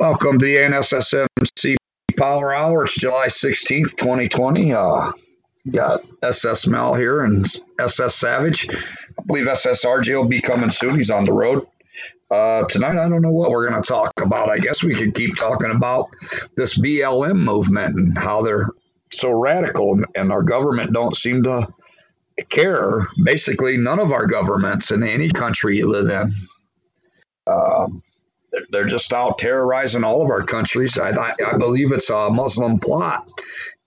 Welcome to the NSSMC Power Hour. It's July 16th, 2020. Uh, got SS Mel here and SS Savage. I believe SS RJ will be coming soon. He's on the road. Uh, tonight, I don't know what we're going to talk about. I guess we could keep talking about this BLM movement and how they're so radical, and our government don't seem to care. Basically, none of our governments in any country you live in. Um, they're, just out terrorizing all of our countries. I, I, I believe it's a Muslim plot,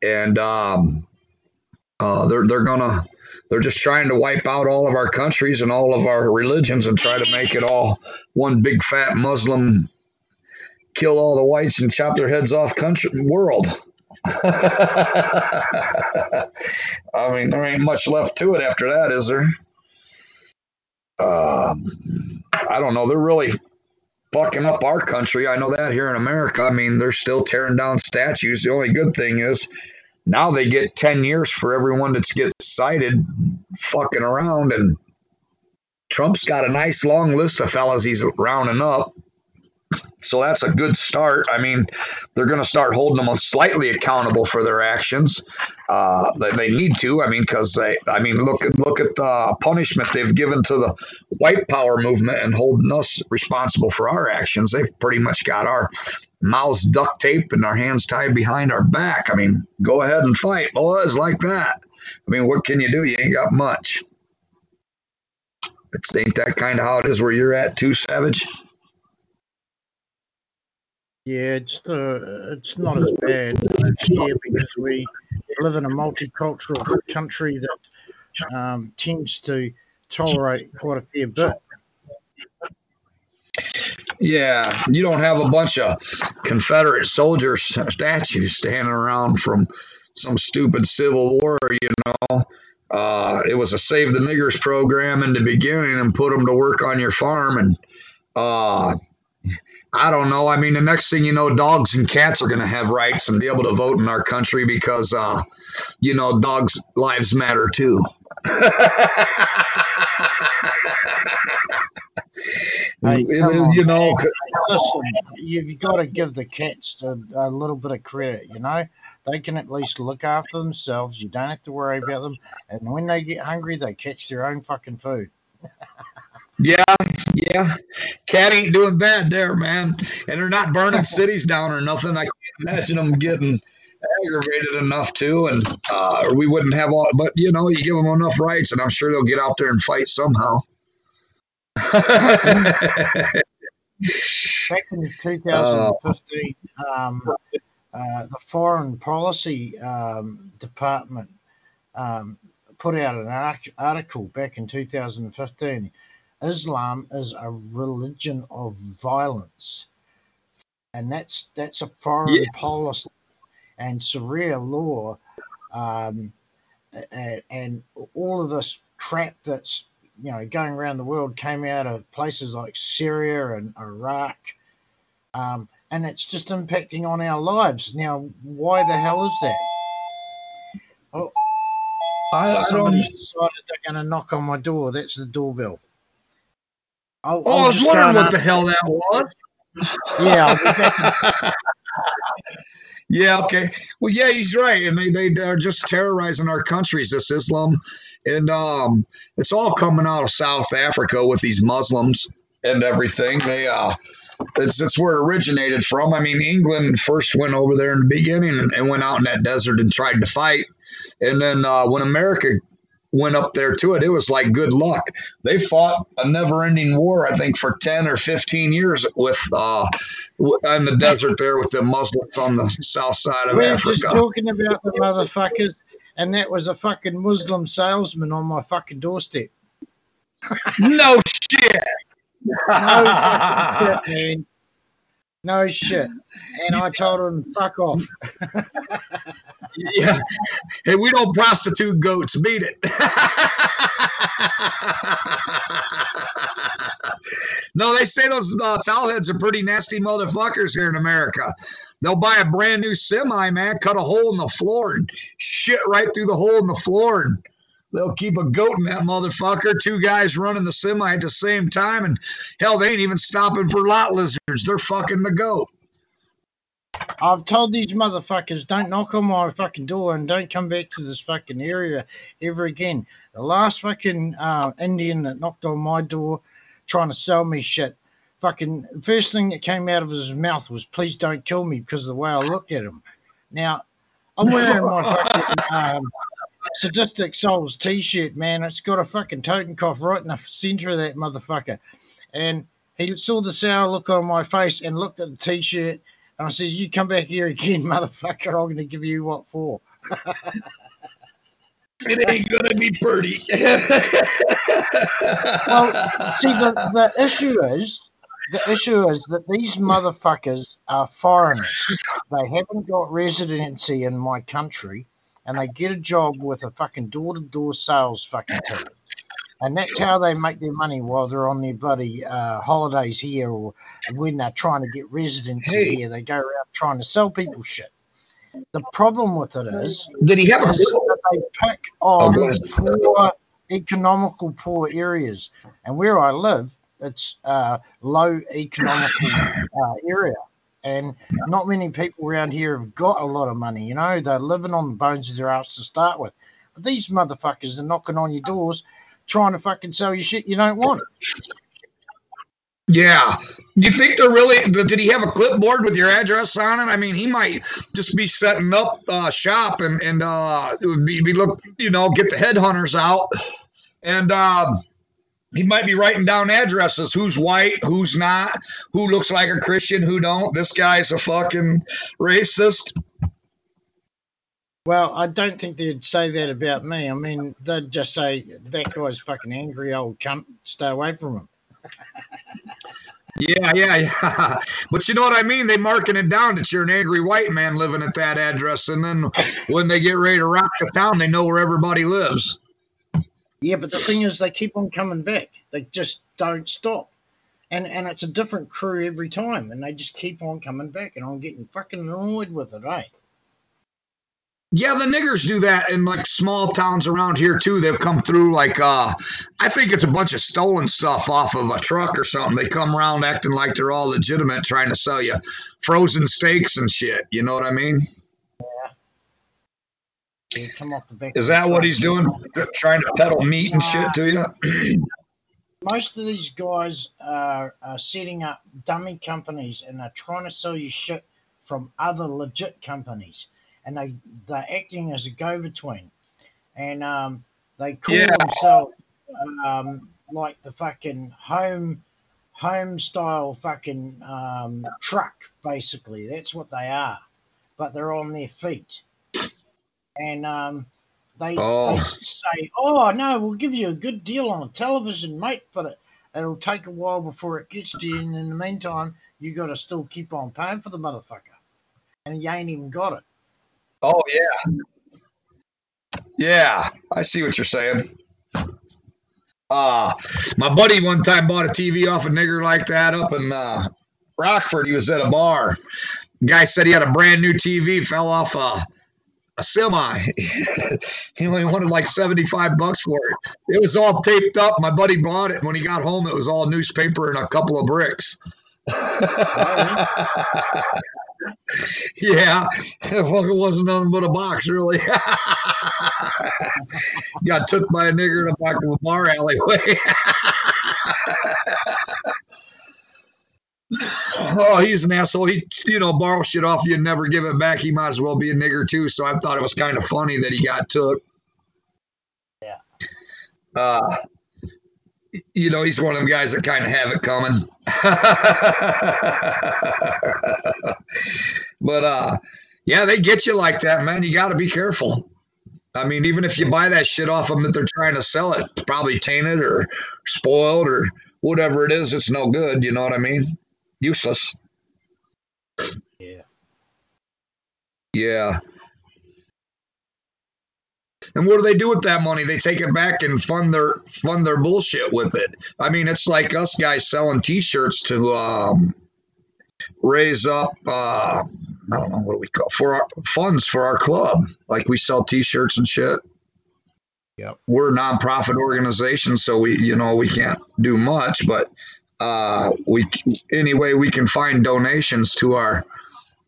and um, uh, they're they're gonna they're just trying to wipe out all of our countries and all of our religions and try to make it all one big fat Muslim kill all the whites and chop their heads off country world. I mean, there ain't much left to it after that, is there? Um, I don't know. They're really fucking up our country. I know that here in America. I mean, they're still tearing down statues. The only good thing is now they get 10 years for everyone that gets cited fucking around. And Trump's got a nice long list of fellas he's rounding up. So that's a good start. I mean, they're going to start holding them slightly accountable for their actions. Uh, they, need to. I mean, because they. I mean, look at look at the punishment they've given to the white power movement and holding us responsible for our actions. They've pretty much got our mouths duct taped and our hands tied behind our back. I mean, go ahead and fight, boys, like that. I mean, what can you do? You ain't got much. It's ain't that kind of how it is where you're at too, Savage. Yeah, it's uh, it's not as bad here because we live in a multicultural country that um, tends to tolerate quite a fair bit. Yeah, you don't have a bunch of Confederate soldiers statues standing around from some stupid Civil War, you know. Uh, it was a Save the Niggers program in the beginning and put them to work on your farm. And uh, I don't know. I mean, the next thing you know, dogs and cats are going to have rights and be able to vote in our country because, uh, you know, dogs' lives matter too. Hey, you know, listen, you've got to give the cats a, a, little bit of credit. You know, they can at least look after themselves. You don't have to worry about them. And when they get hungry, they catch their own fucking food. yeah, yeah. Cat ain't doing bad there, man. And they're not burning cities down or nothing. I can't imagine them getting aggravated enough to, and uh, we wouldn't have all. But you know, you give them enough rights, and I'm sure they'll get out there and fight somehow. Back in 2015, um, uh, the Foreign Policy um, Department um, put out an article back in 2015. Islam is a religion of violence, and that's that's a foreign yeah. policy and Sharia law, um, and, and all of this crap that's you know, going around the world came out of places like Syria and Iraq. Um, and it's just impacting on our lives. Now, why the hell is that? Oh, I, somebody decided they're going to knock on my door. That's the doorbell. I'll, oh, I'll i was wondering what the hell that was. Yeah. yeah. Okay. Well, yeah, he's right, and they they are just terrorizing our countries. This Islam and um, it's all coming out of South Africa with these Muslims and everything. They uh, it's it's where it originated from. I mean, England first went over there in the beginning and, and went out in that desert and tried to fight, and then uh, when America went up there to it, it was like good luck. They fought a never-ending war, I think, for ten or fifteen years with uh, in the desert there with the Muslims on the south side of We're Africa. We're just talking about the motherfuckers and that was a fucking Muslim salesman on my fucking doorstep. no shit. No shit, man. No shit. And I told him, fuck off. yeah. Hey, we don't prostitute goats. Beat it. no, they say those uh, towelheads are pretty nasty motherfuckers here in America. They'll buy a brand new semi, man, cut a hole in the floor and shit right through the hole in the floor and they'll keep a goat in that motherfucker. Two guys running the semi at the same time, and hell, they ain't even stopping for lot lizards. They're fucking the goat. I've told these motherfuckers don't knock on my fucking door and don't come back to this fucking area ever again. The last fucking uh, Indian that knocked on my door trying to sell me shit, fucking first thing that came out of his mouth was please don't kill me because of the way I looked at him. Now I'm wearing my fucking um, sadistic souls t-shirt, man. It's got a fucking Totenkopf right in the center of that motherfucker, and he saw the sour look on my face and looked at the t-shirt and I says, You come back here again, motherfucker. I'm going to give you what for. it ain't going to be pretty. well, see, the, the issue is. The issue is that these motherfuckers are foreigners. They haven't got residency in my country, and they get a job with a fucking door-to-door sales fucking team and that's how they make their money while they're on their bloody uh, holidays here or when they're trying to get residency hey. here. They go around trying to sell people shit. The problem with it is, did he have a? That they pick on oh, poor, economical poor areas, and where I live, it's a low economical uh, area, and not many people around here have got a lot of money. You know, they're living on the bones of their ass to start with. But these motherfuckers are knocking on your doors trying to fucking sell you shit you don't want. Yeah. Do you think they're really, did he have a clipboard with your address on it? I mean, he might just be setting up uh, shop and, and uh, be, be look, you know, get the headhunters out. And, um, he might be writing down addresses. Who's white? Who's not? Who looks like a christian? Who don't? This guy's a fucking racist well, I don't think they'd say that about me. I mean, they'd just say that guy's fucking angry old cunt. Stay away from him. yeah, yeah, yeah. But you know what I mean? They're marking it down that you're an angry white man living at that address, and then when they get ready to rock the town, they know where everybody lives. Yeah, but the thing is, they keep on coming back. They just don't stop, and and it's a different crew every time, and they just keep on coming back, and I'm getting fucking annoyed with it, eh? Yeah, the niggers do that in like small towns around here too. They've come through like uh I think it's a bunch of stolen stuff off of a truck or something. They come around acting like they're all legitimate trying to sell you frozen steaks and shit. You know what I mean? Yeah. come off the back Is that what he's doing? Trying to peddle meat and shit to you? Most of these guys are, are setting up dummy companies and are trying to sell you shit from other legit companies and they they're acting as a go-between, and um, they call yeah. themselves um, like the fucking home home style fucking um, truck. Basically, that's what they are, but they're on their feet, and um, they, oh. they say, "Oh no, we'll give you a good deal on a television, mate, but it, it'll take a while before it gets to you, and in the meantime, you got to still keep on paying for the motherfucker, and you ain't even got it." Oh yeah. Yeah, I see what you're saying. Uh my buddy one time bought a TV off a nigger like that up in uh, Rockford. He was at a bar. Guy said he had a brand new TV, fell off a, a semi. he only wanted like 75 bucks for it. It was all taped up. My buddy bought it. When he got home, it was all newspaper and a couple of bricks. yeah, it wasn't nothing but a box, really. Got took by a nigger in the back of a bar alleyway. oh, he's an asshole. He, you know, borrow shit off you and never give it back. He might as well be a nigger too. So I thought it was kind of funny that he got took. Yeah. Uh, you know, he's one of them guys that kind of have it coming. but uh, yeah, they get you like that, man. You got to be careful. I mean, even if you buy that shit off them that they're trying to sell it, it's probably tainted or spoiled or whatever it is, it's no good. You know what I mean? Useless. Yeah. Yeah. And what do they do with that money? They take it back and fund their fund their bullshit with it. I mean, it's like us guys selling T-shirts to um, raise up. Uh, I don't know what do we call for our funds for our club. Like we sell T-shirts and shit. Yep. We're a nonprofit organization, so we you know we can't do much, but uh, we anyway we can find donations to our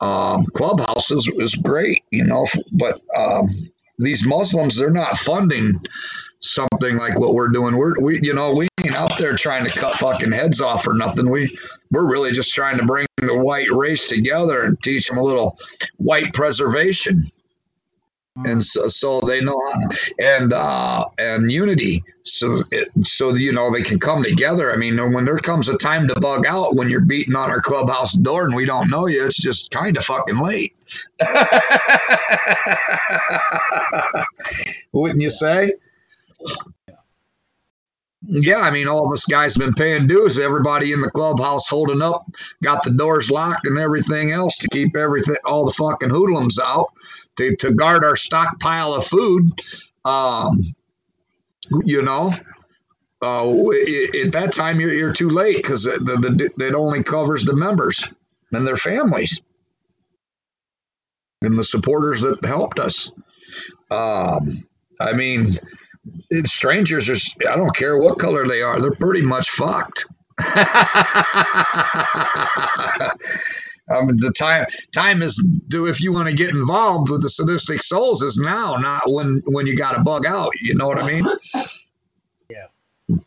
um, clubhouses is great, you know. But um, these Muslims, they're not funding something like what we're doing. We're we you know we ain't out there trying to cut fucking heads off or nothing. We we're really just trying to bring the white race together and teach them a little white preservation and so, so they know and uh and unity so it, so you know they can come together. I mean when there comes a time to bug out when you're beating on our clubhouse door and we don't know you it's just kind of fucking late. Wouldn't you say yeah, I mean, all of us guys have been paying dues. Everybody in the clubhouse holding up, got the doors locked and everything else to keep everything, all the fucking hoodlums out to, to guard our stockpile of food. Um, you know, uh, at that time you're, you're too late because the, the, it only covers the members and their families and the supporters that helped us. Um, I mean, strangers are, I don't care what color they are, they're pretty much fucked. Um, the time time is do if you want to get involved with the sadistic souls is now, not when when you got to bug out. You know what I mean? Yeah.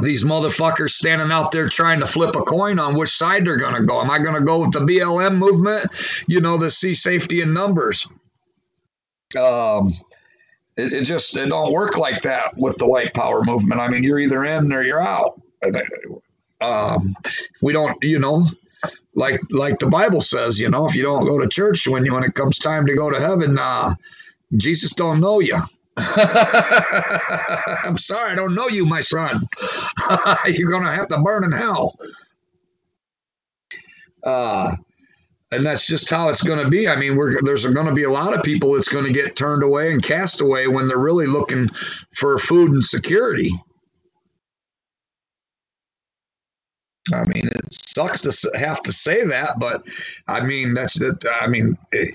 These motherfuckers standing out there trying to flip a coin on which side they're going to go. Am I going to go with the BLM movement? You know, the see safety in numbers. Um, it, it just it don't work like that with the white power movement. I mean, you're either in or you're out um, we don't, you know, like like the Bible says, you know, if you don't go to church when you when it comes time to go to heaven, uh, Jesus don't know you. I'm sorry, I don't know you, my son. You're gonna have to burn in hell. Uh, and that's just how it's going to be. I mean, there's going to be a lot of people that's going to get turned away and cast away when they're really looking for food and security. I mean, it sucks to have to say that, but I mean, that's it. I mean, it,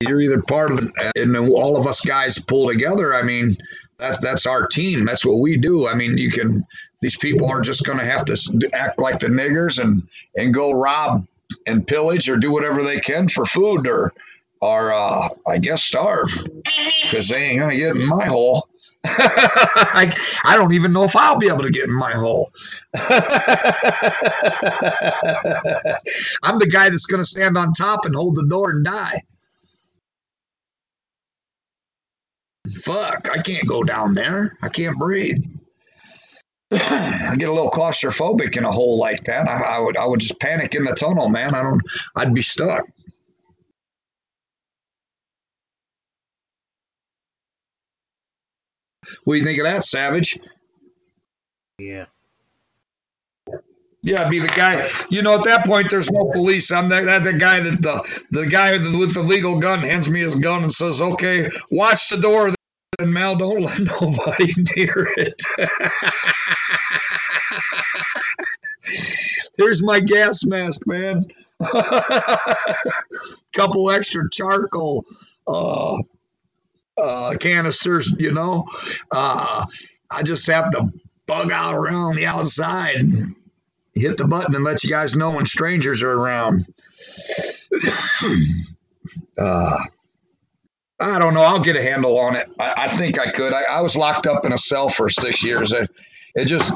you're either part of it, and all of us guys pull together. I mean, that's that's our team. That's what we do. I mean, you can. These people are just going to have to act like the niggers and and go rob and pillage or do whatever they can for food or or uh, I guess starve because they ain't gonna get in my hole. I, I don't even know if I'll be able to get in my hole. I'm the guy that's going to stand on top and hold the door and die. Fuck, I can't go down there. I can't breathe. I get a little claustrophobic in a hole like that. I, I would I would just panic in the tunnel, man. I don't I'd be stuck. What do you think of that, Savage? Yeah. Yeah, be the guy. You know, at that point, there's no police. I'm that the guy that the the guy with the legal gun hands me his gun and says, "Okay, watch the door." And Mal, don't let nobody near it. Here's my gas mask, man. Couple extra charcoal. Uh, uh, canisters, you know. Uh, I just have to bug out around the outside hit the button and let you guys know when strangers are around. uh, I don't know. I'll get a handle on it. I, I think I could. I, I, was locked up in a cell for six years. It, it just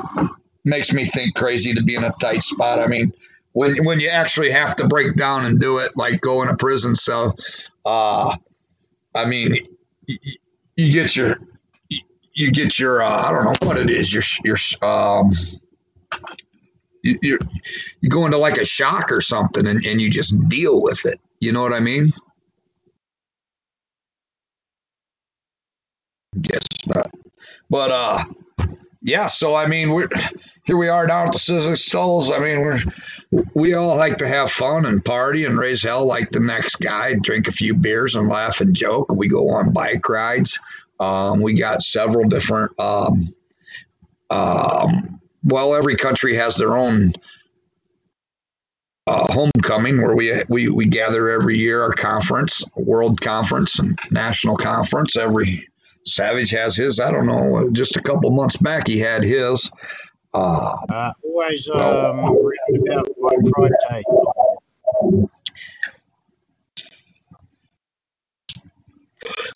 makes me think crazy to be in a tight spot. I mean, when when you actually have to break down and do it, like go in a prison cell, uh, I mean, you, get your you get your uh, I don't know what it is your your um you you go into like a shock or something and, and you just deal with it. You know what I mean? Guess not. But uh, yeah. So I mean, we're here. We are down at the Sadistic Souls. I mean, we're we all like to have fun and party and raise hell like the next guy. Drink a few beers and laugh and joke. We go on bike rides. Um, we got several different. Um, um, well, every country has their own uh, homecoming where we, we we gather every year our conference world conference and national conference every savage has his i don't know just a couple months back he had his uh, uh always um, about White Pride Day.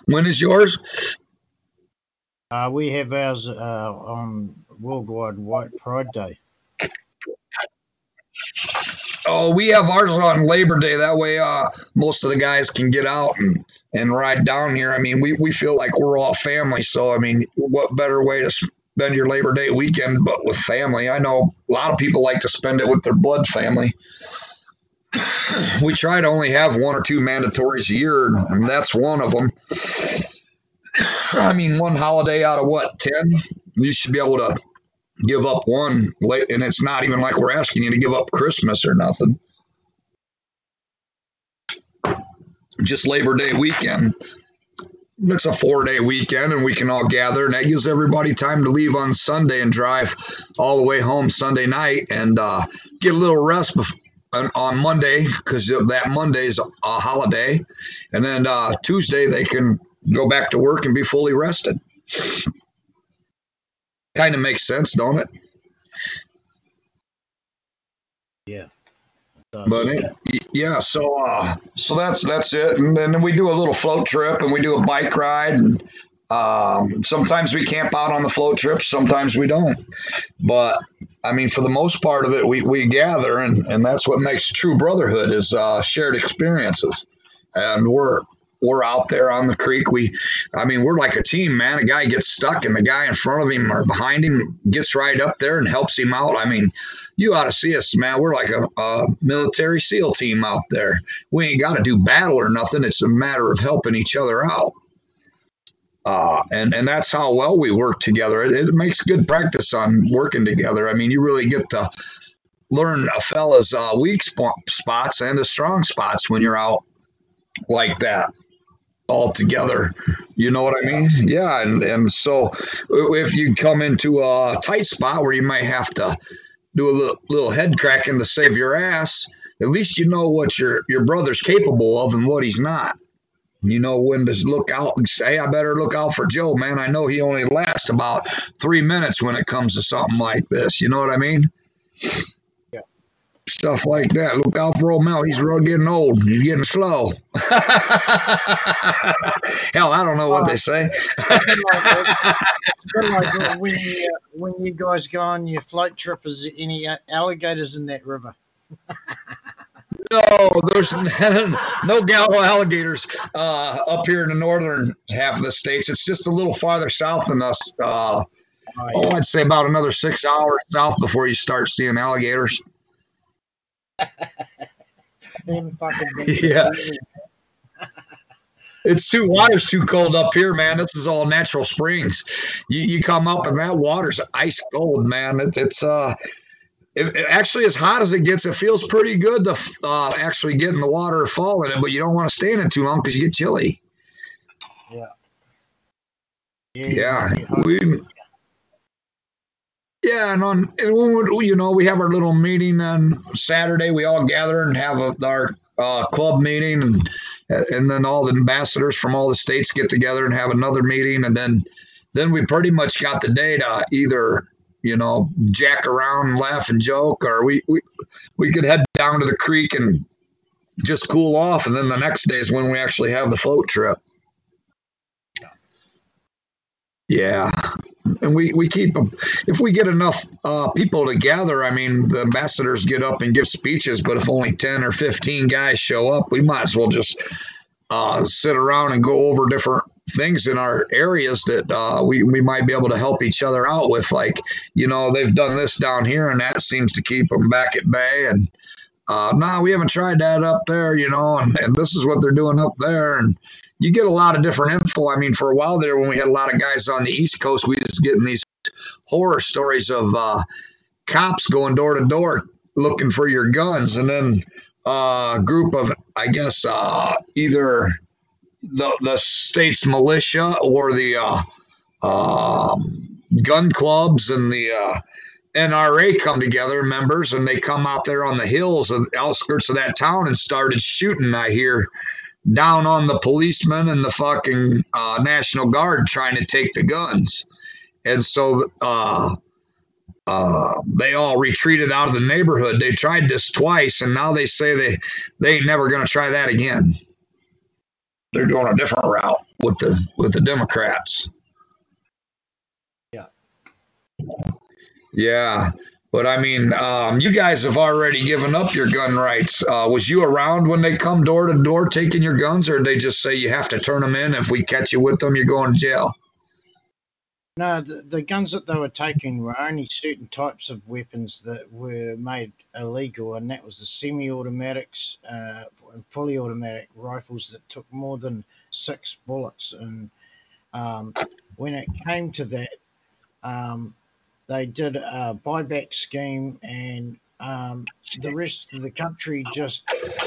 When is yours? Uh, we have ours uh, on Worldwide White Pride Day. Oh, we have ours on Labor Day. That way, uh, most of the guys can get out and, and ride down here. I mean, we, we feel like we're all family. So, I mean, what better way to spend your Labor Day weekend but with family? I know a lot of people like to spend it with their blood family. We try to only have one or two mandatories a year, and that's one of them. I mean, one holiday out of what, 10? You should be able to give up one late, and it's not even like we're asking you to give up Christmas or nothing. Just Labor Day weekend. It's a four day weekend, and we can all gather, and that gives everybody time to leave on Sunday and drive all the way home Sunday night and uh, get a little rest before, on Monday because that Monday is a holiday, and then uh, Tuesday they can go back to work and be fully rested. Kind of makes sense, don't it? Yeah. But it, yeah, so uh, so that's that's it, and then we do a little float trip, and we do a bike ride, and um, sometimes we camp out on the float trips, sometimes we don't. But I mean, for the most part of it, we, we gather, and, and that's what makes true brotherhood is uh, shared experiences. And we're we're out there on the creek. We, I mean, we're like a team, man. A guy gets stuck, and the guy in front of him or behind him gets right up there and helps him out. I mean, you ought to see us, man. We're like a, a military SEAL team out there. We ain't got to do battle or nothing. It's a matter of helping each other out. Uh, and and that's how well we work together. It, it makes good practice on working together. I mean, you really get to learn a fella's uh, weak spots and the strong spots when you're out like that all together. You know what I mean? Yeah. And, and so if you come into a tight spot where you might have to do a little, little head cracking to save your ass, at least you know what your, your brother's capable of and what he's not. You know when to look out and say, I better look out for Joe, man. I know he only lasts about three minutes when it comes to something like this. You know what I mean? Stuff like that. Look out for old Mel. He's really getting old. He's getting slow. Hell, I don't know what they say. like when, you, when you guys go on your float trip, is there any alligators in that river? no, there's no gallo alligators uh, up here in the northern half of the states. It's just a little farther south than us. Uh, oh, I'd say about another six hours south before you start seeing alligators. yeah. it's too water's too cold up here, man. This is all natural springs. You you come up and that water's ice cold, man. It's it's uh it, it actually as hot as it gets, it feels pretty good to uh, actually get in the water or fall in it, but you don't want to stay in it too long because you get chilly. Yeah. Yeah. yeah. We yeah, and on you know we have our little meeting on Saturday. We all gather and have a, our uh, club meeting, and and then all the ambassadors from all the states get together and have another meeting, and then then we pretty much got the day to either you know jack around and laugh and joke, or we we we could head down to the creek and just cool off, and then the next day is when we actually have the float trip. Yeah, and we we keep them. If we get enough uh, people together, I mean, the ambassadors get up and give speeches. But if only ten or fifteen guys show up, we might as well just uh, sit around and go over different things in our areas that uh, we we might be able to help each other out with. Like, you know, they've done this down here, and that seems to keep them back at bay. And uh, no, nah, we haven't tried that up there, you know, and, and this is what they're doing up there, and you get a lot of different info. I mean, for a while there, when we had a lot of guys on the East Coast, we was getting these horror stories of uh, cops going door to door looking for your guns, and then uh, a group of, I guess, uh, either the the state's militia or the uh, um, gun clubs and the uh, NRA come together, members, and they come out there on the hills of the outskirts of that town and started shooting. I hear down on the policemen and the fucking uh, National Guard trying to take the guns. And so uh, uh, they all retreated out of the neighborhood. They tried this twice, and now they say they they ain't never going to try that again. They're going a different route with the with the Democrats. Yeah. Yeah. But I mean, um, you guys have already given up your gun rights. Uh, was you around when they come door to door taking your guns, or did they just say you have to turn them in? If we catch you with them, you're going to jail. No, the, the guns that they were taking were only certain types of weapons that were made illegal, and that was the semi-automatics uh, and fully automatic rifles that took more than six bullets. And um, when it came to that, um, they did a buyback scheme, and um, the rest of the country just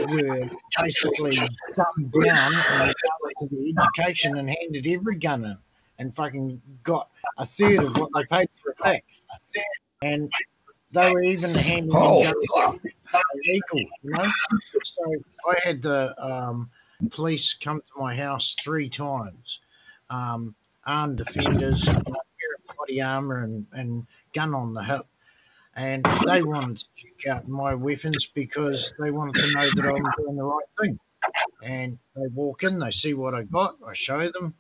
were basically dumbed down and to the education and handed every gun in and fucking got a third of what they paid for a pack. And they were even handing oh, guns equal, you know. So I had the um, police come to my house three times, um, armed defenders, body armor and, and gun on the hip. And they wanted to check out my weapons because they wanted to know that I'm doing the right thing. And they walk in, they see what I got, I show them,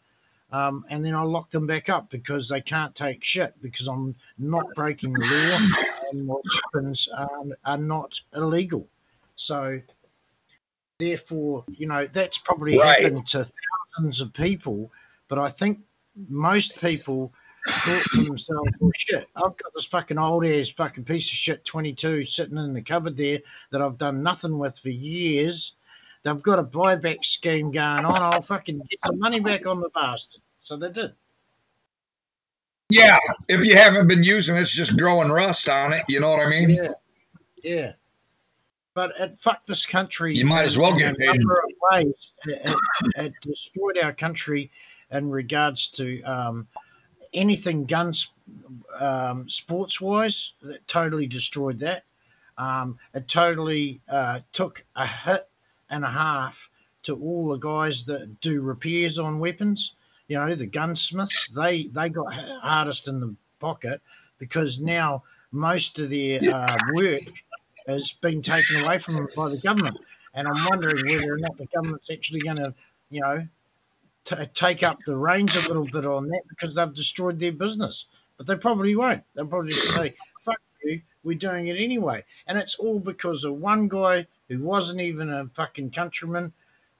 um, and then I lock them back up because they can't take shit because I'm not breaking the law and my weapons are, are not illegal. So, therefore, you know, that's probably right. happened to thousands of people, but I think most people thought to themselves, well, shit, I've got this fucking old ass fucking piece of shit 22 sitting in the cupboard there that I've done nothing with for years. They've got a buyback scheme going on. I'll fucking get some money back on the bastard. So they did. Yeah, if you haven't been using it, it's just growing rust on it. You know what I mean? Yeah, yeah. But it fucked this country. You might as well get paid. Ways. It, it, it destroyed our country in regards to um, anything guns um, sports wise that totally destroyed that. Um, it totally uh, took a hit and a half to all the guys that do repairs on weapons. You know, the gunsmiths, they, they got hardest in the pocket because now most of their uh, work has been taken away from them by the government. And I'm wondering whether or not the government's actually going to, you know, t- take up the reins a little bit on that because they've destroyed their business. But they probably won't. They'll probably just say, fuck you, we're doing it anyway. And it's all because of one guy who wasn't even a fucking countryman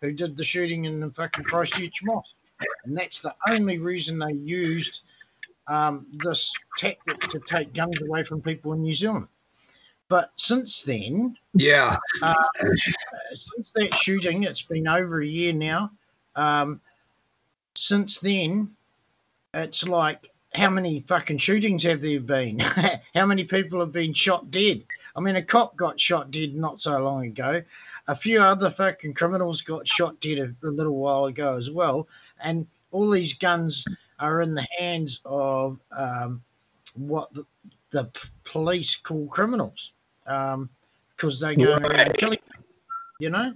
who did the shooting in the fucking Christchurch Mosque. And that's the only reason they used um, this tactic to take guns away from people in New Zealand. But since then, yeah, uh, since that shooting, it's been over a year now. Um, since then, it's like how many fucking shootings have there been? how many people have been shot dead? I mean, a cop got shot dead not so long ago. A few other fucking criminals got shot dead a, a little while ago as well. And all these guns are in the hands of um, what the, the, police call criminals because um, they go around killing, you know?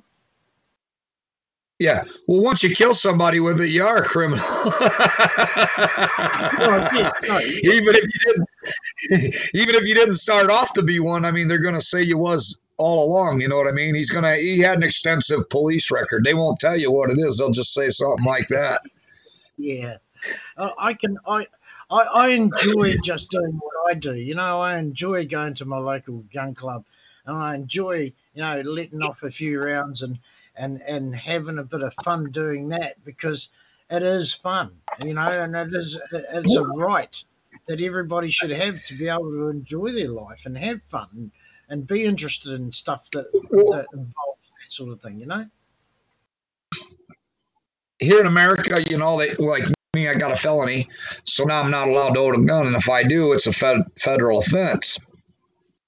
Yeah. Well, once you kill somebody with it, you are a criminal. well, even if you didn't, even if you didn't start off to be one, I mean, they're going to say you was all along. You know what I mean? He's gonna. He had an extensive police record. They won't tell you what it is. They'll just say something like that. Yeah, uh, I can. I, I I enjoy just doing what I do. You know, I enjoy going to my local gun club, and I enjoy you know letting off a few rounds and and and having a bit of fun doing that because it is fun, you know, and it is it's a right that everybody should have to be able to enjoy their life and have fun and, and be interested in stuff that that involves that sort of thing, you know. here in America, you know, they like me, I got a felony, so now I'm not allowed to own a gun, and if I do, it's a fed, federal offense.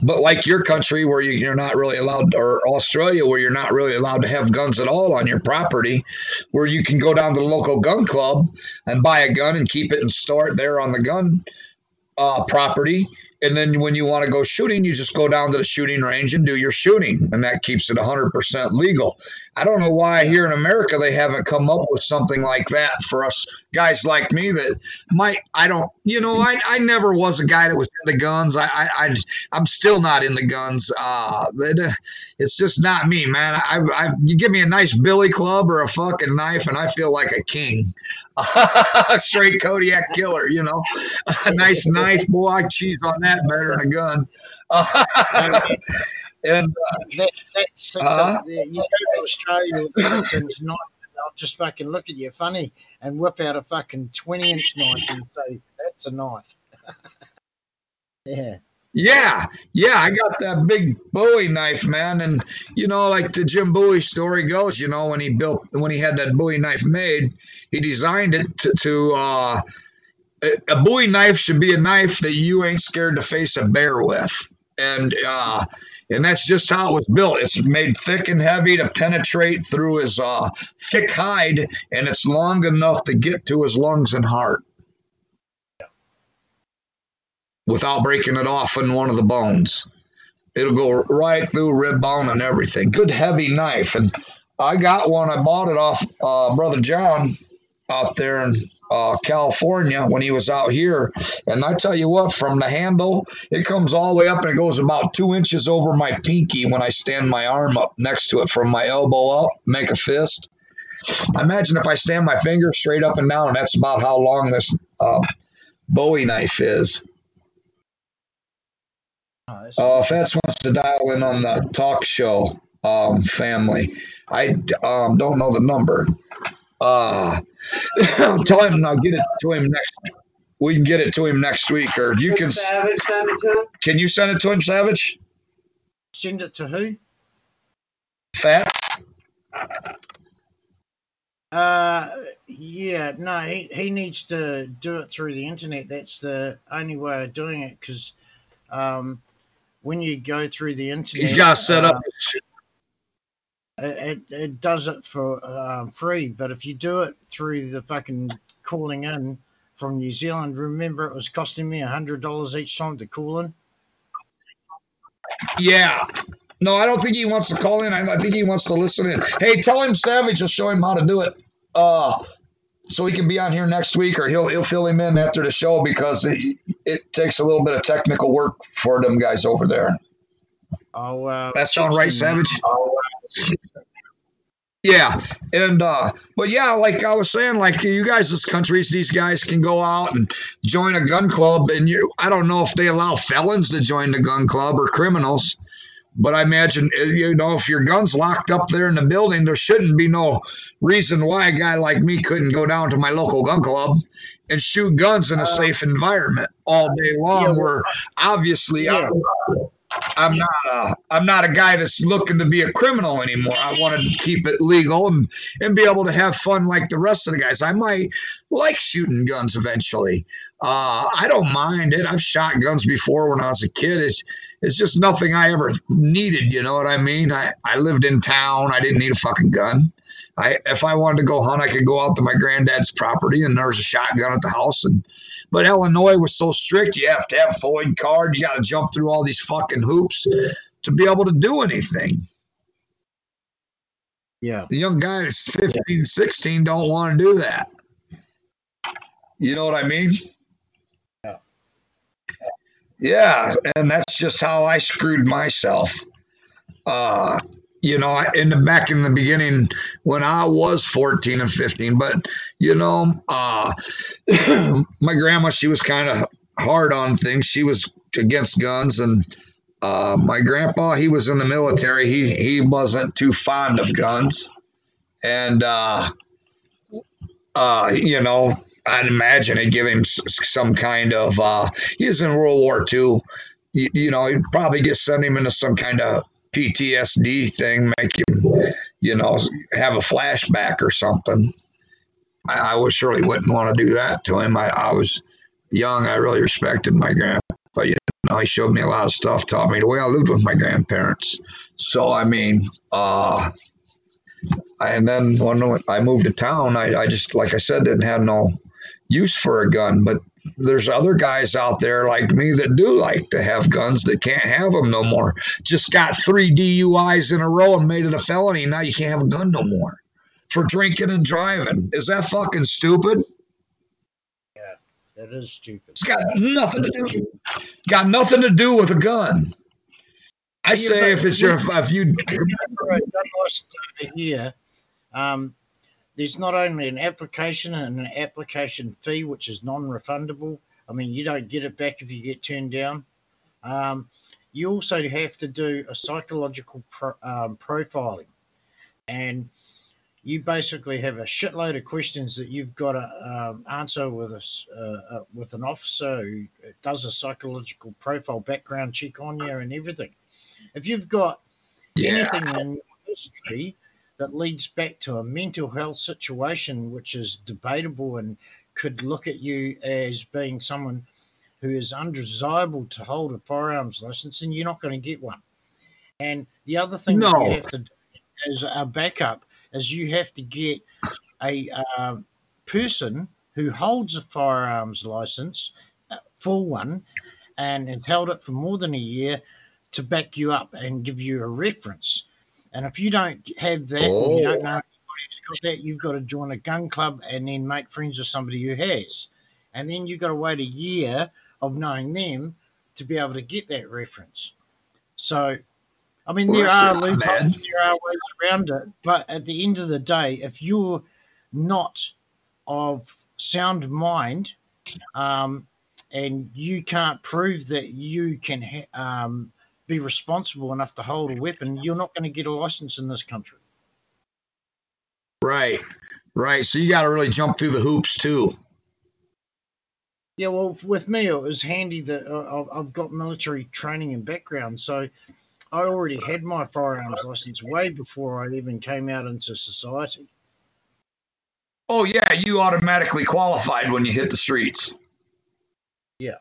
But like your country, where you, are not really allowed, or Australia, where you're not really allowed to have guns at all on your property, where you can go down to the local gun club and buy a gun and keep it and store it there on the gun uh, property, and then when you want to go shooting, you just go down to the shooting range and do your shooting, and that keeps it 100% legal. I don't know why here in America they haven't come up with something like that for us guys like me that might. I don't, you know, I, I never was a guy that was into guns. I I, I am still not into guns. Uh, it's just not me, man. I, I you give me a nice billy club or a fucking knife, and I feel like a king, A straight Kodiak killer. You know, a nice knife, boy. I cheese on that better than a gun. and uh, that, that's, uh, you go to Australia and not I'll just fucking look at you funny and whip out a fucking 20 inch knife and say, that's a knife. yeah. Yeah, yeah, I got that big Bowie knife, man, and you know, like the Jim Bowie story goes, you know, when he built, when he had that Bowie knife made, he designed it to, to uh, a, a Bowie knife should be a knife that you ain't scared to face a bear with, and uh, and that's just how it was built. It's made thick and heavy to penetrate through his uh, thick hide, and it's long enough to get to his lungs and heart without breaking it off in one of the bones. It'll go right through rib bone and everything. Good heavy knife. And I got one. I bought it off uh, Brother John out there in uh, California when he was out here. And I tell you what, from the handle, it comes all the way up and it goes about two inches over my pinky when I stand my arm up next to it from my elbow up, make a fist. Imagine if I stand my finger straight up and down, that's about how long this uh, Bowie knife is. Uh, Fats wants to dial in on the talk show um, family. I um, don't know the number. Uh, tell him I'll get it to him next. We can get it to him next week, or you can. Savage send it to him. Can you send it to him, Savage? Send it to who? Fat. Uh, yeah, no, he, he needs to do it through the internet. That's the only way of doing it because um, when you go through the internet, he's got set uh, up it, it does it for um, free. But if you do it through the fucking calling in from New Zealand, remember it was costing me a hundred dollars each time to call in. Yeah. No, I don't think he wants to call in. I, I think he wants to listen in. Hey, tell him Savage will show him how to do it. Uh, so he can be on here next week, or he'll he'll fill him in after the show because it, it takes a little bit of technical work for them guys over there. Oh, uh, that sound right, Savage? Yeah, and uh, but yeah, like I was saying, like you guys, as countries, these guys can go out and join a gun club, and you, I don't know if they allow felons to join the gun club or criminals, but I imagine uh, you know if your gun's locked up there in the building, there shouldn't be no reason why a guy like me couldn't go down to my local gun club and shoot guns in a uh, safe environment all day long. Yeah, where obviously. Yeah. I'm not a I'm not a guy that's looking to be a criminal anymore. I wanted to keep it legal and and be able to have fun like the rest of the guys. I might like shooting guns eventually. Uh, I don't mind it. I've shot guns before when I was a kid. It's it's just nothing I ever needed. You know what I mean? I I lived in town. I didn't need a fucking gun. I if I wanted to go hunt, I could go out to my granddad's property and there was a shotgun at the house and but Illinois was so strict, you have to have a FOID card. You got to jump through all these fucking hoops to be able to do anything. Yeah. The young guys 15, 16 don't want to do that. You know what I mean? Yeah. Yeah, and that's just how I screwed myself. Uh, you know, in the back in the beginning when I was 14 and 15. But you know, uh, my grandma, she was kind of hard on things. She was against guns, and uh, my grandpa, he was in the military. He he wasn't too fond of guns, and uh, uh, you know. I'd imagine it give him some kind of. Uh, he was in World War II. You, you know, he'd probably get send him into some kind of PTSD thing, make him, you know, have a flashback or something. I, I surely wouldn't want to do that to him. I, I was young. I really respected my grandpa. You know, he showed me a lot of stuff, taught me the way I lived with my grandparents. So, I mean, uh, and then when I moved to town, I, I just, like I said, didn't have no use for a gun. But there's other guys out there like me that do like to have guns that can't have them no more. Just got three DUIs in a row and made it a felony. Now you can't have a gun no more for drinking and driving. Is that fucking stupid? Yeah, that is stupid. It's got nothing to do. Got nothing to do with a gun. I say if it's your if you remember a gun over here, um, there's not only an application and an application fee, which is non-refundable. I mean, you don't get it back if you get turned down. Um, you also have to do a psychological pro, um, profiling, and you basically have a shitload of questions that you've got to um, answer with a uh, uh, with an officer who does a psychological profile background check on you and everything. If you've got yeah. anything in your history that leads back to a mental health situation which is debatable and could look at you as being someone who is undesirable to hold a firearms license, and you're not going to get one. And the other thing no. that you have to do as a backup is you have to get a uh, person who holds a firearms license, uh, full one, and has held it for more than a year to back you up and give you a reference. And if you don't have that, oh. you don't know anybody's got that, you've got to join a gun club and then make friends with somebody who has. And then you've got to wait a year of knowing them to be able to get that reference. So, I mean, there are loopholes, there are ways around it, but at the end of the day, if you're not of sound mind um, and you can't prove that you can ha- um, be responsible enough to hold a weapon, you're not going to get a license in this country. Right, right. So you got to really jump through the hoops too. Yeah, well, with me, it was handy that uh, I've got military training and background, so I already had my firearms license way before I even came out into society. Oh yeah, you automatically qualified when you hit the streets. Yeah.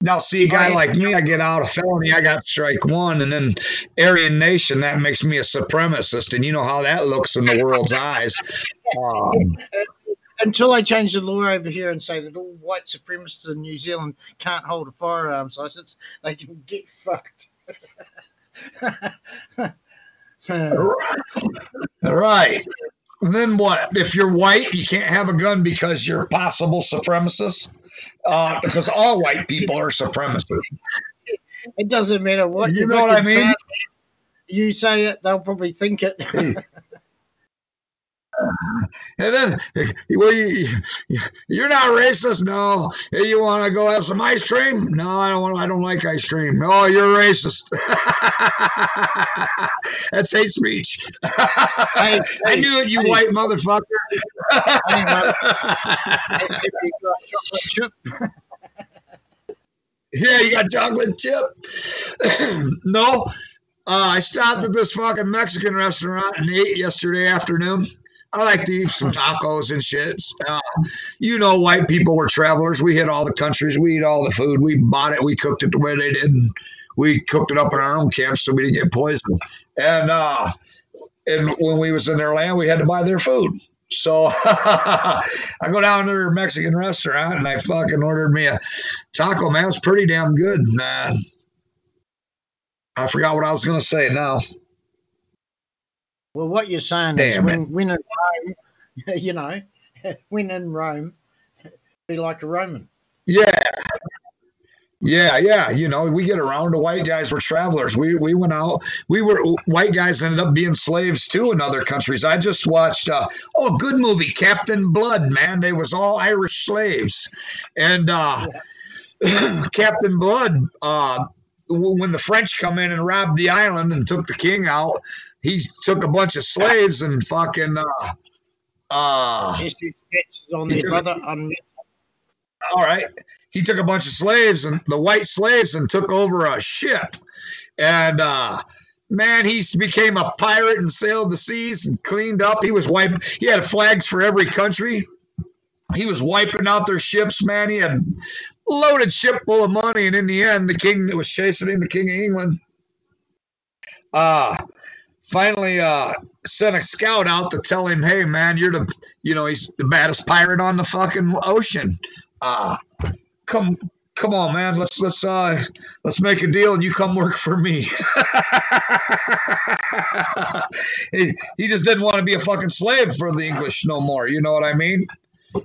Now, see a guy like me, I get out a felony, I got strike one, and then Aryan Nation, that makes me a supremacist, and you know how that looks in the world's eyes. Um, Until I change the law over here and say that all white supremacists in New Zealand can't hold a firearms license, they can get fucked. right. Then what? If you're white, you can't have a gun because you're a possible supremacist uh, because all white people are supremacists. It doesn't matter what you, you know what I mean. Say. You say it, they'll probably think it. And then, well, you, you're not racist. No, you want to go have some ice cream? No, I don't want. I don't like ice cream. Oh, you're racist. That's hate speech. Hey, I knew it, you hey, white motherfucker. yeah, you got chocolate chip. no, uh, I stopped at this fucking Mexican restaurant and ate yesterday afternoon. I like to eat some tacos and shit. Uh, you know, white people were travelers. We hit all the countries. We eat all the food. We bought it. We cooked it the way they did. We cooked it up in our own camps so we didn't get poisoned. And uh, and when we was in their land, we had to buy their food. So I go down to their Mexican restaurant and I fucking ordered me a taco. Man, it's pretty damn good. Man, I forgot what I was gonna say now. Well, what you're saying Damn is when, when in Rome, you know, when in Rome, be like a Roman. Yeah. Yeah, yeah. You know, we get around. The white guys were travelers. We we went out. We were white guys ended up being slaves too in other countries. I just watched uh, oh, good movie, Captain Blood. Man, they was all Irish slaves, and uh, yeah. Captain Blood. Uh, when the French come in and robbed the island and took the king out, he took a bunch of slaves and fucking uh uh on the brother all right he took a bunch of slaves and the white slaves and took over a ship and uh man, he became a pirate and sailed the seas and cleaned up. He was wiping. He had flags for every country. He was wiping out their ships, man. He had loaded ship full of money, and in the end, the king that was chasing him, the king of England, uh finally uh sent a scout out to tell him, hey man, you're the you know, he's the baddest pirate on the fucking ocean. Uh come come on man. Let's let's uh let's make a deal and you come work for me. He, he just didn't want to be a fucking slave for the english no more. You know what i mean?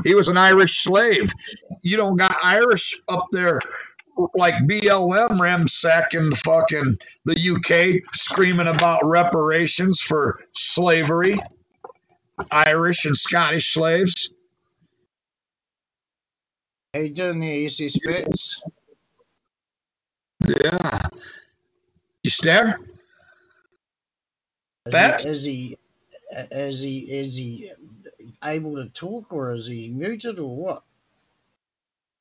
He was an irish slave. You don't got irish up there like BLM ransacking fucking the UK, screaming about reparations for slavery, Irish and Scottish slaves. How you doing there, SS Fits? Yeah. You stare? Is he, is he is he is he able to talk or is he muted or what?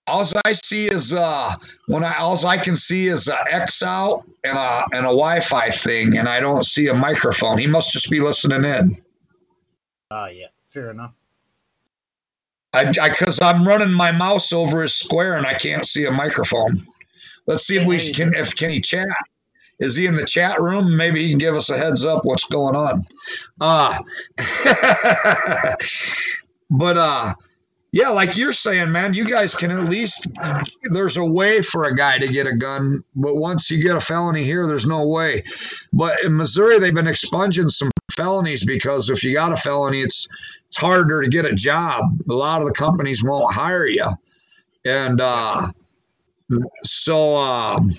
All I see is uh when I all I can see is a X out and a and a Wi-Fi thing, and I don't see a microphone. He must just be listening in. Ah, yeah, fair enough. I because I'm running my mouse over his square and I can't see a microphone. Let's see if we can if can he chat. Is he in the chat room? Maybe he can give us a heads up what's going on. Uh but uh yeah, like you're saying, man, you guys can at least there's a way for a guy to get a gun, but once you get a felony here, there's no way. But in Missouri, they've been expunging some felonies because if you got a felony, it's it's harder to get a job. A lot of the companies won't hire you, and uh, so um,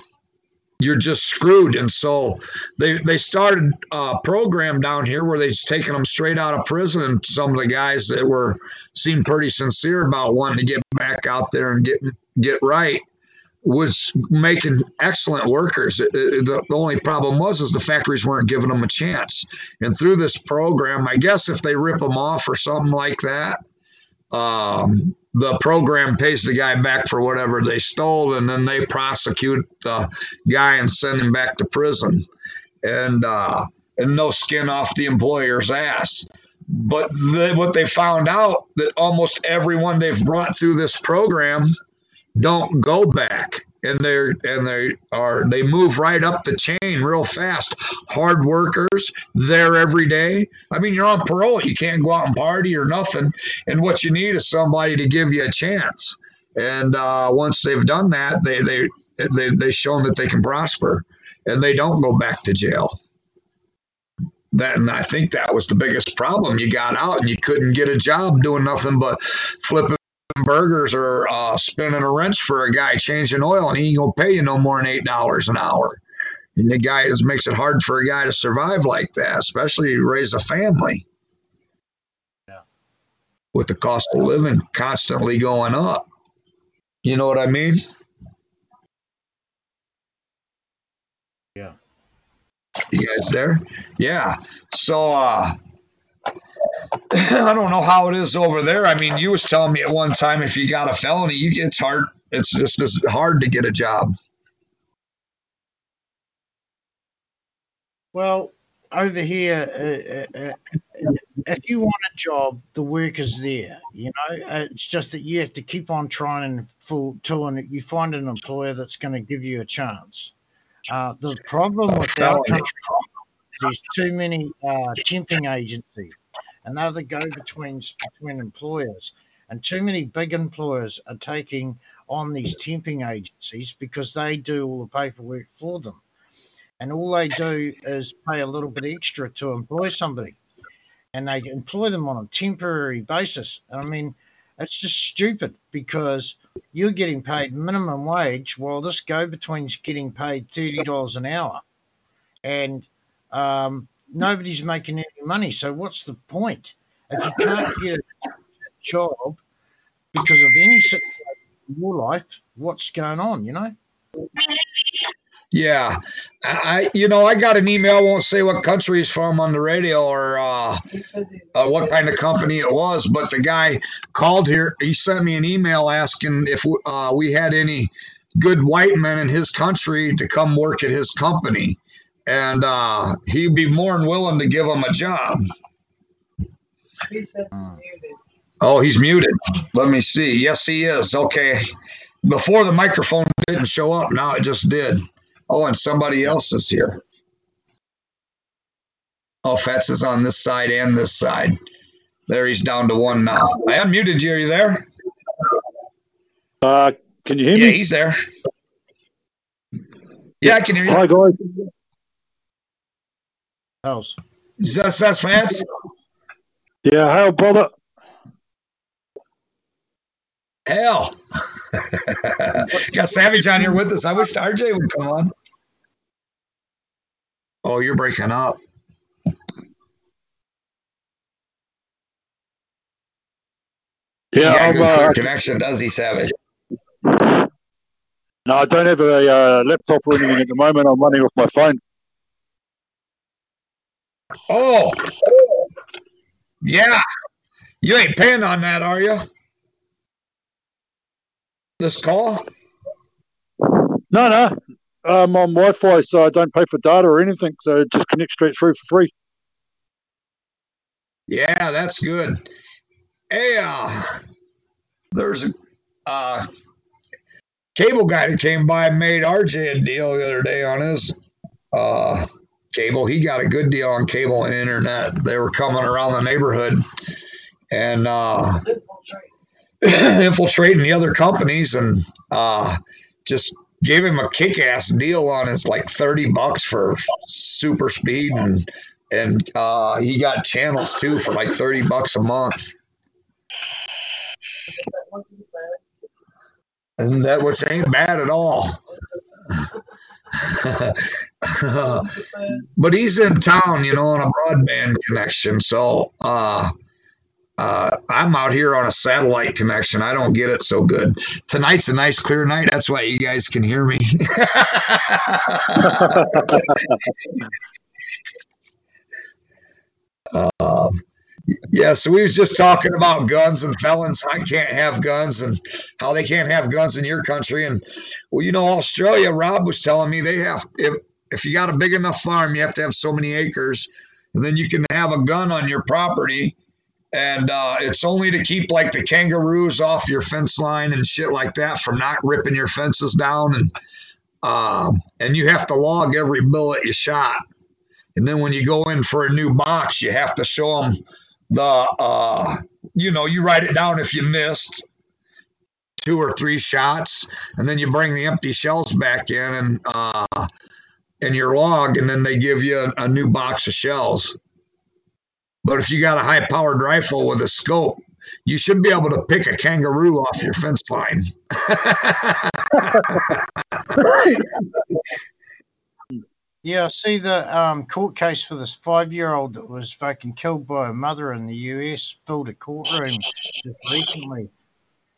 you're just screwed. And so they they started a program down here where they're taking them straight out of prison. And some of the guys that were seemed pretty sincere about wanting to get back out there and get get right was making excellent workers. It, it, the, the only problem was is the factories weren't giving them a chance. And through this program, I guess if they rip them off or something like that, um, the program pays the guy back for whatever they stole, and then they prosecute the guy and send him back to prison, and uh, and no skin off the employer's ass. But what they found out that almost everyone they've brought through this program don't go back and they're and they are they move right up the chain real fast. Hard workers there every day. I mean you're on parole you can't go out and party or nothing. And what you need is somebody to give you a chance. And uh, once they've done that they they they they shown that they can prosper and they don't go back to jail. That and i think that was the biggest problem. You got out and you couldn't get a job doing nothing but flipping burgers are uh, spinning a wrench for a guy changing oil, and he ain't gonna pay you no more than eight dollars an hour. And the guy is makes it hard for a guy to survive like that, especially raise a family. Yeah. With the cost of living constantly going up. You know what I mean? Yeah. You guys there? Yeah. So uh I don't know how it is over there. I mean, you was telling me at one time if you got a felony, you it's hard. It's just as hard to get a job. Well, over here, uh, uh, uh, if you want a job, the work is there. You know, Uh, it's just that you have to keep on trying for till and you find an employer that's going to give you a chance. Uh, the problem with our country is there's too many uh, temping agencies and go-betweens between employers. And too many big employers are taking on these temping agencies because they do all the paperwork for them. And all they do is pay a little bit extra to employ somebody. And they employ them on a temporary basis. I mean, it's just stupid because you're getting paid minimum wage while this go between's getting paid $30 an hour. And um, nobody's making any money. So what's the point? If you can't get a job because of any situation in your life, what's going on, you know? Yeah, I, you know, I got an email. Won't say what country he's from on the radio or uh, uh, what kind of company it was, but the guy called here. He sent me an email asking if uh, we had any good white men in his country to come work at his company and uh, he'd be more than willing to give him a job. Oh, he's muted. Let me see. Yes, he is. Okay. Before the microphone didn't show up, now it just did. Oh, and somebody else is here. Oh, Fats is on this side and this side. There, he's down to one now. I unmuted you. Are you there? Uh, can you hear Yeah, me? Yeah, he's there. Yeah, I can hear you. Hi guys. Else. Is that, that's Fats? Yeah, how brother? Hell. Got Savage on here with us. I wish RJ would come on. Oh, you're breaking up. Yeah, Yeah, I'm, good uh, connection, does he, Savage? no, I don't have a uh, laptop or anything at the moment. I'm running off my phone. Oh, yeah. You ain't paying on that, are you? This call? No, no. I'm on Wi-Fi, so I don't pay for data or anything. So it just connects straight through for free. Yeah, that's good. Hey, uh, there's a uh, cable guy that came by and made RJ a deal the other day on his uh, cable. He got a good deal on cable and internet. They were coming around the neighborhood and uh, infiltrating the other companies and uh, just gave him a kick-ass deal on his like 30 bucks for super speed and and uh, he got channels too for like 30 bucks a month and that which ain't bad at all but he's in town you know on a broadband connection so uh uh, I'm out here on a satellite connection. I don't get it so good. Tonight's a nice clear night. That's why you guys can hear me. um, yeah, so we was just talking about guns and felons. I can't have guns and how they can't have guns in your country. And well, you know, Australia. Rob was telling me they have if if you got a big enough farm, you have to have so many acres, and then you can have a gun on your property and uh, it's only to keep like the kangaroos off your fence line and shit like that from not ripping your fences down and uh, and you have to log every bullet you shot and then when you go in for a new box you have to show them the uh, you know you write it down if you missed two or three shots and then you bring the empty shells back in and uh, and your log and then they give you a, a new box of shells but if you got a high powered rifle with a scope, you should be able to pick a kangaroo off your fence line. Yeah, I see the um, court case for this five-year-old that was fucking killed by a mother in the US filled a courtroom just recently,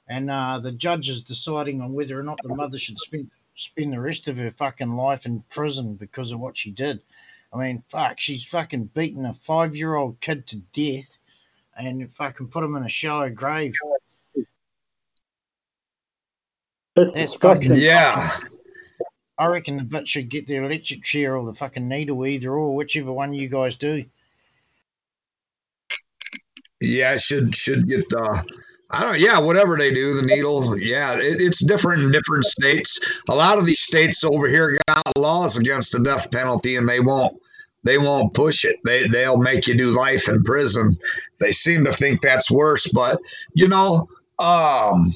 and uh, the judge is deciding on whether or not the mother should spend spend the rest of her fucking life in prison because of what she did. I mean, fuck, she's fucking beaten a five-year-old kid to death, and fucking put him in a shallow grave. That's That's disgusting. fucking- yeah. I reckon the bitch should get the electric chair or the fucking needle, either or, whichever one you guys do. Yeah, should should get uh I don't yeah, whatever they do, the needle, yeah, it, it's different in different states. A lot of these states over here got laws against the death penalty and they won't they won't push it. They they'll make you do life in prison. They seem to think that's worse, but you know, um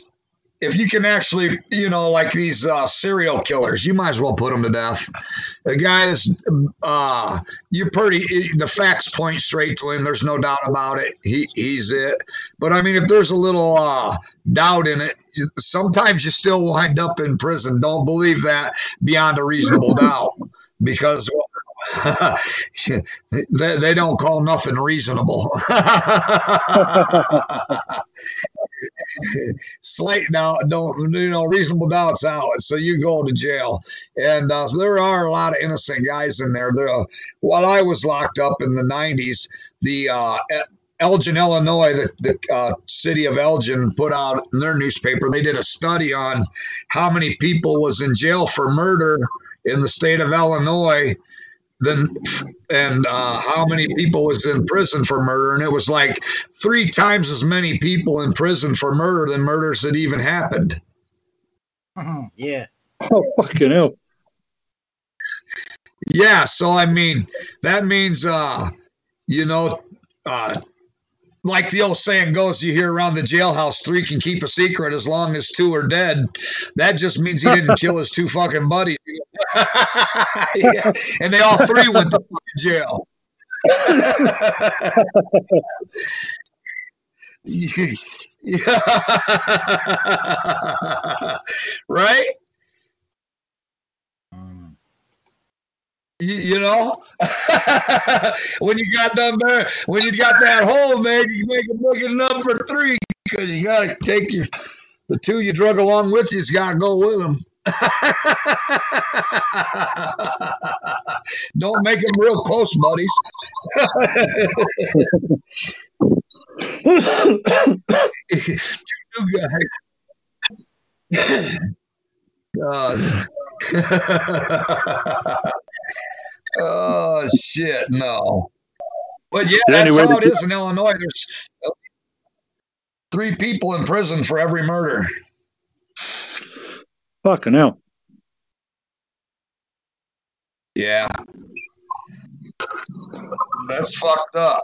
if you can actually, you know, like these uh, serial killers, you might as well put them to death. The guy is, uh, you're pretty. The facts point straight to him. There's no doubt about it. He he's it. But I mean, if there's a little uh, doubt in it, sometimes you still wind up in prison. Don't believe that beyond a reasonable doubt, because. they, they don't call nothing reasonable. Slight doubt, don't you know? Reasonable doubts out, so you go to jail. And uh, so there are a lot of innocent guys in there. There, uh, while I was locked up in the '90s, the uh, Elgin, Illinois, the, the uh, city of Elgin put out in their newspaper. They did a study on how many people was in jail for murder in the state of Illinois than and uh, how many people was in prison for murder, and it was like three times as many people in prison for murder than murders that even happened. yeah. Oh fucking hell! Yeah, so I mean that means uh, you know, uh, like the old saying goes, you hear around the jailhouse, three can keep a secret as long as two are dead. That just means he didn't kill his two fucking buddies. yeah. And they all three went to jail. right? You, you, know, when you got done there, when you got that hole, man, you make it big enough for three because you got to take your the two you drug along with you's got to go with them. Don't make them real close buddies. God. oh shit, no. But yeah, that's anyway, how it is in Illinois. There's three people in prison for every murder. Fucking hell. Yeah. That's fucked up.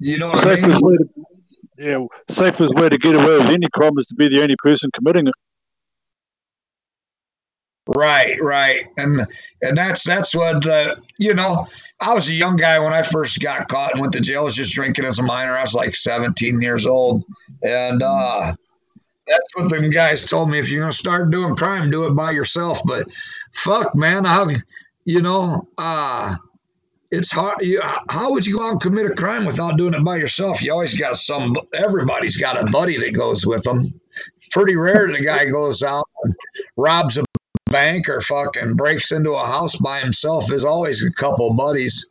You know what safest I mean? Way to, yeah, safest way to get away with any crime is to be the only person committing it. Right, right, and and that's that's what uh, you know. I was a young guy when I first got caught and went to jail. I was just drinking as a minor. I was like 17 years old, and uh, that's what the guys told me. If you're gonna start doing crime, do it by yourself. But fuck, man, how you know? Uh, it's hard. You, how would you go out and commit a crime without doing it by yourself? You always got some. Everybody's got a buddy that goes with them. Pretty rare the guy goes out and robs a bank or fucking breaks into a house by himself. There's always a couple buddies.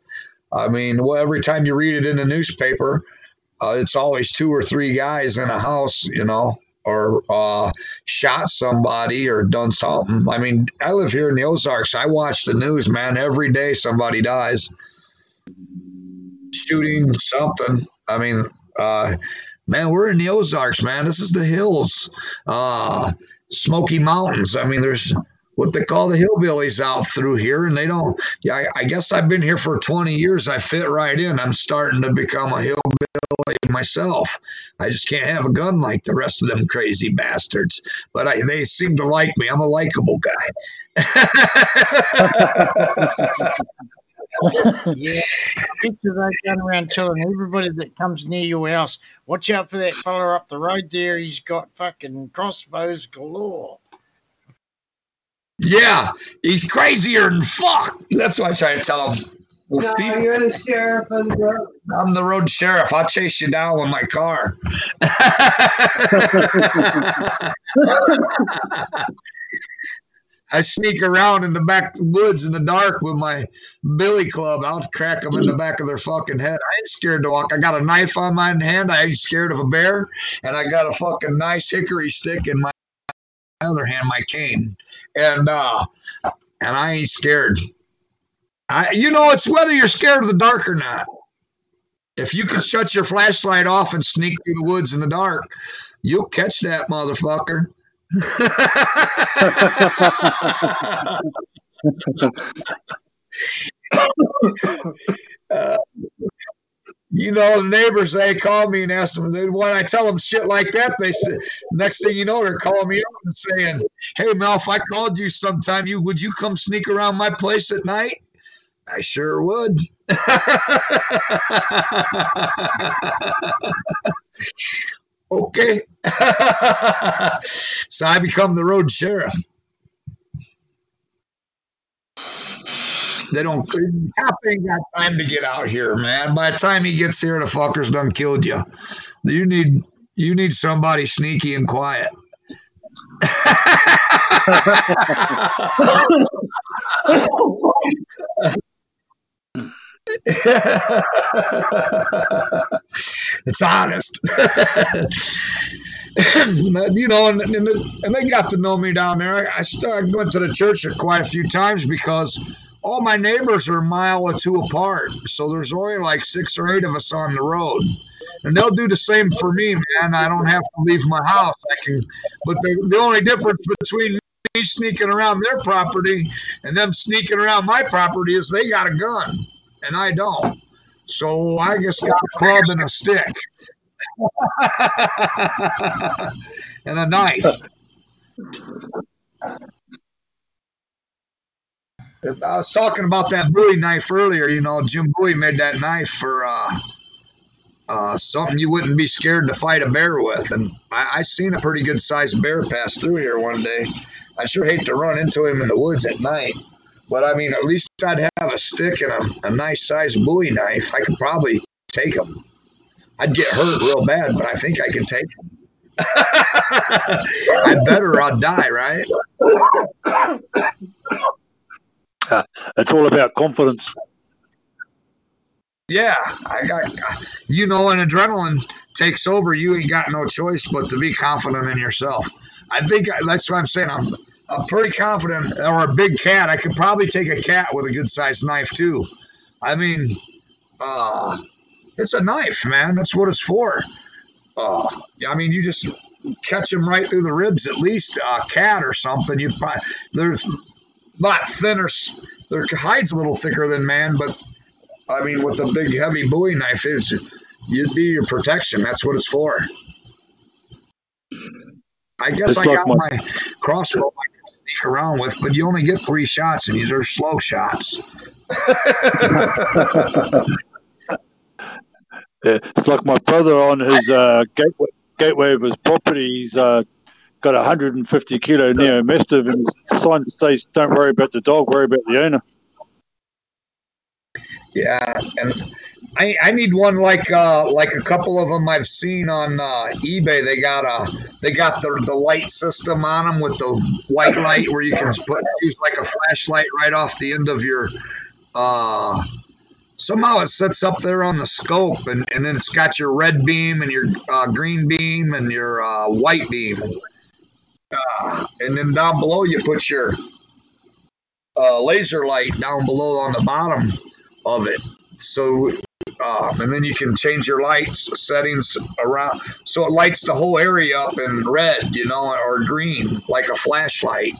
I mean, well, every time you read it in the newspaper, uh, it's always two or three guys in a house, you know, or uh, shot somebody or done something. I mean, I live here in the Ozarks. I watch the news, man. Every day somebody dies, shooting something. I mean, uh, man, we're in the Ozarks, man. This is the hills, uh, Smoky Mountains. I mean, there's what they call the hillbillies out through here, and they don't. Yeah, I, I, guess I've been here for 20 years. I fit right in. I'm starting to become a hillbilly myself. I just can't have a gun like the rest of them crazy bastards. But I, they seem to like me. I'm a likable guy. yeah, picture they going around telling everybody that comes near your house, watch out for that fella up the road there. He's got fucking crossbows galore. Yeah, he's crazier than fuck. That's what I try to tell him. No, you're the sheriff of the road. I'm the road sheriff. I'll chase you down with my car. I sneak around in the back woods in the dark with my billy club. I'll crack them in the back of their fucking head. I ain't scared to walk. I got a knife on my hand. I ain't scared of a bear. And I got a fucking nice hickory stick in my other hand, my cane, and uh, and I ain't scared. I, you know, it's whether you're scared of the dark or not. If you can shut your flashlight off and sneak through the woods in the dark, you'll catch that motherfucker. uh, you know, the neighbors they call me and ask them. When I tell them shit like that, they say next thing you know they're calling me up and saying, "Hey, if I called you sometime, you would you come sneak around my place at night?" I sure would. okay. so I become the road sheriff. They don't. Cop ain't got time to get out here, man. By the time he gets here, the fucker's done killed you. You need you need somebody sneaky and quiet. it's honest. you know, and, and, and, they got to know me down there. I, started, went to the church quite a few times because all my neighbors are a mile or two apart. So there's only like six or eight of us on the road. And they'll do the same for me, man. I don't have to leave my house. I can, but the, the only difference between me sneaking around their property and them sneaking around my property is they got a gun and I don't. So I just got a club and a stick and a knife. I was talking about that Bowie knife earlier. You know, Jim Bowie made that knife for uh, uh, something you wouldn't be scared to fight a bear with. And I, I seen a pretty good sized bear pass through here one day. I sure hate to run into him in the woods at night. But I mean, at least I'd have a stick and a, a nice sized Bowie knife. I could probably take him. I'd get hurt real bad, but I think I can take him. I better I'd die, right? Uh, it's all about confidence. Yeah, I got, you know, when adrenaline takes over, you ain't got no choice but to be confident in yourself. I think that's what I'm saying. I'm, I'm pretty confident, or a big cat. I could probably take a cat with a good sized knife too. I mean, uh, it's a knife, man. That's what it's for. Uh, I mean, you just catch them right through the ribs, at least a cat or something. You probably there's not thinner. Their hide's a little thicker than man, but I mean, with a big heavy Bowie knife, is you'd be your protection. That's what it's for. I guess I got my- my crossbow I can sneak around with, but you only get three shots, and these are slow shots. Yeah, it's like my brother on his uh, gateway, gateway of his property. He's uh, got a 150 kilo neo mastiff, and his sign states, "Don't worry about the dog, worry about the owner." Yeah, and I I need one like uh like a couple of them I've seen on uh, eBay. They got a they got the the light system on them with the white light where you can put use like a flashlight right off the end of your uh somehow it sets up there on the scope and, and then it's got your red beam and your uh, green beam and your uh, white beam uh, and then down below you put your uh, laser light down below on the bottom of it. So, um, and then you can change your lights settings around so it lights the whole area up in red, you know, or green like a flashlight.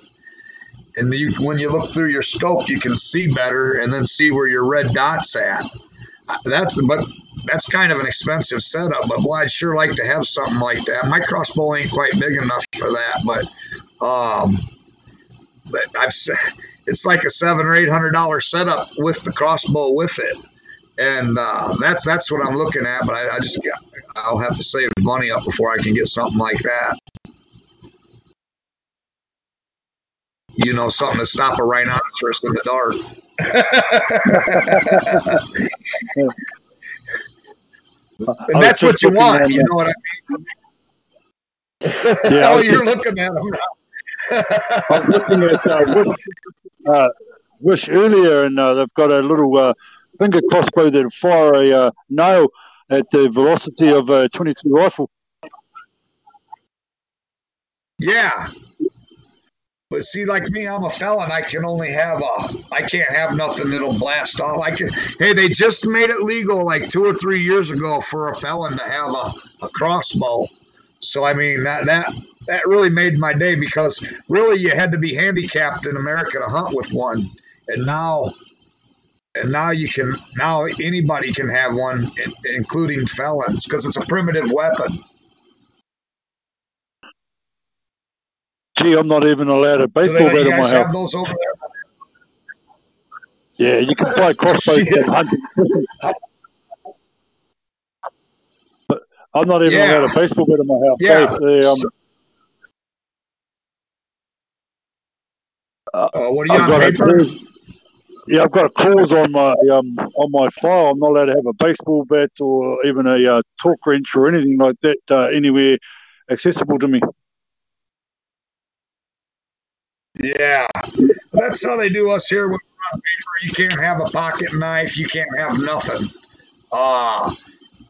And you, when you look through your scope, you can see better and then see where your red dots at. That's but that's kind of an expensive setup. But boy, I'd sure like to have something like that. My crossbow ain't quite big enough for that, but um, but I've it's like a seven or eight hundred dollar setup with the crossbow with it, and uh, that's that's what I'm looking at. But I, I just I'll have to save money up before I can get something like that. You know, something to stop a rhinoceros in the dark. And that's what you want. You know what I mean? Yeah, oh, you're looking at them I was looking at uh, Wish, uh, Wish earlier, and uh, they've got a little uh, finger crossbow that fire a uh, nail at the velocity of a 22 rifle. Yeah. But see, like me, I'm a felon. I can only have a. I can't have nothing that'll blast off. I can. Hey, they just made it legal like two or three years ago for a felon to have a, a crossbow. So I mean that that that really made my day because really you had to be handicapped in America to hunt with one, and now. And now you can now anybody can have one, including felons, because it's a primitive weapon. Gee, I'm not even allowed a baseball bat in my house. those over there? Yeah, you can buy crossbows Yeah. at 150. But I'm not even Yeah. allowed a baseball bat in my house. Yeah. They- um, Uh, what are you I've on got a paper? Yeah, I've got a clause on my um on my file. I'm not allowed to have a baseball bat or even a uh, torque wrench or anything like that uh, anywhere accessible to me. Yeah, that's how they do us here when we're on paper. You can't have a pocket knife. You can't have nothing. Uh,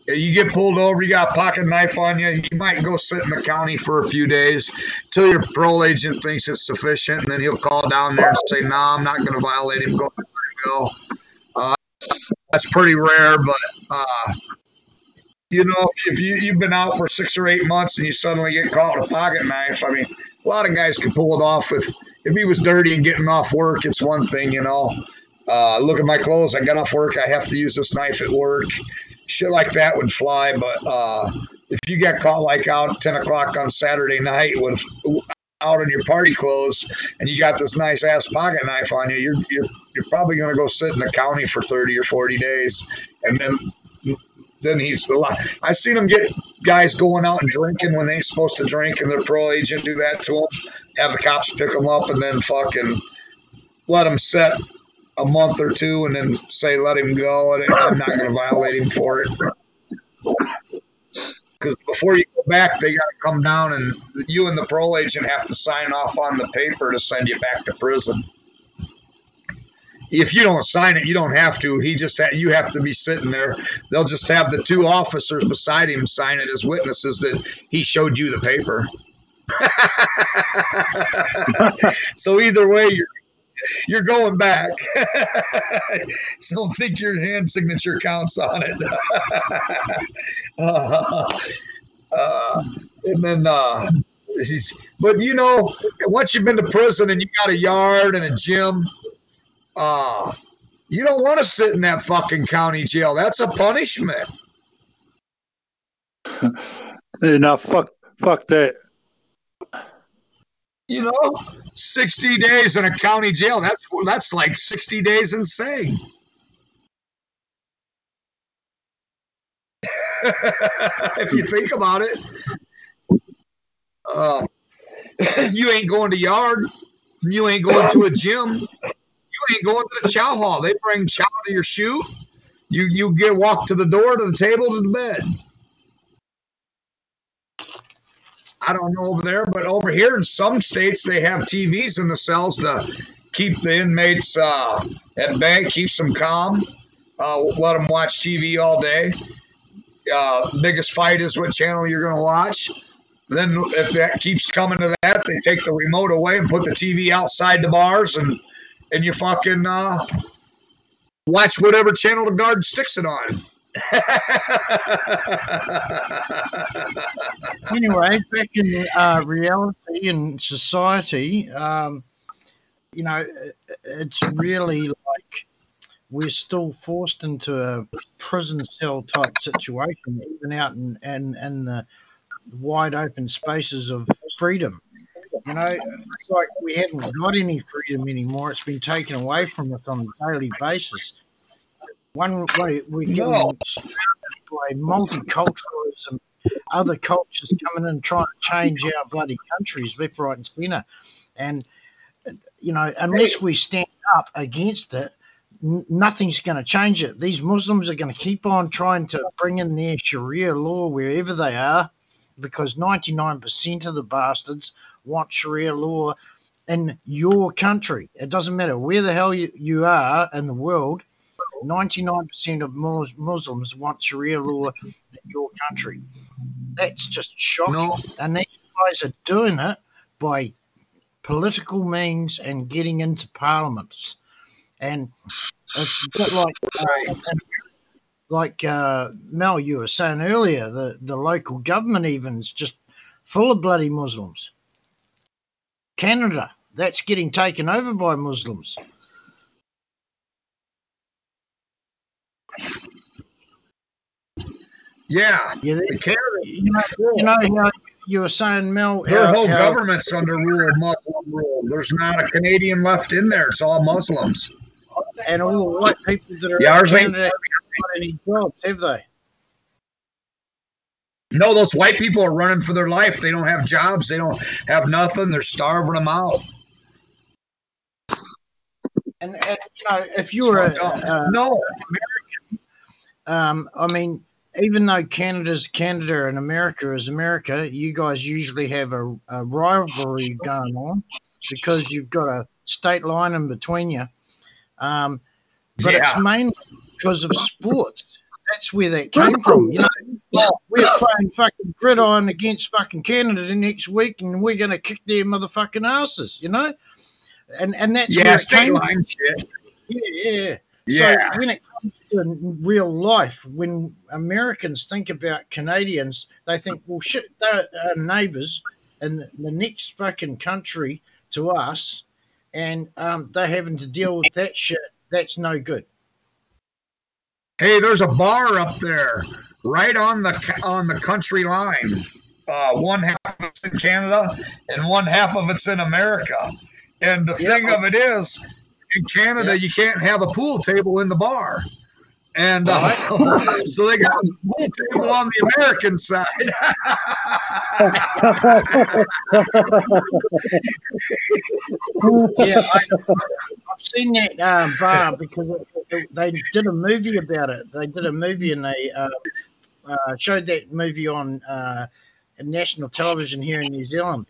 you get pulled over, you got a pocket knife on you. You might go sit in the county for a few days till your parole agent thinks it's sufficient, and then he'll call down there and say, "No, I'm not going to violate him. Go ago. Uh, that's pretty rare, but uh, you know, if, if you you've been out for six or eight months and you suddenly get caught with a pocket knife, I mean, a lot of guys can pull it off with. If he was dirty and getting off work, it's one thing, you know. Uh, look at my clothes. I got off work. I have to use this knife at work. Shit like that would fly. But uh, if you get caught like out at 10 o'clock on Saturday night with out in your party clothes and you got this nice ass pocket knife on you, you're, you're, you're probably going to go sit in the county for 30 or 40 days. And then then he's a lot. I seen him get guys going out and drinking when they're supposed to drink, and their pro agent do that to them. Have the cops pick them up and then fucking let them sit a month or two and then say let him go and I'm not going to violate him for it. Because before you go back, they got to come down and you and the parole agent have to sign off on the paper to send you back to prison. If you don't sign it, you don't have to. He just ha- you have to be sitting there. They'll just have the two officers beside him sign it as witnesses that he showed you the paper. so either way, you're you're going back. so don't think your hand signature counts on it. uh, uh, and then, uh, but you know, once you've been to prison and you got a yard and a gym, uh, you don't want to sit in that fucking county jail. That's a punishment. now, fuck, fuck that you know, 60 days in a county jail. That's that's like 60 days insane. if you think about it, uh, you ain't going to yard. You ain't going to a gym. You ain't going to the chow hall. They bring chow to your shoe. You you get walk to the door to the table to the bed. I don't know over there, but over here in some states they have TVs in the cells to keep the inmates uh, at bay, keeps them calm, uh, let them watch TV all day. Uh, biggest fight is what channel you're going to watch. Then if that keeps coming to that, they take the remote away and put the TV outside the bars, and and you fucking uh, watch whatever channel the guard sticks it on. Anyway, back in uh, reality and society, um, you know, it's really like we're still forced into a prison cell type situation, even out in, in, in the wide open spaces of freedom. You know, it's like we haven't got any freedom anymore. It's been taken away from us on a daily basis. One way we're getting no. by multiculturalism, other cultures coming in trying to change our bloody countries left, right, and centre. And, you know, unless we stand up against it, n- nothing's going to change it. These Muslims are going to keep on trying to bring in their Sharia law wherever they are because 99% of the bastards want Sharia law in your country. It doesn't matter where the hell you, you are in the world 99% of Muslims want Sharia law in your country. That's just shocking. No. And these guys are doing it by political means and getting into parliaments. And it's a bit like, uh, like uh, Mel, you were saying earlier, the, the local government even is just full of bloody Muslims. Canada, that's getting taken over by Muslims. Yeah, yeah they, you, know, you know how you were saying, Mel. Their whole how, government's under rule, Muslim rule. There's not a Canadian left in there. It's all Muslims. And all the white people that are yeah, ours ain't got any jobs, have they? No, those white people are running for their life. They don't have jobs. They don't have nothing. They're starving them out. And, and you know, if you're a, a, no American, um, I mean, even though Canada's Canada and America is America, you guys usually have a, a rivalry going on because you've got a state line in between you. Um, but yeah. it's mainly because of sports. That's where that came from. You know, we're playing fucking gridiron against fucking Canada the next week, and we're going to kick their motherfucking asses. You know, and and that's yeah, where it came line shit. Yeah, yeah. Yeah. So when it comes to real life, when Americans think about Canadians, they think, well, shit, they're our neighbours in the next fucking country to us, and um, they're having to deal with that shit. That's no good. Hey, there's a bar up there, right on the on the country line. Uh, one half of it's in Canada, and one half of it's in America. And the Yeah. thing of it is, in Canada, Yeah. you can't have a pool table in the bar. And uh, so they got a pool table on the American side. Yeah, I, I've seen that uh, bar because it, it, they did a movie about it. They did a movie and they uh, uh, showed that movie on uh, national television here in New Zealand,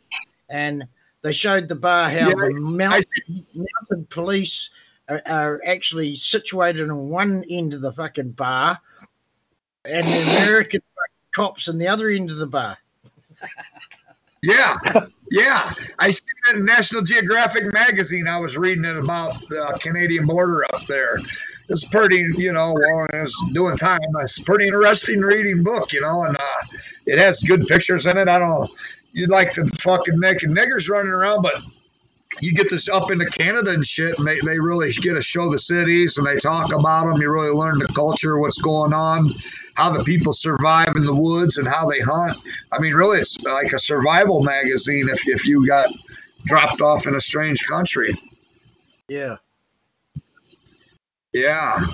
and they showed the bar how Yeah, the mounted, mounted police are, are actually situated on one end of the fucking bar, and the American cops on the other end of the bar. Yeah, yeah. I see that in National Geographic magazine. I was reading it about the Canadian border up there. It's pretty, you know, well, it's doing time. It's pretty interesting reading book, you know, and uh, it has good pictures in it. I don't You'd like the fucking naked niggers running around, but you get this up into Canada and shit, and they, they really get to show the cities and they talk about them. You really learn the culture, what's going on, how the people survive in the woods, and how they hunt. I mean, really, it's like a survival magazine if, if you got dropped off in a strange country. Yeah, Yeah.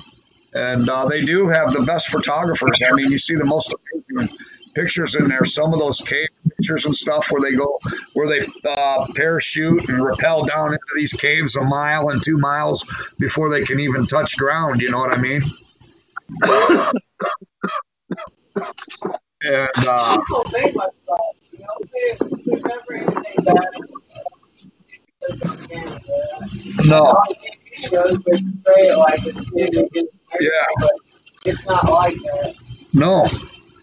And uh, they do have the best photographers. I mean, you see the most amazing pictures in there. Some of those cave pictures and stuff where they go, where they uh, parachute and rappel down into these caves a mile and two miles before they can even touch ground. You know what I mean? and uh, People think like that, you know, they, there's never anything bad. in Canada. no, On TV shows, they portray it like it's good and good, Yeah. it's not like that. no.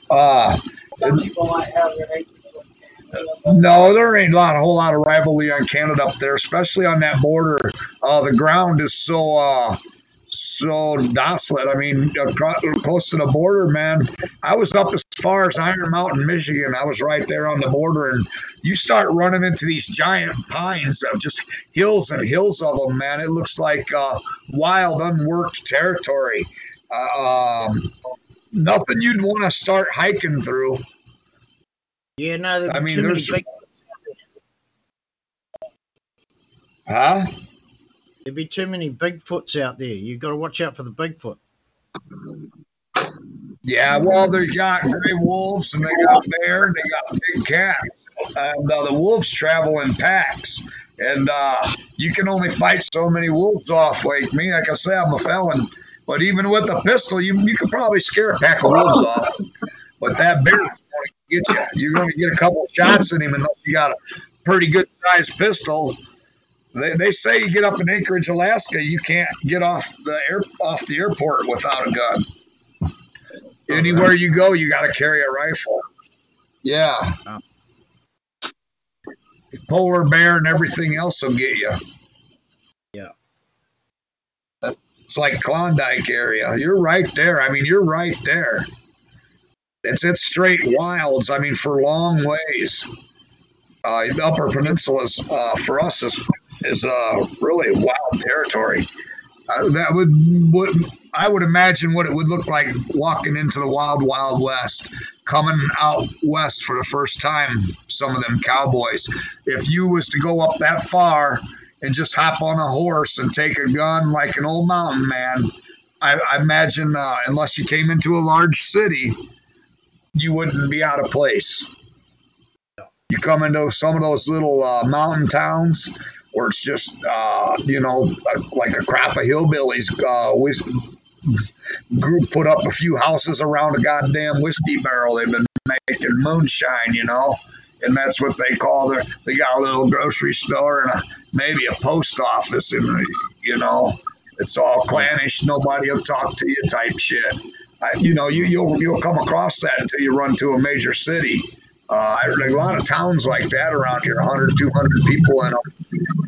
Uh, Some people might have their hatred for Canada, but No, there ain't a lot, a whole lot of rivalry on Canada up there, especially on that border. Uh, the ground is so uh, so desolate. I mean, close to the border, man. I was up as far as Iron Mountain, Michigan. I was right there on the border, and you start running into these giant pines of just hills and hills of them, man. It looks like uh, wild, unworked territory. Uh, um, nothing you'd want to start hiking through. yeah. No, there's I mean, too many there's- big Huh? There'd be too many Bigfoots out there. You've got to watch out for the Bigfoot. Yeah, well, they got gray wolves and they got bear and they got big cats. And uh, the wolves travel in packs. And uh, you can only fight so many wolves off. Like me, like I say, I'm a felon. But even with a pistol, you, you could probably scare a pack of wolves off. But that bear's going to get you. You're going to get a couple of shots in him unless you got a pretty good sized pistol. They, they say you get up in Anchorage, Alaska, you can't get off the air off the airport without a gun. Anywhere you go, you got to carry a rifle. Yeah. Polar bear and everything else will get you. Yeah. It's like Klondike area. You're right there. I mean, you're right there. It's it's straight wilds. I mean, for long ways. Uh, the Upper Peninsula's uh, for us is is uh, really wild territory. Uh, that would would I would imagine what it would look like walking into the wild wild west, coming out west for the first time. Some of them cowboys. If you was to go up that far and just hop on a horse and take a gun like an old mountain man, I, I imagine uh, unless you came into a large city, you wouldn't be out of place. You come into some of those little uh, mountain towns where it's just, uh, you know, like- a crop of hillbillies. Uh, group put up a few houses around a goddamn whiskey barrel. They've been making moonshine, you know, and that's what they call their. They got a little grocery store and a, maybe a post office, and you know, it's all clannish. Nobody will talk to you, type shit. I, you know, you you'll you'll come across that until you run to a major city. Uh, I a lot of towns like that around here, 100, 200 people in them,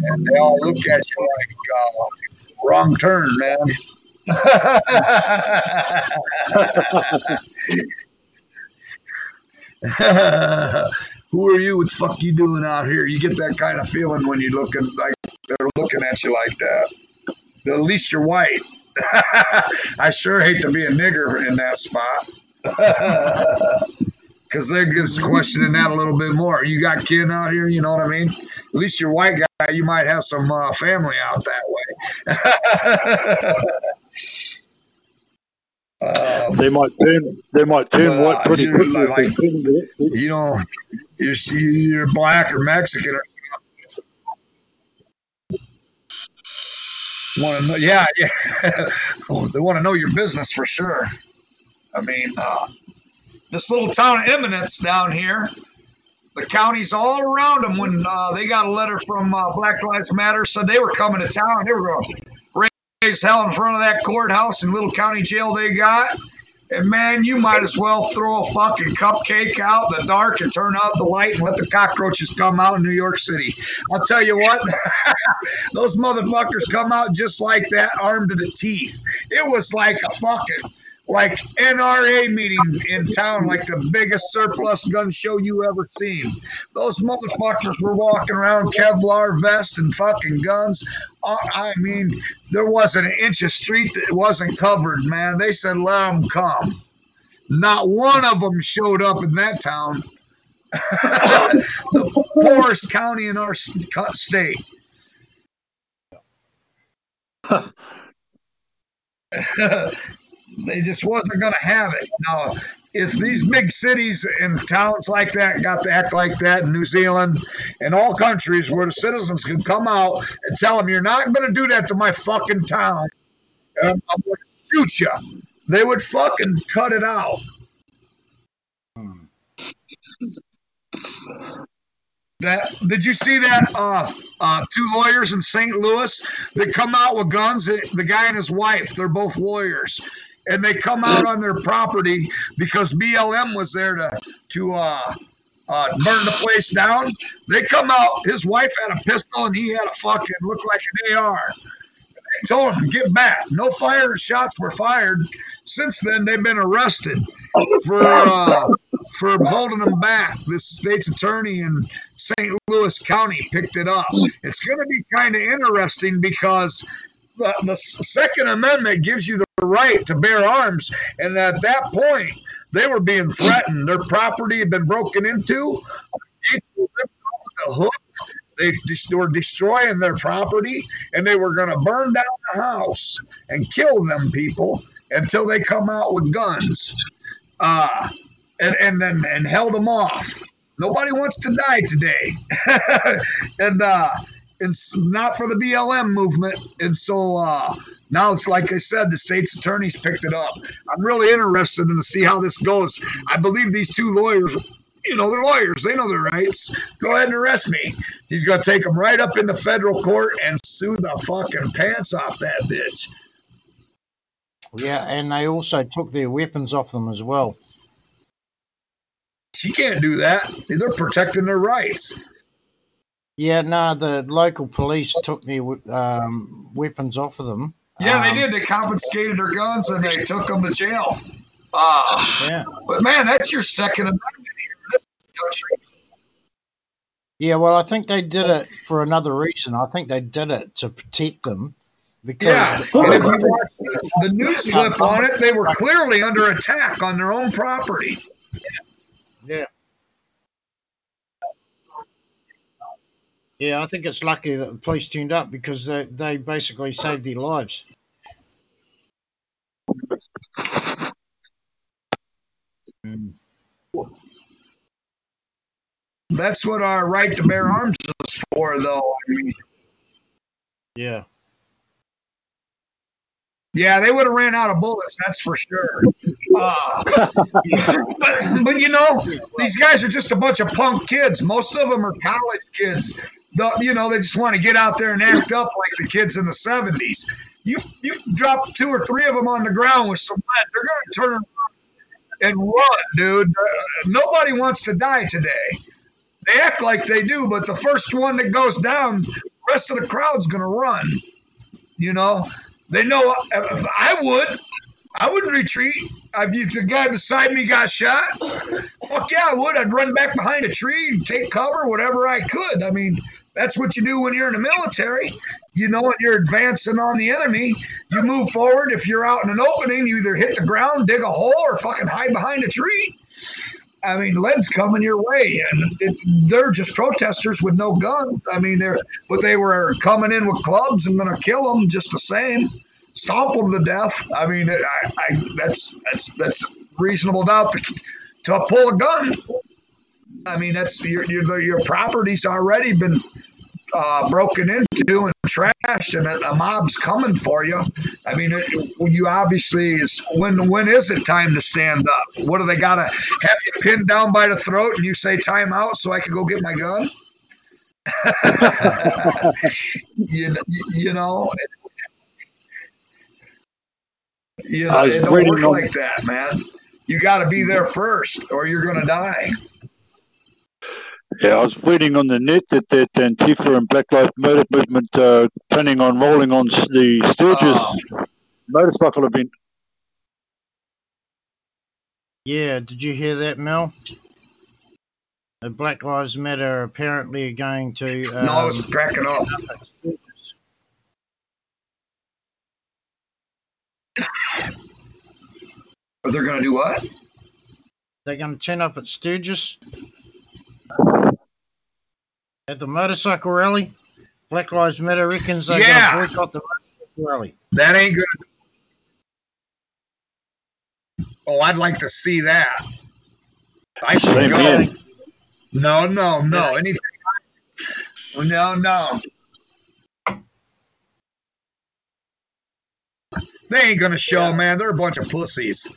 and they all look at you like uh, wrong turn, man. Who are you? What the fuck you doing out here? You get that kind of feeling when you're looking like they're looking at you like that. At least you're white. I sure hate to be a nigger in that spot. Because they're just questioning that a little bit more. You got kin out here, you know what I mean? At least you're white guy, you might have some uh, family out that way. Um, They might turn. They might turn Well, white pretty you- quickly. like- they turn it. you know, you're you're black or Mexican or want to know? Yeah, yeah. they want to know your business for sure. I mean, uh, this little town of Eminence down here, the counties all around them. When uh, they got a letter from uh, Black Lives Matter, said they were coming to town. They were going to raise hell in front of that courthouse and little county jail they got. And man, you might as well throw a fucking cupcake out in the dark and turn out the light and let the cockroaches come out in New York City. I'll tell you what, those motherfuckers come out just like that, armed to the teeth. It was like a fucking like NRA meeting in town, like the biggest surplus gun show you ever seen. Those motherfuckers were walking around Kevlar vests and fucking guns. Uh, I mean, there wasn't an inch of street that wasn't covered, man. They said, let them come. Not one of them showed up in that town. the poorest county in our state. they just wasn't going to have it. Now, if these big cities and towns like that got to act like that in New Zealand and all countries where the citizens can come out and tell them, you're not going to do that to my fucking town, and I'm going to shoot you, they would fucking cut it out. That did you see that? Uh, uh, two lawyers in St. Louis that come out with guns. The guy and his wife, they're both lawyers, and they come out on their property because BLM was there to to uh, uh, burn the place down. They come out. His wife had a pistol and he had a fucking looked like an AR. They told him get back. No fire shots were fired. Since then, they've been arrested for uh, for holding them back. The state's attorney in St. Louis County picked it up. It's going to be kind of interesting because the, the Second Amendment gives you the right to bear arms, and at that point, they were being threatened. Their property had been broken into. The. They were destroying their property, and they were going to burn down the house and kill them people until they come out with guns. Uh, and, and then and held them off. Nobody wants to die today, and uh, it's not for the BLM movement. And so uh, now it's like I said, the state's attorneys picked it up. I'm really interested in to see how this goes. I believe these two lawyers. You know, they're lawyers. They know their rights. Go ahead and arrest me. He's going to take them right up into federal court and sue the fucking pants off that bitch. Yeah, and they also took their weapons off them as well. She can't do that. They're protecting their rights. Yeah, no, the local police took their um, weapons off of them. Yeah, they Um, did. They confiscated their guns and they took them to jail. Uh, Yeah, but man, that's your Second Amendment here in this country. yeah. Well, I think they did it for another reason. I think they did it to protect them because Yeah, and if you watch the, the news clip on it, they were clearly under attack on their own property. yeah, yeah. I think it's lucky that the police turned up because they they basically saved their lives. Mm. That's what our right to bear arms is for, though. I mean, Yeah, yeah, they would have ran out of bullets, that's for sure. Uh, but, but you know, these guys are just a bunch of punk kids. Most of them are college kids. The, you know, they just want to get out there and act up like the kids in the 70s. You you drop two or three of them on the ground with some lead, they're going to turn and run, dude. Uh, nobody wants to die today. They act like they do, but the first one that goes down, the rest of the crowd's going to run. You know, they know if I would. I wouldn't retreat. If the guy beside me got shot, fuck yeah, I would. I'd run back behind a tree and take cover, whatever I could. I mean, that's what you do when you're in the military. You know what you're advancing on the enemy. You move forward. If you're out in an opening, you either hit the ground, dig a hole, or fucking hide behind a tree. I mean, lead's coming your way, and it, they're just protesters with no guns. I mean, they're but they were coming in with clubs and going to kill them just the same, stomp them to death. I mean, I, I that's that's that's reasonable doubt to, to pull a gun. I mean, that's your your your property's already been uh, broken into and trashed, and a, a, mob's coming for you. I mean, it, you obviously is when when is it time to stand up? What do they gotta have you pinned down by the throat and you say time out so I can go get my gun? you, you know. You know, it don't work like that, man. You got to be there first, or you're going to die. Yeah, I was reading on the net that that Antifa and Black Lives Matter movement uh, planning on rolling on the Sturgis oh. motorcycle event. Yeah, did you hear that, Mel? The Black Lives Matter apparently are going to. Um, no, I was cracking up. Are They're going to do what? They're going to turn up at Sturgis at the motorcycle rally. Black Lives Matter reckons they're yeah. going to boycott the motorcycle rally. That ain't good. Oh, I'd like to see that. I should go. No, no, no. Anything? No, no. They ain't gonna show, man. They're a bunch of pussies.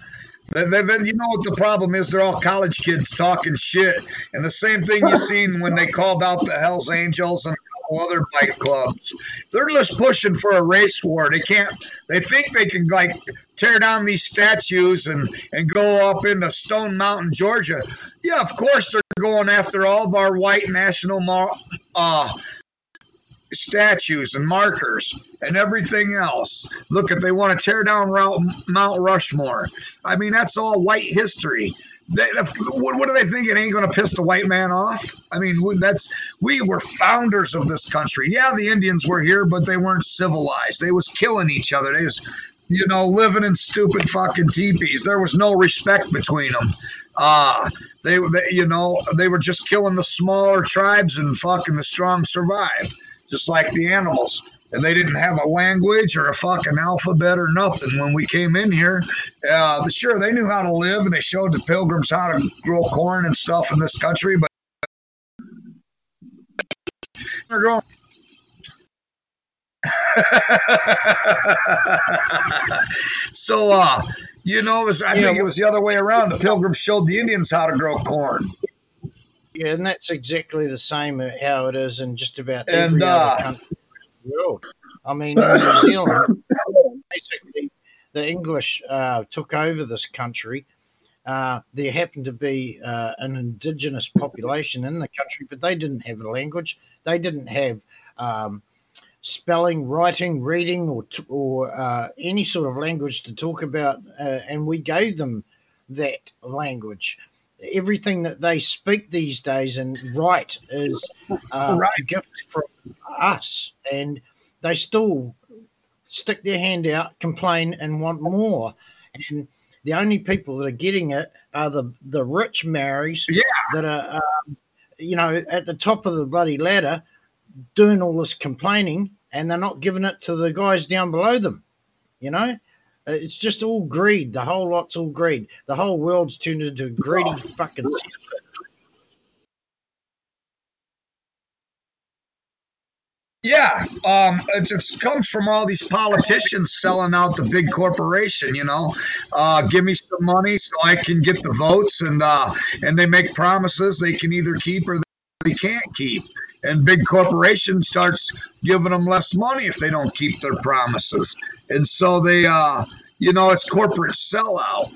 Then, then, you know what the problem is? They're all college kids talking shit. And the same thing you seen when they called out the Hells Angels and other bike clubs. They're just pushing for a race war. They can't. They think they can like tear down these statues and and go up into Stone Mountain, Georgia. Yeah, of course they're going after all of our white national uh, statues and markers and everything else. Look, if they want to tear down Mount Rushmore, I mean, that's all white history. They, what, what do they think? It ain't going to piss the white man off? I mean, that's we were founders of this country. Yeah, the Indians were here, but they weren't civilized. They was killing each other. They was, you know, living in stupid fucking teepees. There was no respect between them. Uh, they, they, you know, they were just killing the smaller tribes and fucking the strong survive just like the animals. And they didn't have a language or a fucking alphabet or nothing when we came in here. Uh, sure, they knew how to live and they showed the pilgrims how to grow corn and stuff in this country, but they're going. so, uh, you know, it was, I yeah, think it was the other way around. The pilgrims showed the Indians how to grow corn. Yeah, and that's exactly the same how it is in just about every and, uh, other country in the world. I mean, in New Zealand, basically, the English uh, took over this country. Uh, there happened to be uh, an indigenous population in the country, but they didn't have a language. They didn't have um, spelling, writing, reading, or, or uh, any sort of language to talk about, uh, and we gave them that language everything that they speak these days and write is uh, right. a gift from us, and they still stick their hand out, complain, and want more. And the only people that are getting it are the the rich Maoris yeah. that are, um, you know, at the top of the bloody ladder, doing all this complaining, and they're not giving it to the guys down below them. You know, it's just all greed. The whole lot's all greed. The whole world's turned into greedy oh. fucking. Yeah, um, it just comes from all these politicians selling out the big corporation. You know, uh, give me some money so I can get the votes, and uh, and they make promises they can either keep or they can't keep. And big corporation starts giving them less money if they don't keep their promises and so they, uh, you know, it's corporate sellout.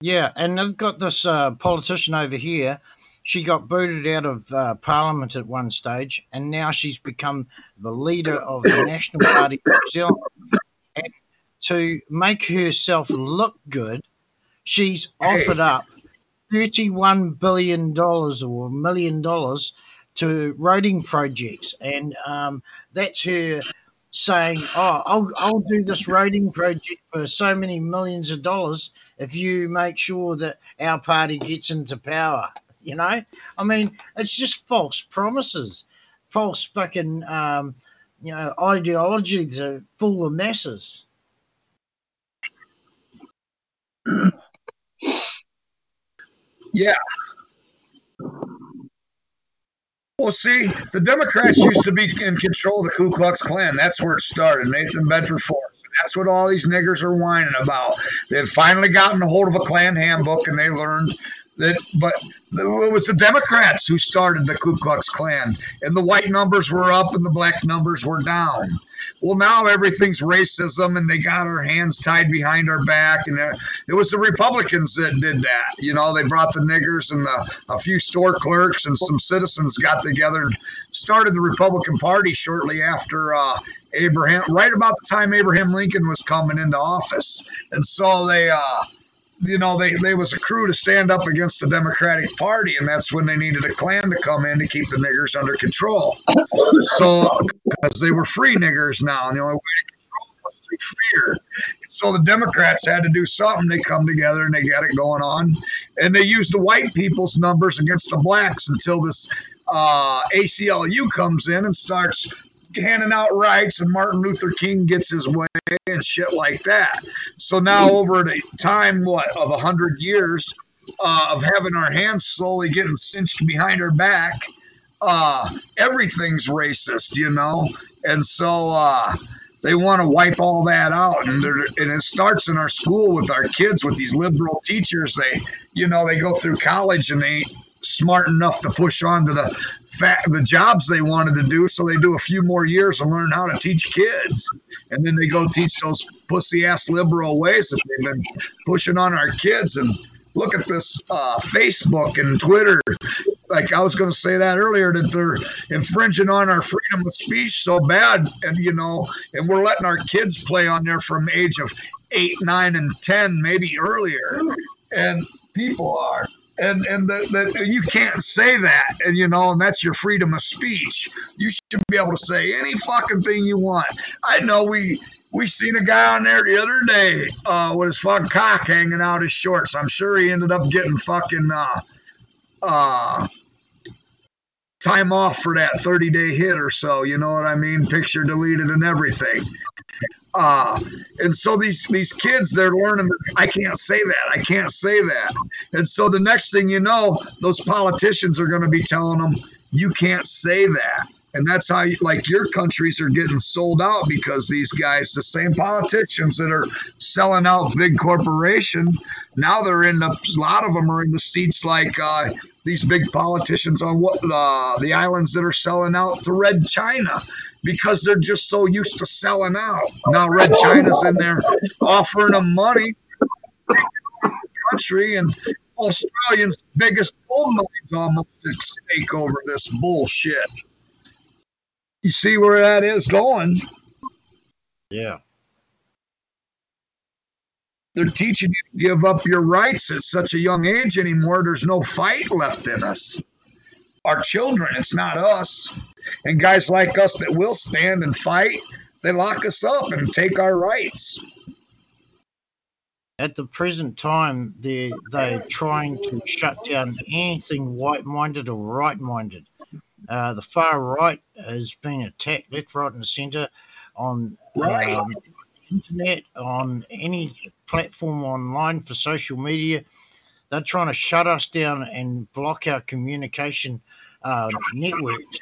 Yeah, and they've got this uh, politician over here she got booted out of uh, Parliament at one stage, and now she's become the leader of the National Party of New Zealand. And to make herself look good, she's offered up $31 billion or a million dollars to roading projects. And um, that's her saying, Oh, I'll, I'll do this roading project for so many millions of dollars if you make sure that our party gets into power. You know, I mean, it's just false promises, false fucking, um, you know, ideology to fool the masses. Yeah. Well, see, the Democrats used to be in control of the Ku Klux Klan. That's where it started. Nathan Bedford Forrest. That's what all these niggers are whining about. They've finally gotten a hold of a Klan handbook and they learned but it was the Democrats who started the Ku Klux Klan, and the white numbers were up and the black numbers were down. Well, now everything's racism, and they got our hands tied behind our back, and it was the Republicans that did that. You know, they brought the niggers and the, a few store clerks and some citizens got together and started the Republican Party shortly after uh, Abraham, right about the time Abraham Lincoln was coming into office, and so they. Uh, you know, they, they was a crew to stand up against the Democratic Party, and that's when they needed a Klan to come in to keep the niggers under control. So, because they were free niggers now, and the only way to control was through fear. So the Democrats had to do something. They come together and they got it going on, and they used the white people's numbers against the blacks until this uh, ACLU comes in and starts handing out rights and Martin Luther King gets his way and shit like that. So now over the time what of a hundred years uh, of having our hands slowly getting cinched behind our back, uh, everything's racist, you know, and so uh, they want to wipe all that out, and and it starts in our school with our kids with these liberal teachers. They, you know, they go through college and they smart enough to push on to the fat, the jobs they wanted to do. So they do a few more years and learn how to teach kids. And then they go teach those pussy ass liberal ways that they've been pushing on our kids. And look at this uh, Facebook and Twitter. Like I was going to say that earlier, that they're infringing on our freedom of speech so bad, and you know, and we're letting our kids play on there from age of eight, nine, and ten, maybe earlier, and people are and and the, the, you can't say that and you know and that's your freedom of speech. You should be able to say any fucking thing you want. I know we we seen a guy on there the other day uh, with his fucking cock hanging out his shorts. I'm sure he ended up getting fucking uh, uh, time off for that 30 day hit or so. You know what i mean? Picture deleted and everything uh, and so these these kids they're learning I can't say that I can't say that. And so the next thing you know those politicians are going to be telling them you can't say that. And that's how you, like your countries are getting sold out because these guys the same politicians that are selling out big corporation now they're in the a lot of them are in the seats like uh, these big politicians on what uh, the islands that are selling out to red china because they're just so used to selling out now red china's in there offering them money country and australians biggest gold mines almost at stake over this bullshit you see where that is going. Yeah. They're teaching you to give up your rights at such a young age anymore. There's no fight left in us. Our children, it's not us. And guys like us that will stand and fight, they lock us up and take our rights. At the present time, they're, they're trying to shut down anything white minded or right minded. Uh, the far right has been attacked left, right, and centre on right. um, internet, on any platform online for social media. They're trying to shut us down and block our communication uh, networks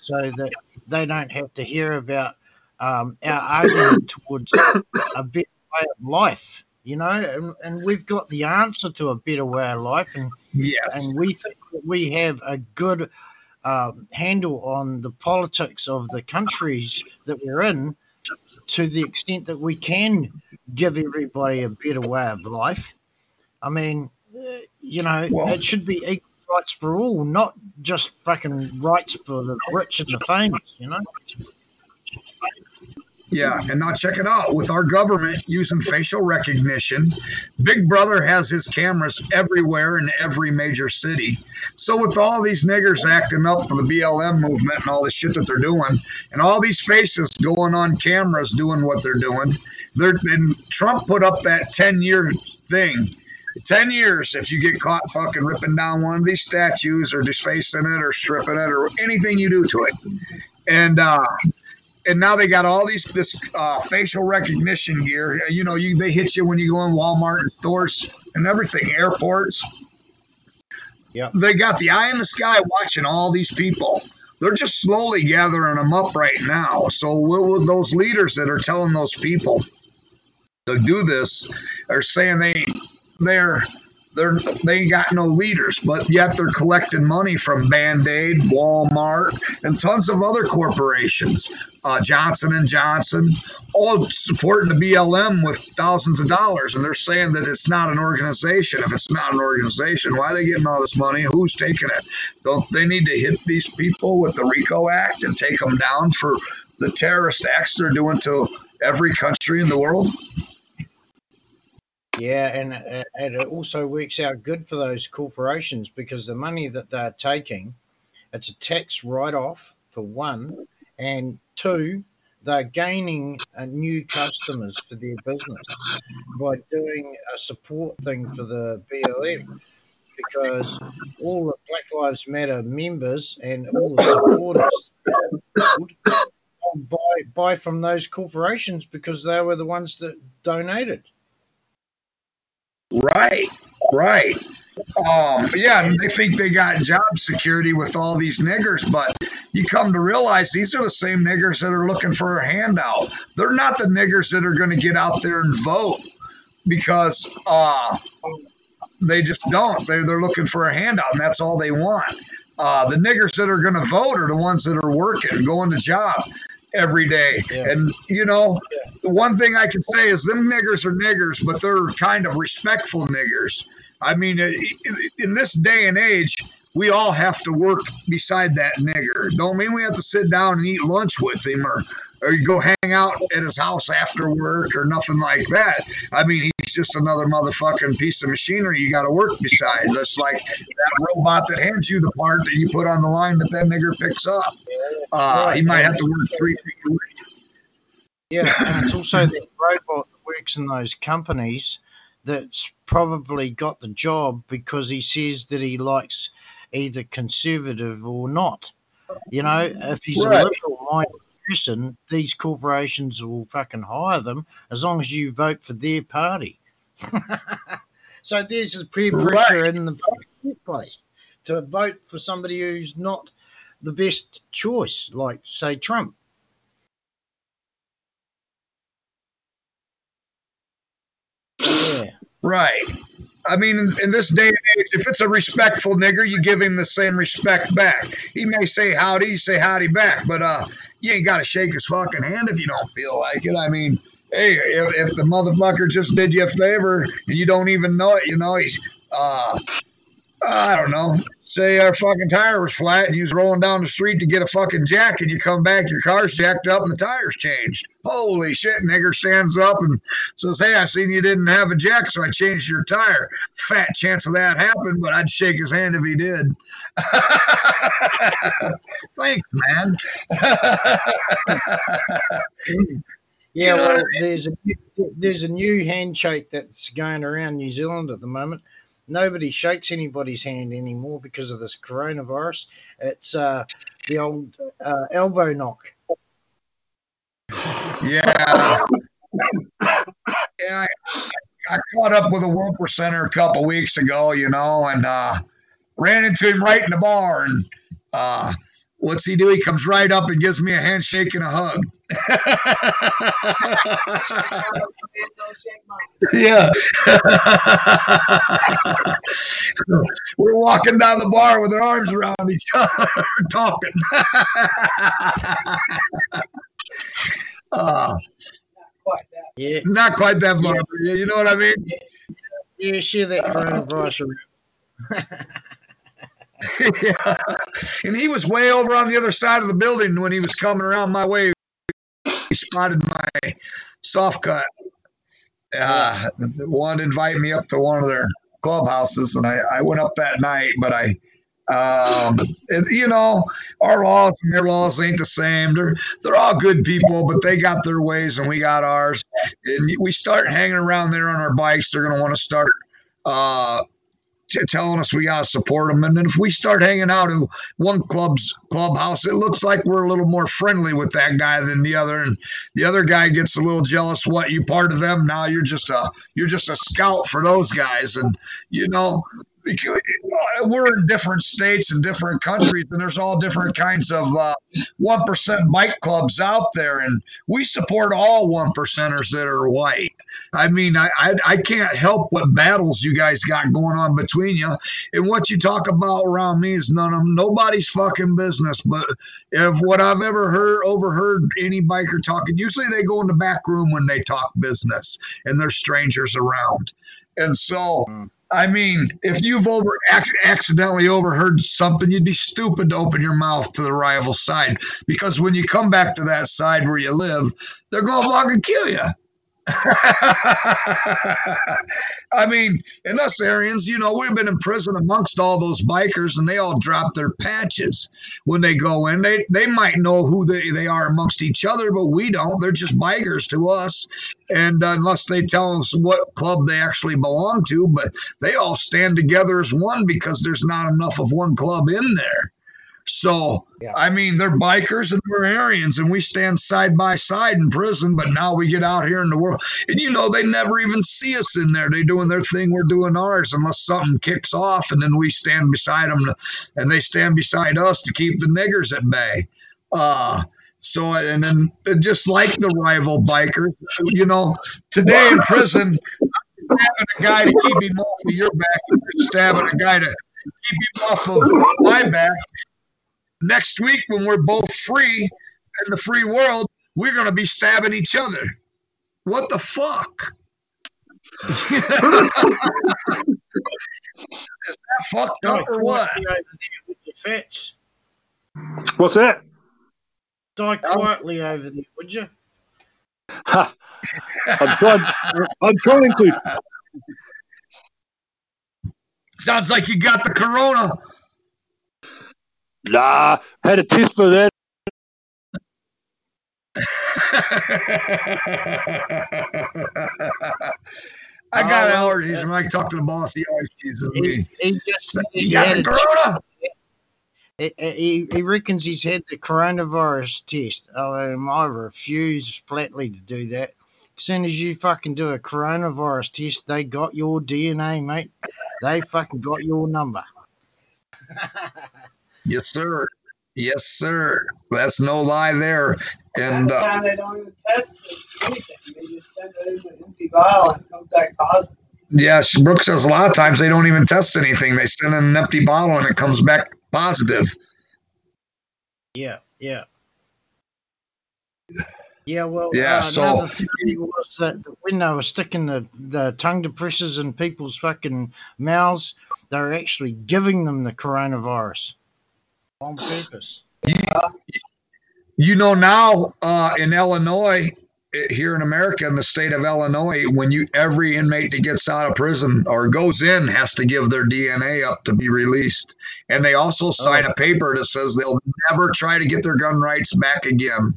so that they don't have to hear about um, our argument towards a better way of life. You know, and, and we've got the answer to a better way of life, and yes. and we think that we have a good uh, handle on the politics of the countries that we're in to the extent that we can give everybody a better way of life. I mean, you know, well, it should be equal rights for all, not just fucking rights for the rich and the famous, you know? Yeah, and now check it out. With our government using facial recognition, Big Brother has his cameras everywhere in every major city. So with all these niggers acting up for the BLM movement and all the shit that they're doing, and all these faces going on cameras doing what they're doing, they're Trump put up that 10-year thing. 10 years if you get caught fucking ripping down one of these statues or defacing it or stripping it or anything you do to it. And uh and now they got all these this uh, facial recognition gear. You know, you they hit you when you go in Walmart and stores and everything, airports. Yeah. They got the eye in the sky watching all these people. They're just slowly gathering them up right now. So what would those leaders that are telling those people to do this are saying they they're they're they ain't got no leaders, but yet they're collecting money from Band Aid, Walmart, and tons of other corporations, uh, Johnson and Johnson, all supporting the BLM with thousands of dollars, and they're saying that it's not an organization. If it's not an organization, why are they getting all this money? Who's taking it? Don't they need to hit these people with the RICO Act and take them down for the terrorist acts they're doing to every country in the world? Yeah, and, uh, and it also works out good for those corporations because the money that they're taking, it's a tax write off for one, and two, they're gaining uh, new customers for their business by doing a support thing for the BLM because all the Black Lives Matter members and all the supporters buy, buy from those corporations because they were the ones that donated. Right, right. Um, yeah, they think they got job security with all these niggers, but you come to realize these are the same niggers that are looking for a handout. They're not the niggers that are going to get out there and vote because uh, they just don't. They're, they're looking for a handout, and that's all they want. Uh, the niggers that are going to vote are the ones that are working, going to job every day. Yeah. And you know, the one thing I can say is them niggers are niggers, but they're kind of respectful niggers. I mean, uh, i- in this day and age, we all have to work beside that nigger. Don't mean we have to sit down and eat lunch with him or or you go hang out at his house after work or nothing like that. I mean, he's just another motherfucking piece of machinery you got to work beside. It's like that robot that hands you the part that you put on the line that that nigger picks up. Uh, he might have to work three. Yeah, and it's also the robot that works in those companies that's probably got the job because he says that he likes either conservative or not. You know, if he's Right. a liberal minded person, these corporations will fucking hire them as long as you vote for their party. so there's a peer Right. pressure in the place to vote for somebody who's not the best choice, like say Trump. Yeah. Right. I mean, in, in this day and age, if it's a respectful nigger, you give him the same respect back. He may say howdy, you say howdy back, but uh, you ain't got to shake his fucking hand if you don't feel like it. I mean, hey, if, if the motherfucker just did you a favor and you don't even know it, you know, he's, uh, I don't know. Say our fucking tire was flat and you was rolling down the street to get a fucking jack and you come back, your car's jacked up and the tire's changed. Holy shit, nigger stands up and says, Hey, I seen you didn't have a jack, so I changed your tire. Fat chance of that happened, but I'd shake his hand if he did. Thanks, man. Yeah, well, there's a there's a new handshake that's going around New Zealand at the moment. Nobody shakes anybody's hand anymore because of this coronavirus. It's uh, the old uh, elbow knock. yeah. Yeah, I, I caught up with a one percenter a couple weeks ago, you know, and uh, ran into him right in the bar. And uh, what's he do? He comes right up and gives me a handshake and a hug. yeah. We're walking down the bar with our arms around each other, talking. uh, Yeah, not quite that far. but You you know what I mean? yeah, share that around. Yeah. And he was way over on the other side of the building when he was coming around my way. He spotted my soft cut. Uh, wanted to invite me up to one of their clubhouses, and I, I went up that night, but I um, it, you know, our laws and their laws ain't the same. They're they're all good people, but they got their ways and we got ours. And we start hanging around there on our bikes, they're gonna want to start uh, telling us we gotta support them. And then if we start hanging out in one club's clubhouse, it looks like we're a little more friendly with that guy than the other, and the other guy gets a little jealous. What you part of them now? You're just a you're just a scout for those guys, and you know we're in different states and different countries, and there's all different kinds of uh, one uh, bike clubs out there, and we support all one percenters that are white. I mean, I, I, I can't help what battles you guys got going on between you, and what you talk about around me is none of nobody's fucking business. But if what I've ever heard overheard any biker talking, usually they go in the back room when they talk business, and there's strangers around, and so. Mm I mean, if you've over accidentally overheard something, you'd be stupid to open your mouth to the rival side because when you come back to that side where you live, they're going to fucking kill you. I mean, in us Aryans, you know, we've been in prison amongst all those bikers, and they all drop their patches when they go in. They they might know who they, they are amongst each other, but we don't. They're just bikers to us, and uh, unless they tell us what club they actually belong to, but they all stand together as one because there's not enough of one club in there. So, yeah. I mean, they're bikers and we're Aryans, and we stand side by side in prison. But now we get out here in the world, and you know, they never even see us in there. They're doing their thing, we're doing ours, unless something kicks off, and then we stand beside them, to, and they stand beside us to keep the niggers at bay. Uh, so, and then just like the rival bikers, you know, today in prison, stabbing a guy to keep him off of your back, stabbing a guy to keep him off of my back next week when we're both free in the free world, we're going to be stabbing each other. What the fuck? Is that fucked up or what? Fetch. What's that? Die um, quietly over there, would you? I'm trying. I'm trying to. Sounds like you got the corona. Nah, had a test for that. I got oh, allergies. When I talk to the boss, he always teases me. He, just he, he got corona. He, he, he, reckons he's had the coronavirus test. Um, I refuse flatly to do that. As soon as you fucking do a coronavirus test, they got your DNA, mate. They fucking got your number. Yes, sir. Yes, sir. That's no lie there. And the time uh, they don't even test anything. They just send it in an empty vial and comes back positive. Yes, Brooks says a lot of times they don't even test anything. They send in an empty bottle and it comes back positive. Yeah, yeah. Yeah, well, yeah. Uh, so another theory was that when they were sticking the, the tongue depressors in people's fucking mouths, they were actually giving them the coronavirus on purpose. You, you know now uh, in Illinois, here in America, in the state of Illinois, when you every inmate that gets out of prison or goes in has to give their DNA up to be released, and they also sign oh. a paper that says they'll never try to get their gun rights back again.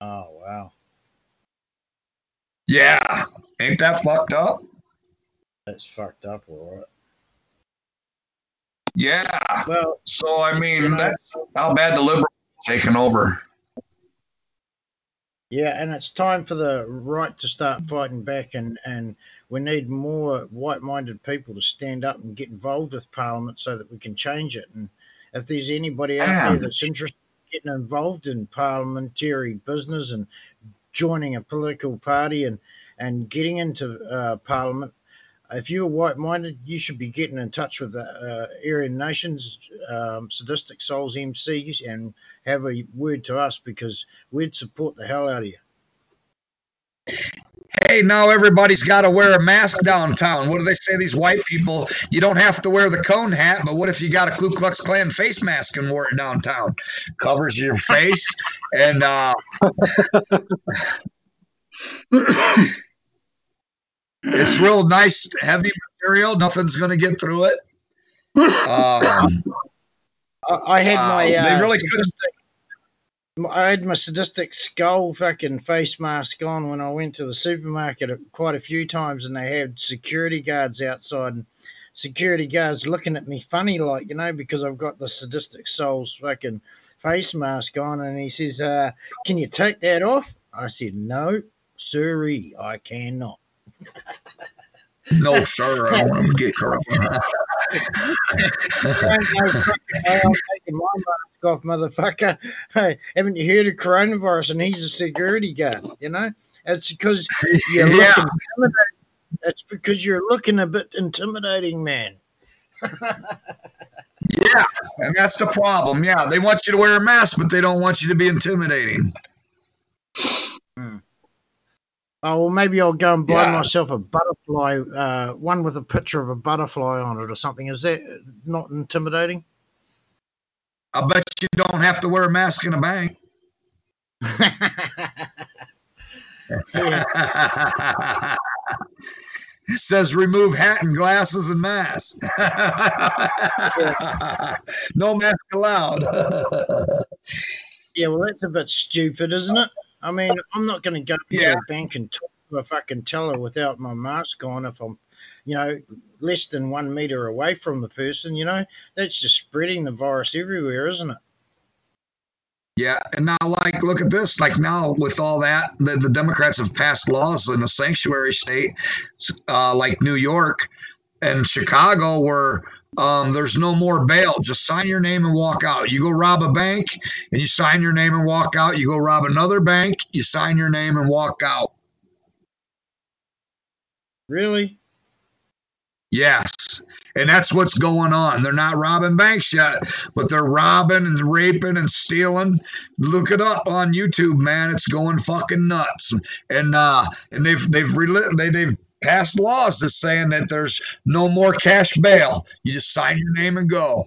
Oh wow! Yeah, ain't that fucked up? That's fucked up, all right. Yeah. Well, so I mean, that's how bad the liberals taken over. Yeah, and it's time for the right to start fighting back, and, and we need more white minded people to stand up and get involved with Parliament so that we can change it. And if there's anybody out there that's interested in getting involved in parliamentary business and joining a political party and, and getting into uh, Parliament, if you're white minded, you should be getting in touch with the uh, Aryan Nations, um, Sadistic Souls MCs, and have a word to us because we'd support the hell out of you. hey, now everybody's got to wear a mask downtown. What do they say? These white people, you don't have to wear the cone hat, but what if you got a Ku Klux Klan face mask and wore it downtown? Covers your face and uh, it's real nice, heavy material. Nothing's going to get through it. Um, I, had my. Uh, they really sadistic, I had my sadistic skull fucking face mask on when I went to the supermarket quite a few times, and they had security guards outside, and security guards looking at me funny, like you know, because I've got the sadistic soul's fucking face mask on, and he says, uh, "Can you take that off?" I said, "No, sorry, I cannot." No, sir, I want to get corrupt. Ain't no fucking way I'm taking my mask off, motherfucker. Hey, haven't you heard of coronavirus? And he's a security guard, you know? It's because you're Yeah. looking intimidating. It's because you're looking a bit intimidating, man. Yeah, and that's the problem. Yeah, they want you to wear a mask, but they don't want you to be intimidating. Hmm. Oh, well, maybe I'll go and buy Yeah. myself a butterfly, uh, one with a picture of a butterfly on it or something. Is that not intimidating? I bet you don't have to wear a mask in a bank. it says remove hat and glasses and mask. no mask allowed. Yeah, well, that's a bit stupid, isn't it? I mean, I'm not going to go Yeah. to a bank and talk to a fucking teller without my mask on if I'm, you know, less than one meter away from the person. You know, that's just spreading the virus everywhere, isn't it? Yeah, and now like look at this. Like now with all that, the, the Democrats have passed laws in the sanctuary state, uh, like New York and Chicago, where um, there's no more bail. Just sign your name and walk out. You go rob a bank and you sign your name and walk out. You go rob another bank, you sign your name and walk out. Really? Yes. And that's what's going on. They're not robbing banks yet, but they're robbing and raping and stealing. Look it up on YouTube, man. It's going fucking nuts. And uh and they've they've reli- they, they've passed laws that's saying that there's no more cash bail. You just sign your name and go.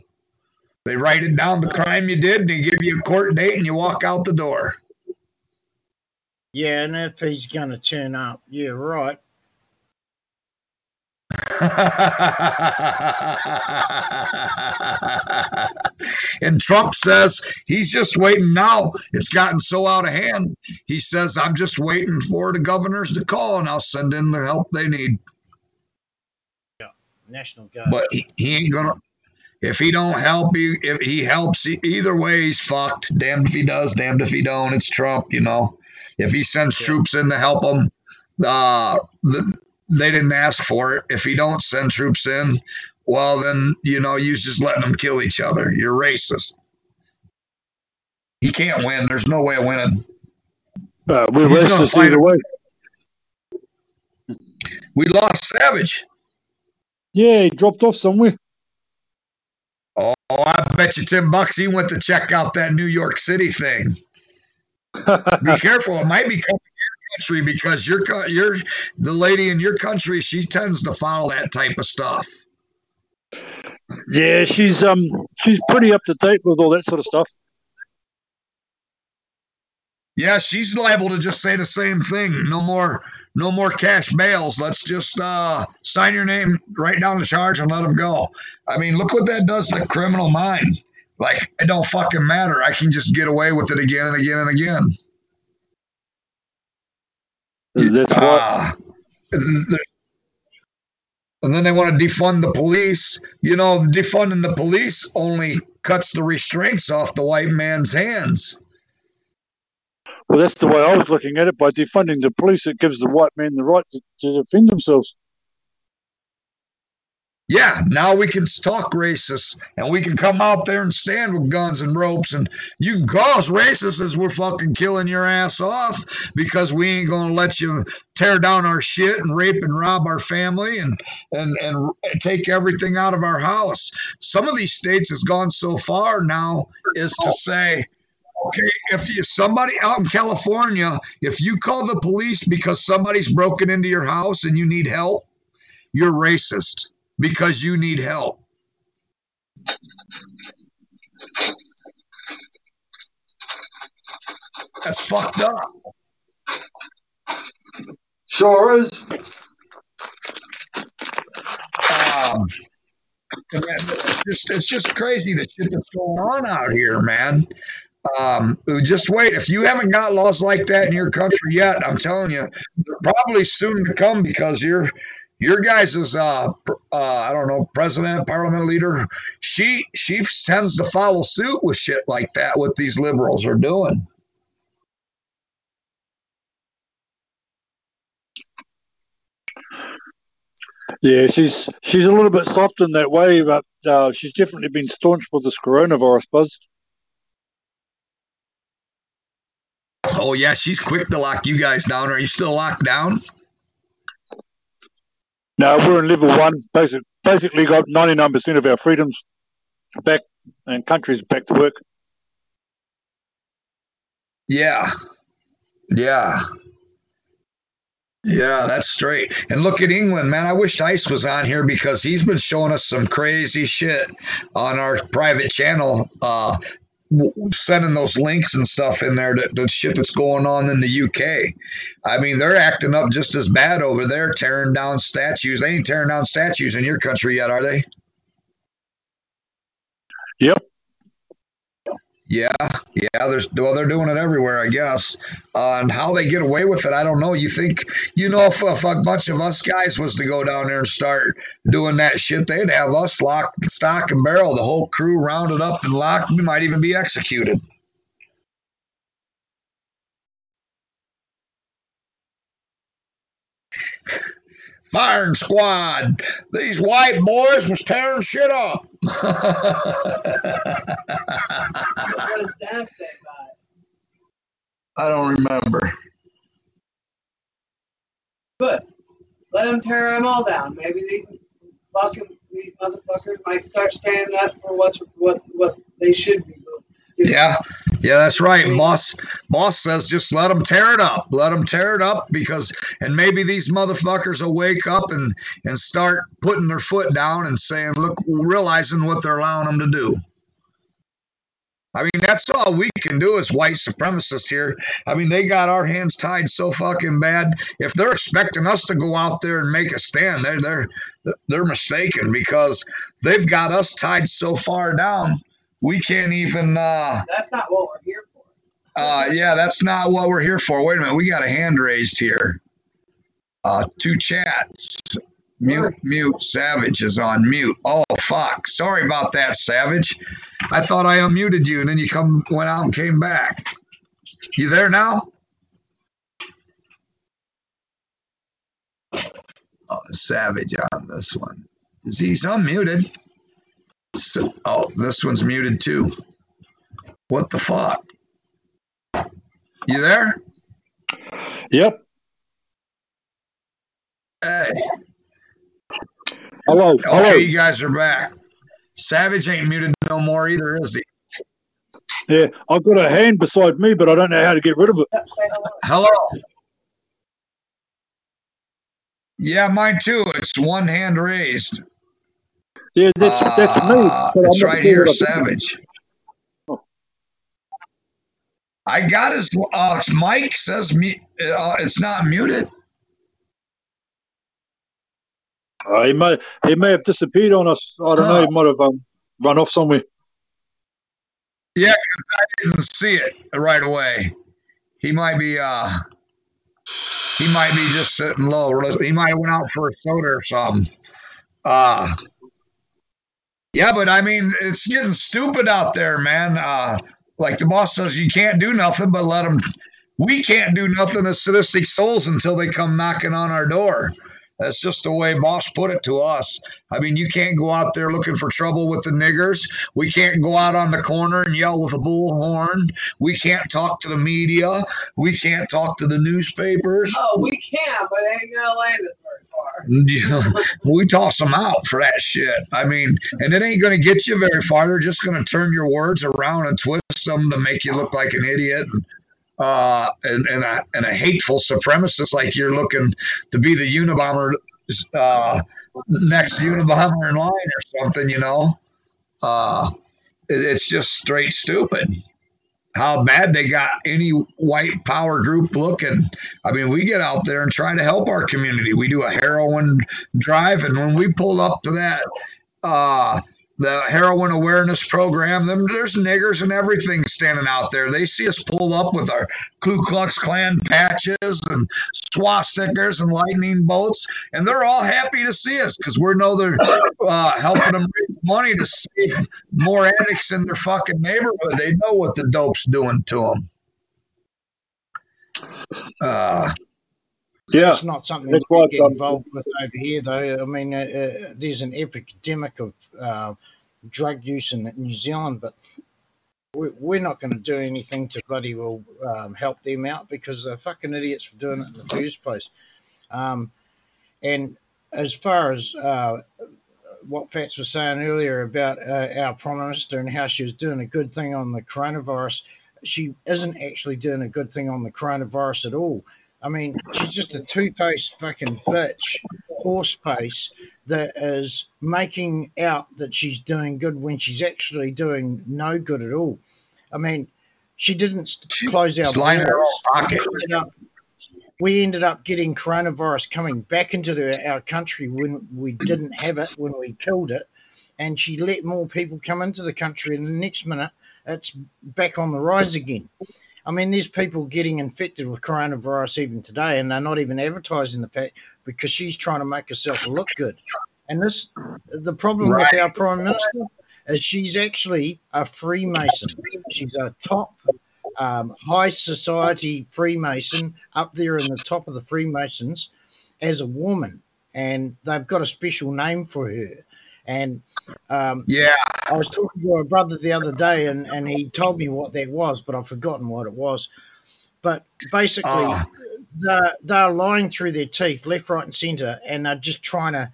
They write it down the crime you did and they give you a court date and you walk out the door. Yeah, and if he's going to turn up, yeah, right. and Trump says he's just waiting now. It's gotten so out of hand. He says, I'm just waiting for the governors to call and I'll send in the help they need. Yeah, national Guard. But he, he ain't gonna if he don't help you, if he helps either way, he's fucked. Damned if he does, damned if he don't. It's Trump, you know. If he sends Yeah. troops in to help him, uh, the, they didn't ask for it. If he don't send troops in, well, then you know you just letting them kill each other. You're racist. He can't win. There's no way of winning. Uh, we're He's racist fight either him. way. We lost Savage. Yeah, he dropped off somewhere. Oh, I bet you ten bucks he went to check out that New York City thing. Be careful; it might be coming country because your your the lady in your country she tends to follow that type of stuff. yeah, she's um she's pretty up to date with all that sort of stuff. Yeah, she's liable to just say the same thing. No more, no more cash bails. Let's just uh, sign your name, write down the charge, and let them go. I mean, look what that does to the criminal mind. Like it don't fucking matter. I can just get away with it again and again and again. That's why. Ah. and then they want to defund the police. You know, defunding the police only cuts the restraints off the white man's hands. Well, that's the way I was looking at it. By defunding the police, it gives the white men the right to, to defend themselves. Yeah, now we can talk racist and we can come out there and stand with guns and ropes and you can call us racist as we're fucking killing your ass off because we ain't gonna let you tear down our shit and rape and rob our family and and and take everything out of our house. Some of these states has gone so far now is to say Okay, if you somebody out in California, if you call the police because somebody's broken into your house and you need help, you're racist because you need help. That's fucked up. Sure is. Um, it's just it's just crazy the shit that's going on out here, man. Um, just wait. If you haven't got laws like that in your country yet, I'm telling you, they're probably soon to come because your your guys is uh, uh I don't know president, parliament leader. She she tends to follow suit with shit like that. What these liberals are doing. Yeah, she's she's a little bit soft in that way, but uh, she's definitely been staunch with this coronavirus buzz. Oh yeah, she's quick to lock you guys down. Are you still locked down? Now we're in level one. Basic, basically, got ninety nine percent of our freedoms back, and countries back to work. Yeah. Yeah. Yeah, that's straight. And look at England, man. I wish Ice was on here because he's been showing us some crazy shit on our private channel, uh, sending those links and stuff in there, that the shit that's going on in the UK. I mean, they're acting up just as bad over there, tearing down statues. They ain't tearing down statues in your country yet, are they? Yep. Yeah, yeah. There's well, they're doing it everywhere, I guess. Uh, and how they get away with it, I don't know. You think, you know, if, if a bunch of us guys was to go down there and start doing that shit, they'd have us locked, stock and barrel, the whole crew rounded up and locked. We might even be executed. Firing squad. These white boys was tearing shit up. What does Dad say about it? I don't remember. Good. Let them tear them all down. Maybe these fucking these motherfuckers might start standing up for what's what what they should be doing. Yeah, yeah, that's right. Boss, boss says just let them tear it up. Let them tear it up because, and maybe these motherfuckers will wake up and and start putting their foot down and saying, look, realizing what they're allowing them to do. I mean, that's all we can do as white supremacists here. I mean, they got our hands tied so fucking bad. If they're expecting us to go out there and make a stand, they're they're they're mistaken because they've got us tied so far down. We can't even. uh That's not what we're here for. uh, yeah, that's not what we're here for. Wait a minute, we got a hand raised here. Uh, two chats. Mute, mute. Savage is on mute. Oh fuck! Sorry about that, Savage. I thought I unmuted you, and then you come went out and came back. You there now? Oh, Savage on this one. Is he's unmuted? So, oh, this one's muted too. What the fuck? You there? Yep. Hey. Hello. Hello. Okay, you guys are back. Savage ain't muted no more either, is he? Yeah, I've got a hand beside me, but I don't know how to get rid of it. Hello. Hello. Yeah, mine too. It's one hand raised. Yeah, that's that's me. Ah, but I'm it's right here. Savage. I got his uh, mic says mu- uh, it's not muted. Uh, he may he may have disappeared on us. I don't know. He might have um, run off somewhere. Yeah, I didn't see it right away. He might be uh he might be just sitting low. He might have went out for a soda or something. Uh yeah, but I mean it's getting stupid out there, man. Uh like the boss says you can't do nothing but let them we can't do nothing as sadistic souls until they come knocking on our door. That's just the way boss put it to us. I mean, you can't go out there looking for trouble with the niggers. We can't go out on the corner and yell with a bullhorn. We can't talk to the media. We can't talk to the newspapers. Oh, we can, but it ain't gonna land us very far. we toss them out for that shit. I mean, and it ain't going to get you very far. They're just going to turn your words around and twist them to make you look like an idiot. Uh, and, and, a, and a hateful supremacist like you're looking to be the Unabomber, uh, next Unabomber in line or something, you know? Uh, it, it's just straight stupid how bad they got any white power group looking. I mean, we get out there and try to help our community. We do a heroin drive, and when we pull up to that uh, the heroin awareness program. Them there's niggers and everything standing out there. They see us pull up with our Ku Klux Klan patches and swastikas and lightning bolts, and they're all happy to see us because we know they're uh, helping them raise money to save more addicts in their fucking neighborhood. They know what the dope's doing to them. Uh, yeah, it's not something that we get involved with over here, though. I mean, uh, uh, there's an epidemic of uh, drug use in New Zealand, but we're not going to do anything to bloody well um, help them out because they're fucking idiots for doing it in the first place. Um, and as far as uh, what Fats was saying earlier about uh, our Prime Minister and how she was doing a good thing on the coronavirus, she isn't actually doing a good thing on the coronavirus at all. I mean, she's just a two-faced fucking bitch, horse face that is making out that she's doing good when she's actually doing no good at all. I mean, she didn't close our borders. We, we ended up getting coronavirus coming back into the, our country when we didn't have it, when we killed it, and she let more people come into the country, and the next minute it's back on the rise again. I mean, there's people getting infected with coronavirus even today, and they're not even advertising the fact because she's trying to make herself look good. And this, the problem right. with our prime minister is she's actually a Freemason. She's a top um, high society Freemason up there in the top of the Freemasons as a woman, and they've got a special name for her. And um, yeah, I was talking to a brother the other day, and, and he told me what that was, but I've forgotten what it was. But basically, oh. they're, they're lying through their teeth, left, right, and centre, and they're just trying to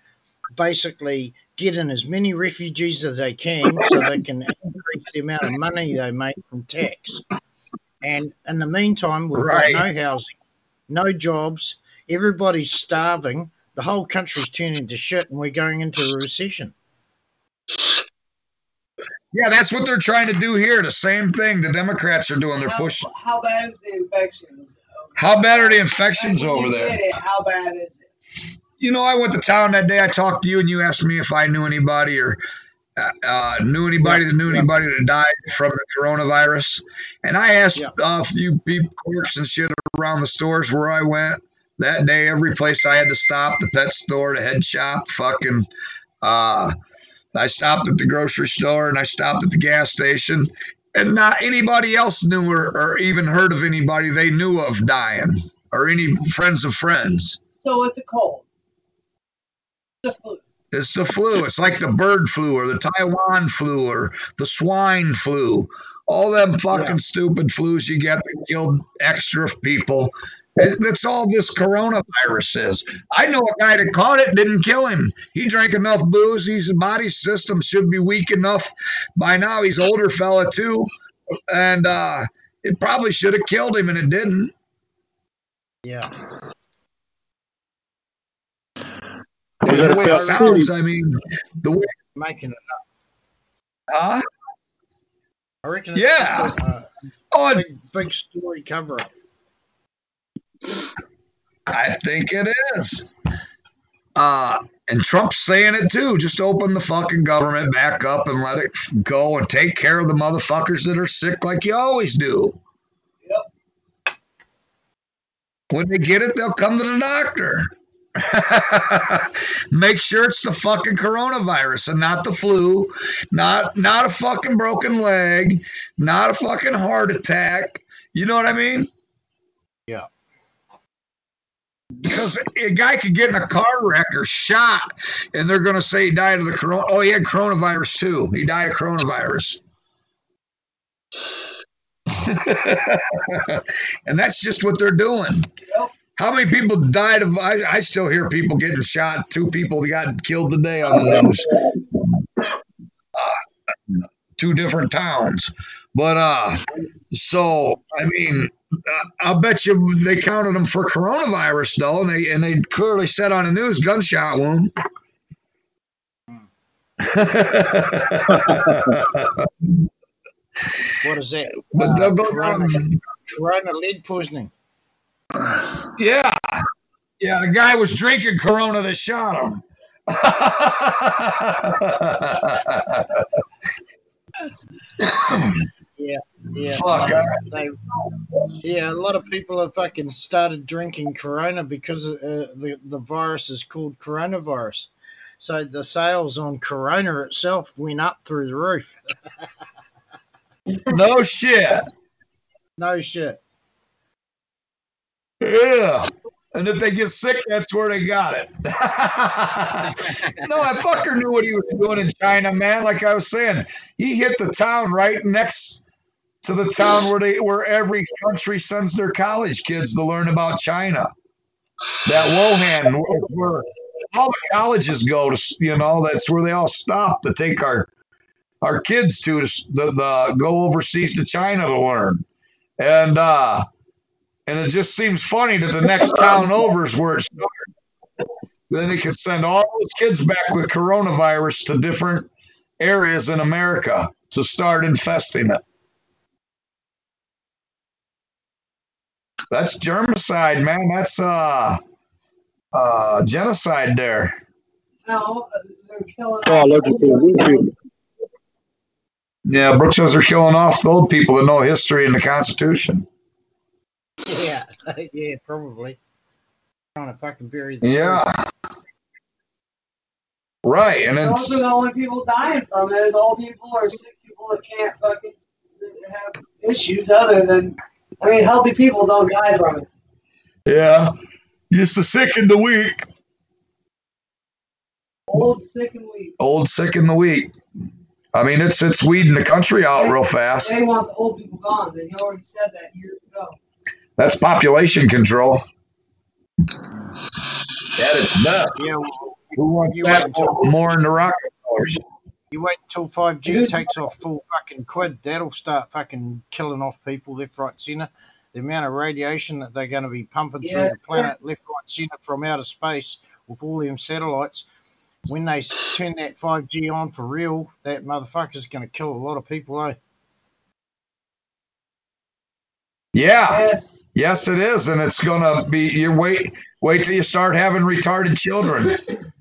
basically get in as many refugees as they can so they can increase the amount of money they make from tax. And in the meantime, we've right. got no housing, no jobs, everybody's starving, the whole country's turning to shit, and we're going into a recession. Yeah, that's what they're trying to do here. The same thing the Democrats are doing. They're how, pushing. How bad is the infections? How bad are the infections over there? It, how bad is it? You know, I went to town that day. I talked to you, and you asked me if I knew anybody or uh, uh knew anybody yeah, that knew yeah. anybody that died from the coronavirus. And I asked yeah. a few people, clerks and shit around the stores where I went that day. Every place I had to stop, the pet store, the head shop, fucking. Uh, I stopped at the grocery store and I stopped at the gas station, and not anybody else knew or, or even heard of anybody they knew of dying or any friends of friends. So it's a cold. The flu. It's the flu. It's like the bird flu or the Taiwan flu or the swine flu. All them fucking yeah. stupid flus you get that killed extra people. That's all this coronavirus is. I know a guy that caught it, didn't kill him. He drank enough booze. His body system should be weak enough by now. He's older fella too, and uh, it probably should have killed him, and it didn't. Yeah. The way it sounds, I mean, the way making it up. Huh? I reckon. yeah. A, uh, oh, big, big story cover up. I think it is. Uh, and Trump's saying it too. Just open the fucking government back up and let it go and take care of the motherfuckers that are sick like you always do. Yep. When they get it, they'll come to the doctor. Make sure it's the fucking coronavirus and not the flu, not not a fucking broken leg, not a fucking heart attack. You know what I mean? Yeah. Because a guy could get in a car wreck or shot, and they're going to say he died of the corona. Oh, he had coronavirus too. He died of coronavirus. and that's just what they're doing. How many people died of? I, I still hear people getting shot. Two people got killed today on the news. Uh, two different towns, but uh, so I mean, I'll bet you they counted them for coronavirus though, and they and they clearly said on the news gunshot wound. What is that? But Uh, corona, corona lead poisoning. Yeah. Yeah, the guy was drinking Corona that shot him. Yeah, yeah. Fuck. they, yeah, a lot of people have fucking started drinking Corona because uh, the the virus is called coronavirus. So the sales on Corona itself went up through the roof. no shit. No shit. Yeah. And if they get sick, that's where they got it. no, that fucker knew what he was doing in China, man. Like I was saying, he hit the town right next to the town where they where every country sends their college kids to learn about China. That Wuhan, where, all the colleges go to, you know, that's where they all stop to take our our kids to the, the go overseas to China to learn. And uh and it just seems funny that the next town over is where it started. Then they can send all those kids back with coronavirus to different areas in America to start infesting it. That's germicide, man. That's uh uh genocide there. No, they're killing. Biological warfare. Yeah, Brooks says they're killing off the old people that know history and the Constitution. Yeah, yeah, probably. Trying to fucking bury the Yeah. Right, and Those it's are the only people dying from it. Is old people or sick people that can't fucking have issues other than. I mean, healthy people don't die from it. yeah, just the sick and the weak. Old, sick, and weak. Old, sick, and the weak. I mean, it's it's weeding the country out real fast. They want the old people gone. And he already said that years ago. That's population control. That is nuts. Yeah, Who wants You that wait more in the Rockefellers? You wait until 5G takes off full fucking quid. That'll start fucking killing off people left, right, centre. The amount of radiation that they're going to be pumping Yeah. through the planet left, right, centre from outer space with all them satellites. When they turn that 5G on for real, that motherfucker's going to kill a lot of people, eh? Yeah, Yes. yes, it is, and it's gonna be. You wait, wait till you start having retarded children.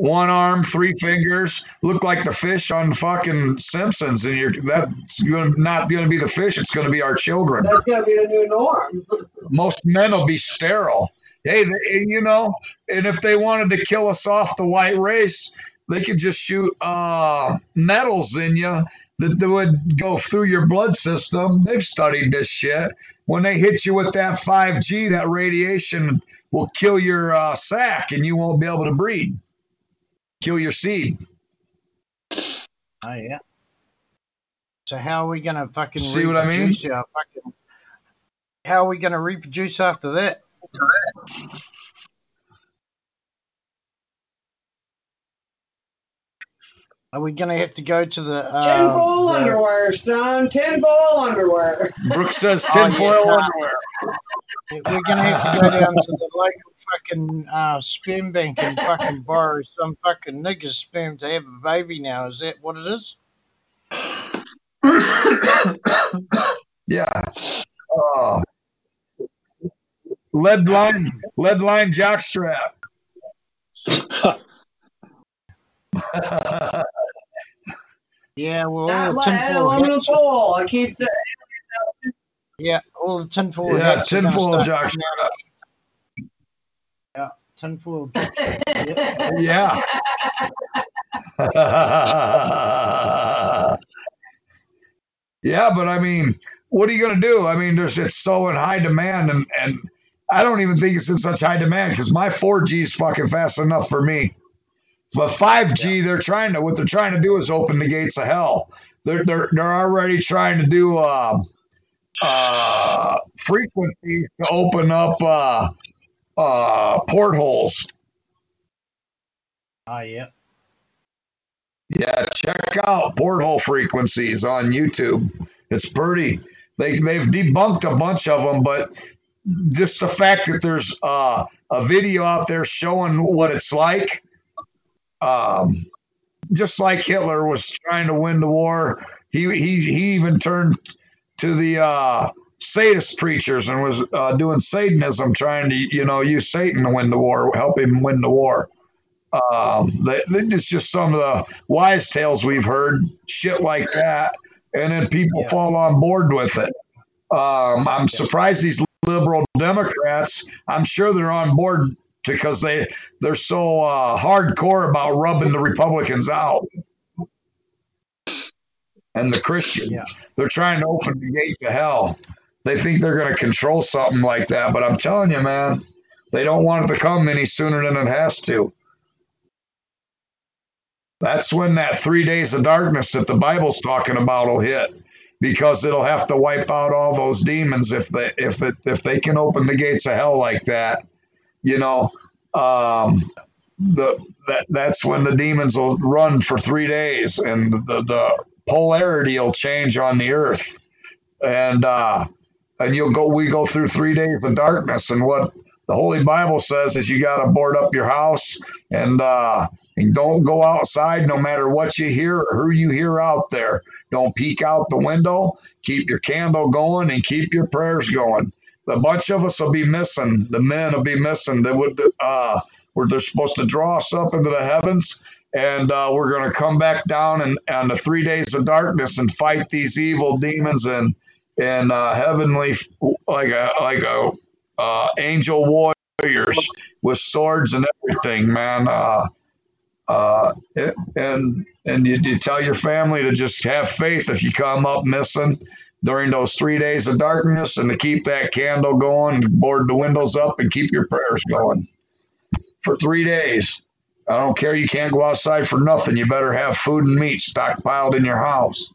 One arm, three fingers, look like the fish on fucking Simpsons, and you're that's gonna, not going to be the fish. It's going to be our children. That's going to be the new norm. most men will be sterile. Hey, they, you know, and if they wanted to kill us off the white race, they could just shoot uh, metals in you that, that would go through your blood system. They've studied this shit. When they hit you with that 5G, that radiation will kill your uh, sac and you won't be able to breed, kill your seed. Oh, yeah. So, how are we going to fucking See what I mean? reproduce our fucking. How are we going to reproduce after that? Are we going to have to go to the. Uh, Tinfoil the- underwear, son. Tinfoil underwear. Brooke says Oh, yeah, tinfoil underwear. We're going to have to go down to the local fucking uh, sperm bank and fucking borrow some fucking nigger's sperm to have a baby now. Is that what it is? yeah. Oh. Lead line, lead line jockstrap. Yeah, well, That all the lead tinfoil aluminum hats, foil. I keep saying. Yeah, all the tinfoil yeah, hats are gonna tinfoil coming out. Tinfoil jockstrap. Yeah. Yeah. yeah, but I mean, what are you going to do? I mean, there's it's so in high demand, and and I don't even think it's in such high demand because my 4G is fucking fast enough for me. But 5G, they're trying to what they're trying to do is open the gates of hell. They're they're they're already trying to do uh, uh, frequencies to open up uh, uh, portholes. Oh, yeah. Yeah, check out porthole frequencies on YouTube. It's pretty. They they've debunked a bunch of them, but just the fact that there's uh, a video out there showing what it's like, um, just like Hitler was trying to win the war, he he he even turned to the uh, sadist preachers and was uh, doing Satanism, trying to you know use Satan to win the war, help him win the war. Um, they, it's just some of the wise tales we've heard, shit like that, and then people Yeah. fall on board with it. Um, I'm surprised these liberal Democrats. I'm sure they're on board because they they're so uh, hardcore about rubbing the Republicans out and the Christians. Yeah. They're trying to open the gates of hell. They think they're going to control something like that, but I'm telling you, man, they don't want it to come any sooner than it has to. That's when that three days of darkness that the Bible's talking about will hit, because it'll have to wipe out all those demons if they if it if they can open the gates of hell like that. You know, um, the that that's when the demons will run for three days, and the the polarity will change on the earth, and uh, and you'll go we go through three days of darkness, and what the Holy Bible says is you got to board up your house and. Uh, and don't go outside no matter what you hear or who you hear out there. Don't peek out the window. Keep your candle going and keep your prayers going. A bunch of us will be missing. The men will be missing. They would, uh, where they're supposed to draw us up into the heavens, and uh, we're going to come back down and on the three days of darkness and fight these evil demons and and uh, heavenly like a like a uh, angel warriors with swords and everything, man. Uh, uh, and and you, you tell your family to just have faith if you come up missing during those three days of darkness and to keep that candle going, board the windows up, and keep your prayers going for three days. I don't care. You can't go outside for nothing. You better have food and meat stockpiled in your house.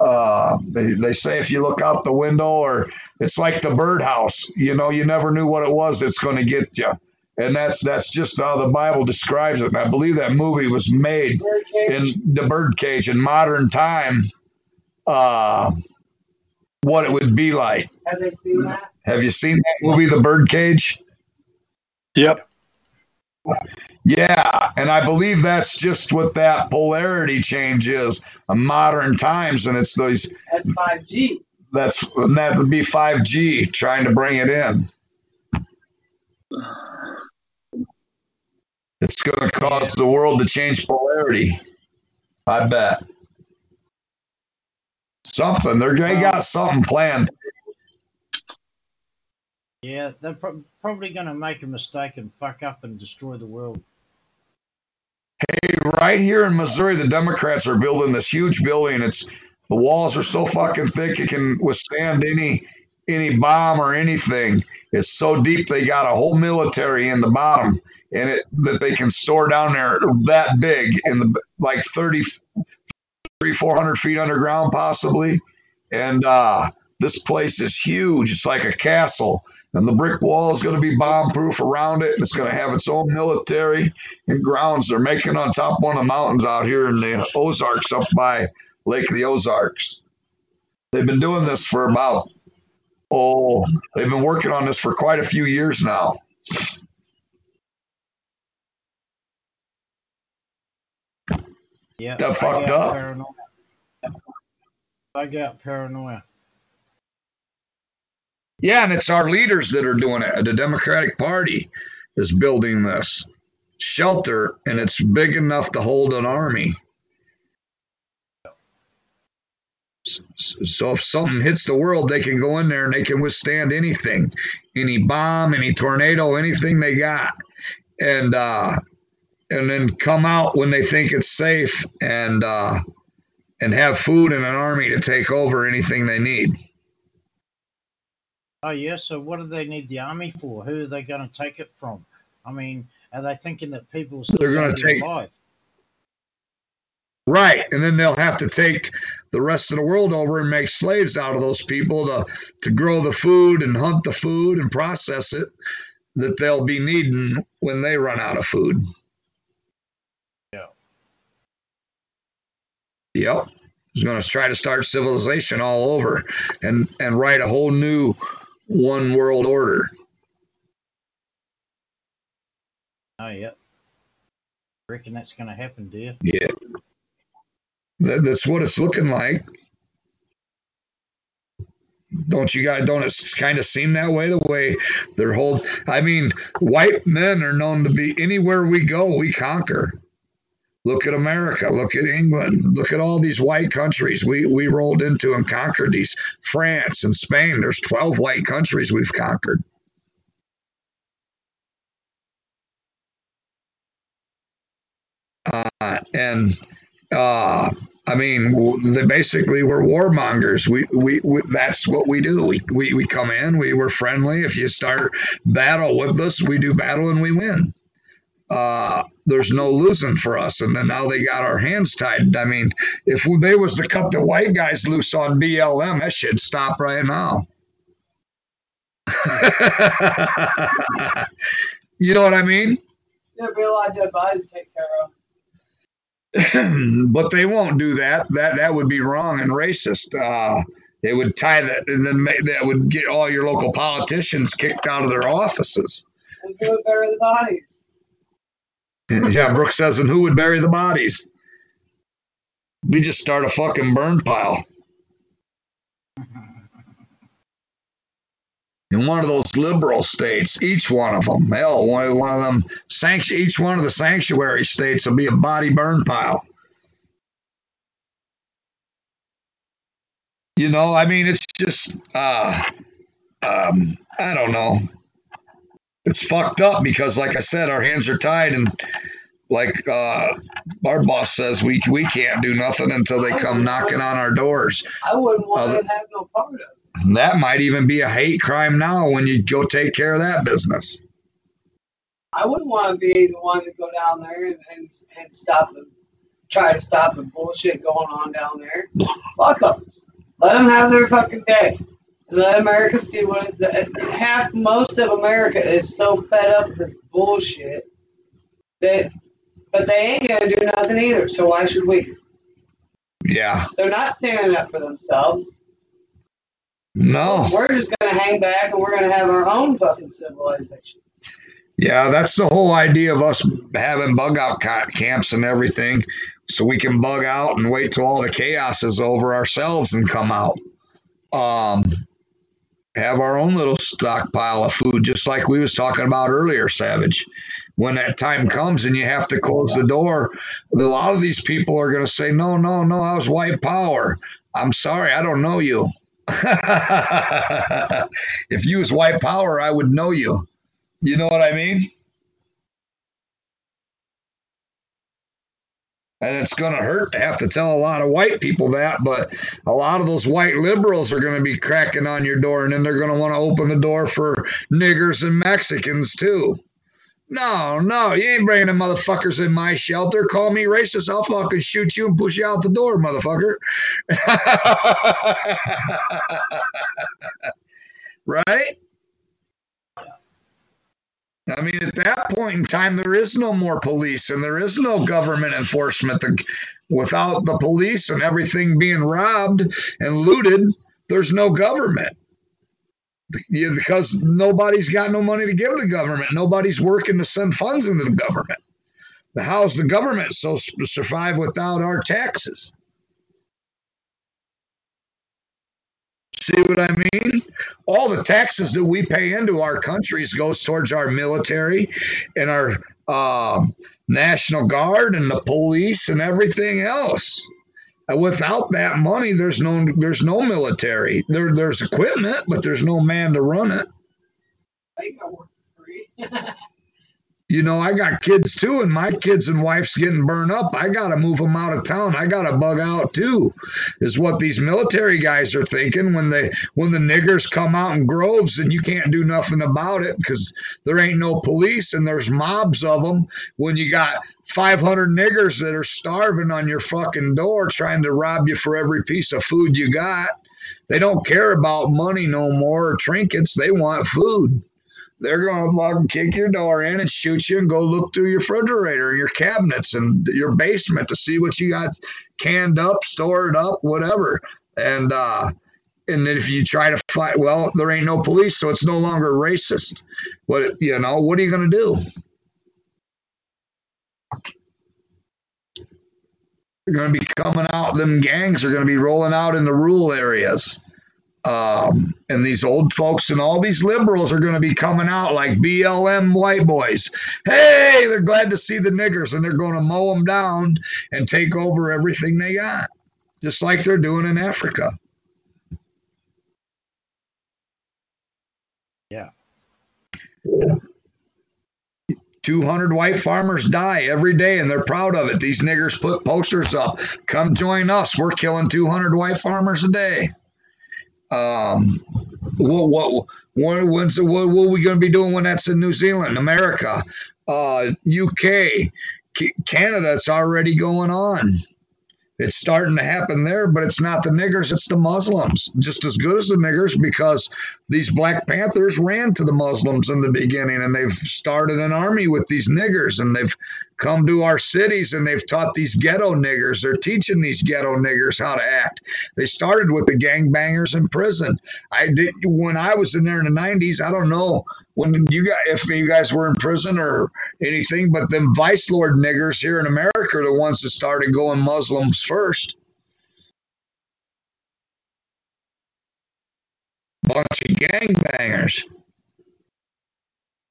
Uh, they, they say if you look out the window, or it's like the birdhouse. You know, you never knew what it was that's going to get you and that's that's just how the Bible describes it. And I believe that movie was made Birdcage. in the birdcage in modern time. Uh, what it would be like. Have they seen that? Have you seen that movie, The Birdcage? Yep. Yeah, and I believe that's just what that polarity change is. A modern times, and it's those That's 5G. that's that would be five G trying to bring it in. It's going to cause the world to change polarity. I bet. Something they're they got something planned. Yeah, they're pro- probably going to make a mistake and fuck up and destroy the world. Hey, right here in Missouri, the Democrats are building this huge building. It's the walls are so fucking thick it can withstand any any bomb or anything. It's so deep they got a whole military in the bottom, and it that they can store down there that big in the like 30, 3, 400 feet underground possibly. And uh, this place is huge. It's like a castle, and the brick wall is going to be bomb proof around it. And it's going to have its own military and grounds. They're making on top of one of the mountains out here in the Ozarks, up by Lake of the Ozarks. They've been doing this for about oh, they've been working on this for quite a few years now. Yeah, Got fucked up. Paranoia. Bug out paranoia. Yeah, and it's our leaders that are doing it. The Democratic Party is building this shelter, and it's big enough to hold an army. So if something hits the world, they can go in there and they can withstand anything, any bomb, any tornado, anything they got, and uh, and then come out when they think it's safe and uh, and have food and an army to take over anything they need. Oh yeah, so what do they need the army for? Who are they going to take it from? I mean, are they thinking that people are still They're gonna gonna take- alive? Right. And then they'll have to take the rest of the world over and make slaves out of those people to, to grow the food and hunt the food and process it that they'll be needing when they run out of food. Yeah. Yep. He's going to try to start civilization all over and, and write a whole new one world order. Oh, yeah. Reckon that's going to happen, do you? Yeah. That, that's what it's looking like. Don't you guys? Don't it kind of seem that way? The way their whole, I mean, white men are known to be anywhere we go, we conquer. Look at America. Look at England. Look at all these white countries we we rolled into and conquered these. France and Spain. There's 12 white countries we've conquered. Uh, and uh, I mean, they basically were warmongers. We, we, we that's what we do. We, we, we come in, we were friendly. If you start battle with us, we do battle and we win. Uh, there's no losing for us. And then now they got our hands tied. I mean, if they was to cut the white guys loose on BLM, that should stop right now. you know what I mean? Yeah, be a lot of dead bodies to take care of. but they won't do that. That that would be wrong and racist. Uh, they would tie that, and then make, that would get all your local politicians kicked out of their offices. And who would bury the bodies? yeah, Brooks says, and who would bury the bodies? We just start a fucking burn pile. in one of those liberal states, each one of them, hell, one, one of them, each one of the sanctuary states will be a body burn pile. You know, I mean, it's just, uh, um, I don't know. It's fucked up because, like I said, our hands are tied, and like uh, our boss says, we we can't do nothing until they come knocking on our doors. I wouldn't want uh, to have no part of it. That might even be a hate crime now when you go take care of that business. I wouldn't want to be the one to go down there and, and, and stop them, try to stop the bullshit going on down there. Fuck them. Let them have their fucking day. Let America see what the, half, most of America is so fed up with this bullshit that, but they ain't gonna do nothing either. So why should we? Yeah. They're not standing up for themselves. No. We're just to hang back and we're to have our own fucking civilization. Yeah, that's the whole idea of us having bug out camps and everything, so we can bug out and wait till all the chaos is over ourselves and come out. Um, have our own little stockpile of food, just like we was talking about earlier, Savage. When that time comes and you have to close the door, a lot of these people are going to say, "No, no, no, I was white power. I'm sorry, I don't know you." if you was white power, I would know you. You know what I mean? And it's going to hurt to have to tell a lot of white people that, but a lot of those white liberals are going to be cracking on your door, and then they're going to want to open the door for niggers and Mexicans too. No, no, you ain't bringing the motherfuckers in my shelter. Call me racist. I'll fucking shoot you and push you out the door, motherfucker. right? I mean, at that point in time, there is no more police and there is no government enforcement. Without the police and everything being robbed and looted, there's no government because nobody's got no money to give the government. Nobody's working to send funds into the government. How's the government so survive without our taxes? See what I mean? All the taxes that we pay into our countries goes towards our military and our uh, national guard and the police and everything else And without that money, there's no there's no military. There there's equipment, but there's no man to run it. You know, I got kids too, and my kids and wife's getting burned up. I got to move them out of town. I got to bug out too, is what these military guys are thinking when they when the niggers come out in groves and you can't do nothing about it because there ain't no police and there's mobs of them. When you got 500 niggers that are starving on your fucking door trying to rob you for every piece of food you got, they don't care about money no more or trinkets. They want food they're going to fucking kick your door in and shoot you and go look through your refrigerator, and your cabinets, and your basement to see what you got canned up, stored up, whatever. And uh, and if you try to fight, well, there ain't no police, so it's no longer racist. What you know? What are you going to do? They're going to be coming out. Them gangs are going to be rolling out in the rural areas. Um, and these old folks and all these liberals are going to be coming out like BLM white boys. Hey, they're glad to see the niggers and they're going to mow them down and take over everything they got, just like they're doing in Africa. Yeah. 200 white farmers die every day and they're proud of it. These niggers put posters up. Come join us. We're killing 200 white farmers a day um, what what what when's what, what are we going to be doing when that's in New Zealand, America, uh, UK, Canada? It's already going on. It's starting to happen there, but it's not the niggers, it's the Muslims, just as good as the niggers, because these Black Panthers ran to the Muslims in the beginning and they've started an army with these niggers and they've come to our cities and they've taught these ghetto niggers. They're teaching these ghetto niggers how to act. They started with the gangbangers in prison. I did when I was in there in the 90s, I don't know when you got if you guys were in prison or anything, but them vice lord niggers here in America are the ones that started going Muslims first. Bunch of gangbangers.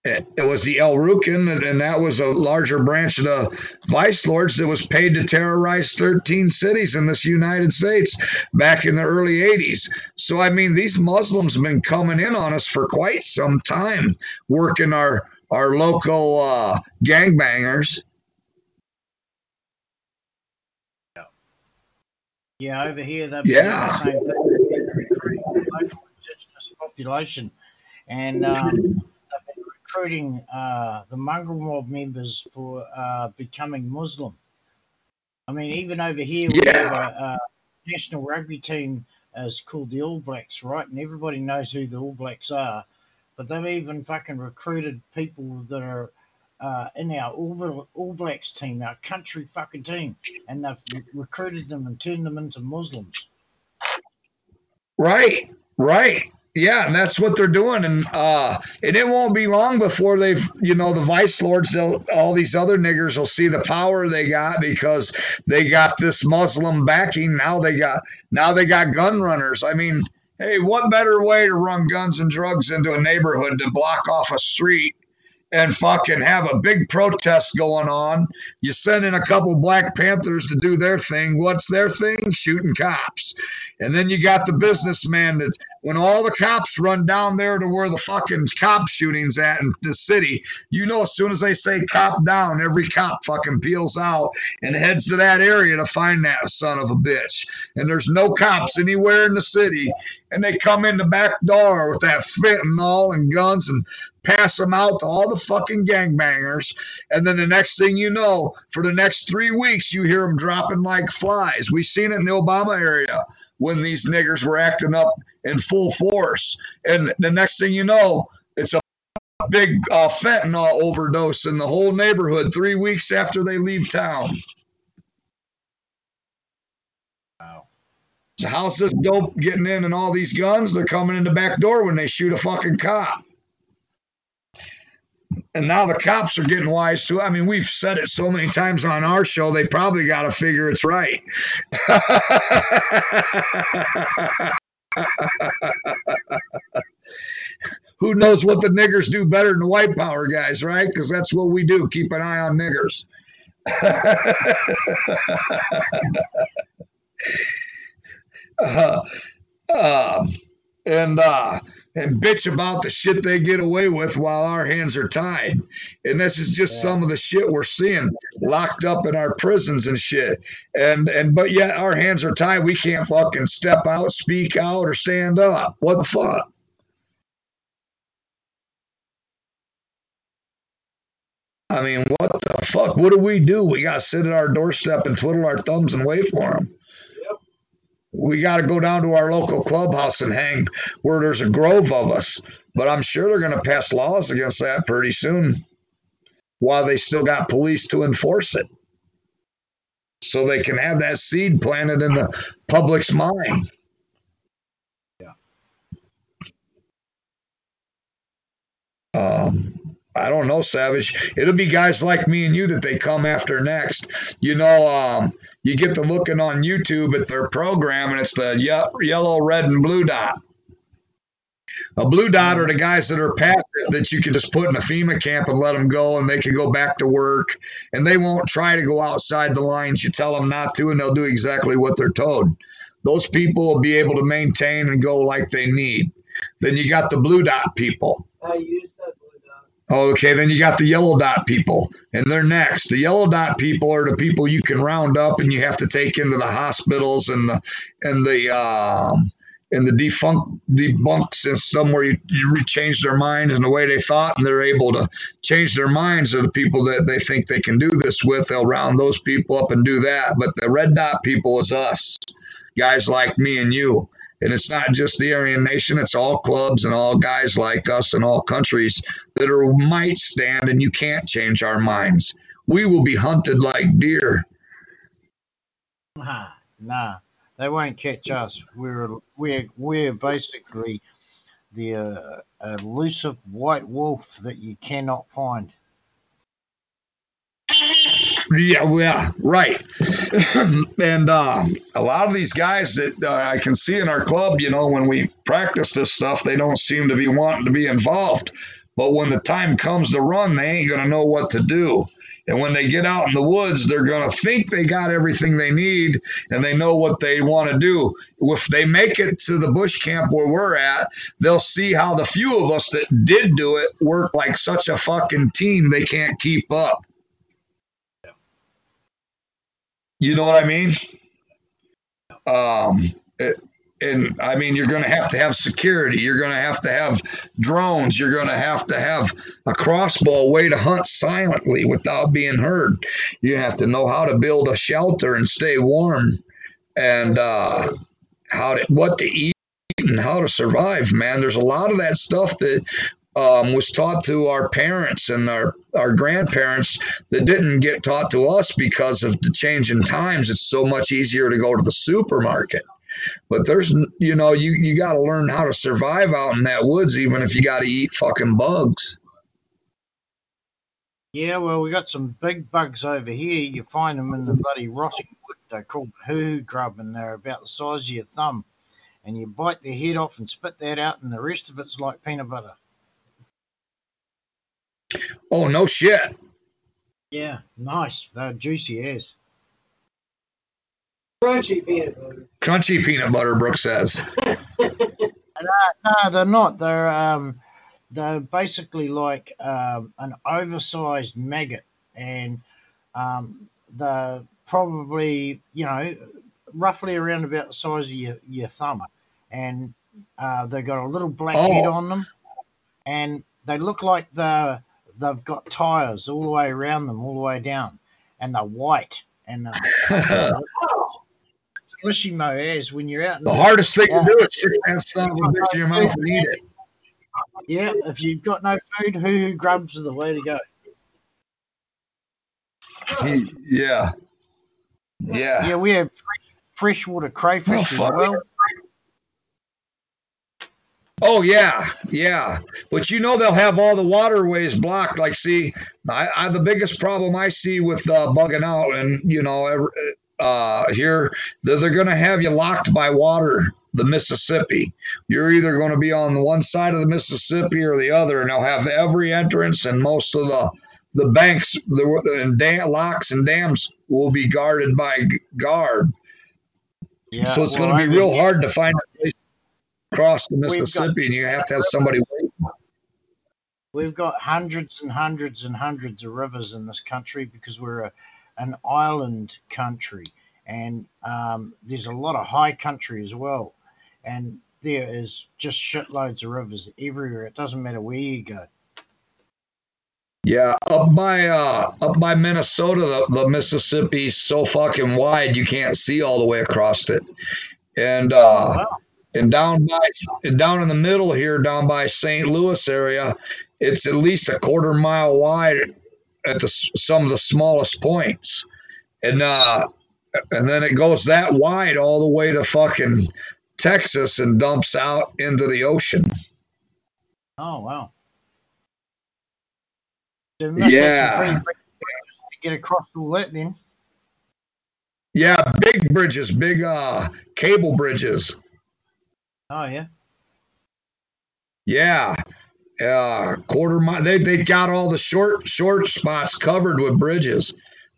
It, it was the El Rukn, and that was a larger branch of the vice lords that was paid to terrorize 13 cities in this United States back in the early 80s. So, I mean, these Muslims have been coming in on us for quite some time, working our, our local uh, gangbangers. Yeah, over here they've yeah. the same thing. Population, and um, recruiting uh, the mongrel mob members for uh, becoming Muslim. I mean, even over here, we yeah. have a, a, national rugby team is called the All Blacks, right? And everybody knows who the All Blacks are. But they've even fucking recruited people that are uh, in our All, All Blacks team, our country fucking team, and they've recruited them and turned them into Muslims. Right, right. Yeah, and that's what they're doing, and uh, and it won't be long before they've, you know, the vice lords, all these other niggers will see the power they got because they got this Muslim backing. Now they got now they got gun runners. I mean, hey, what better way to run guns and drugs into a neighborhood to block off a street and fucking have a big protest going on. You send in a couple Black Panthers to do their thing. What's their thing? Shooting cops. And then you got the businessman that when all the cops run down there to where the fucking cop shootings at in the city, you know, as soon as they say cop down, every cop fucking peels out and heads to that area to find that son of a bitch. And there's no cops anywhere in the city. And they come in the back door with that fentanyl and guns and pass them out to all the fucking gangbangers. And then the next thing you know, for the next three weeks, you hear them dropping like flies. We seen it in the Obama area when these niggers were acting up in full force. And the next thing you know, it's a big uh, fentanyl overdose in the whole neighborhood three weeks after they leave town. So how's this dope getting in and all these guns? They're coming in the back door when they shoot a fucking cop. And now the cops are getting wise too. I mean, we've said it so many times on our show, they probably got to figure it's right. Who knows what the niggers do better than the white power guys, right? Because that's what we do keep an eye on niggers. uh, uh, and uh, and bitch about the shit they get away with while our hands are tied. And this is just yeah. some of the shit we're seeing locked up in our prisons and shit. And and but yet our hands are tied. We can't fucking step out, speak out, or stand up. What the fuck? I mean, what the fuck? What do we do? We got to sit at our doorstep and twiddle our thumbs and wait for them. We got to go down to our local clubhouse and hang where there's a grove of us. But I'm sure they're going to pass laws against that pretty soon while they still got police to enforce it. So they can have that seed planted in the public's mind. Yeah. Um, I don't know, Savage. It'll be guys like me and you that they come after next. You know, um, you get to looking on YouTube at their program, and it's the ye- yellow, red, and blue dot. A blue dot are the guys that are passive that you can just put in a FEMA camp and let them go, and they can go back to work, and they won't try to go outside the lines. You tell them not to, and they'll do exactly what they're told. Those people will be able to maintain and go like they need. Then you got the blue dot people. I use that Okay, then you got the yellow dot people, and they're next. The yellow dot people are the people you can round up and you have to take into the hospitals and the and the um, and the defunct debunk system where you, you change their minds and the way they thought, and they're able to change their minds of the people that they think they can do this with. They'll round those people up and do that. But the red dot people is us, guys like me and you. And it's not just the Aryan Nation, it's all clubs and all guys like us and all countries that are might stand and you can't change our minds. We will be hunted like deer. Nah, nah, they won't catch us. We're we're we're basically the uh, elusive white wolf that you cannot find. Yeah, well, right. and uh, a lot of these guys that uh, I can see in our club, you know, when we practice this stuff, they don't seem to be wanting to be involved. But when the time comes to run, they ain't going to know what to do. And when they get out in the woods, they're going to think they got everything they need and they know what they want to do. If they make it to the bush camp where we're at, they'll see how the few of us that did do it work like such a fucking team they can't keep up. You know what I mean? Um, it, and I mean, you're going to have to have security. You're going to have to have drones. You're going to have to have a crossbow way to hunt silently without being heard. You have to know how to build a shelter and stay warm, and uh, how to what to eat and how to survive. Man, there's a lot of that stuff that um, was taught to our parents and our, our grandparents that didn't get taught to us because of the change in times. It's so much easier to go to the supermarket. But there's, you know, you, you got to learn how to survive out in that woods, even if you got to eat fucking bugs. Yeah, well, we got some big bugs over here. You find them in the bloody rotting wood. They're called huhu grub, and they're about the size of your thumb. And you bite their head off and spit that out, and the rest of it's like peanut butter. Oh, no shit. Yeah, nice. They're juicy as. Crunchy peanut butter. Crunchy peanut butter, Brooks says. no, no, they're not. They're um, they're basically like um, an oversized maggot, and um, they're probably you know roughly around about the size of your, your thumb, and uh, they've got a little black oh. head on them, and they look like the they've got tires all the way around them, all the way down, and they're white. And uh, Lishimo is when you're out. The, the hardest thing to do is stick that son of in your mouth and eat it. Yeah, if you've got no food, huhu grubs are the way to go. yeah. Yeah. Yeah, we have fresh, freshwater crayfish oh, as well. Oh yeah, yeah. But you know they'll have all the waterways blocked. Like, see, I, I the biggest problem I see with uh, bugging out, and you know, uh, here they're, they're going to have you locked by water, the Mississippi. You're either going to be on the one side of the Mississippi or the other, and they'll have every entrance and most of the the banks, the and dam, locks and dams will be guarded by guard. Yeah, so it's well, going to be real hard to find across the Mississippi, got, and you have to have somebody wait. We've got hundreds and hundreds and hundreds of rivers in this country because we're a, an island country, and um, there's a lot of high country as well, and there is just shitloads of rivers everywhere. It doesn't matter where you go. Yeah, up by uh up by Minnesota, the, the Mississippi's so fucking wide you can't see all the way across it. And uh wow. And down by and down in the middle here, down by St. Louis area, it's at least a quarter mile wide at the some of the smallest points. And uh and then it goes that wide all the way to fucking Texas and dumps out into the ocean. Oh wow yeah. get across all that then. Yeah, big bridges, big uh cable bridges. Oh yeah. Yeah. Uh quarter mile they they got all the short short spots covered with bridges.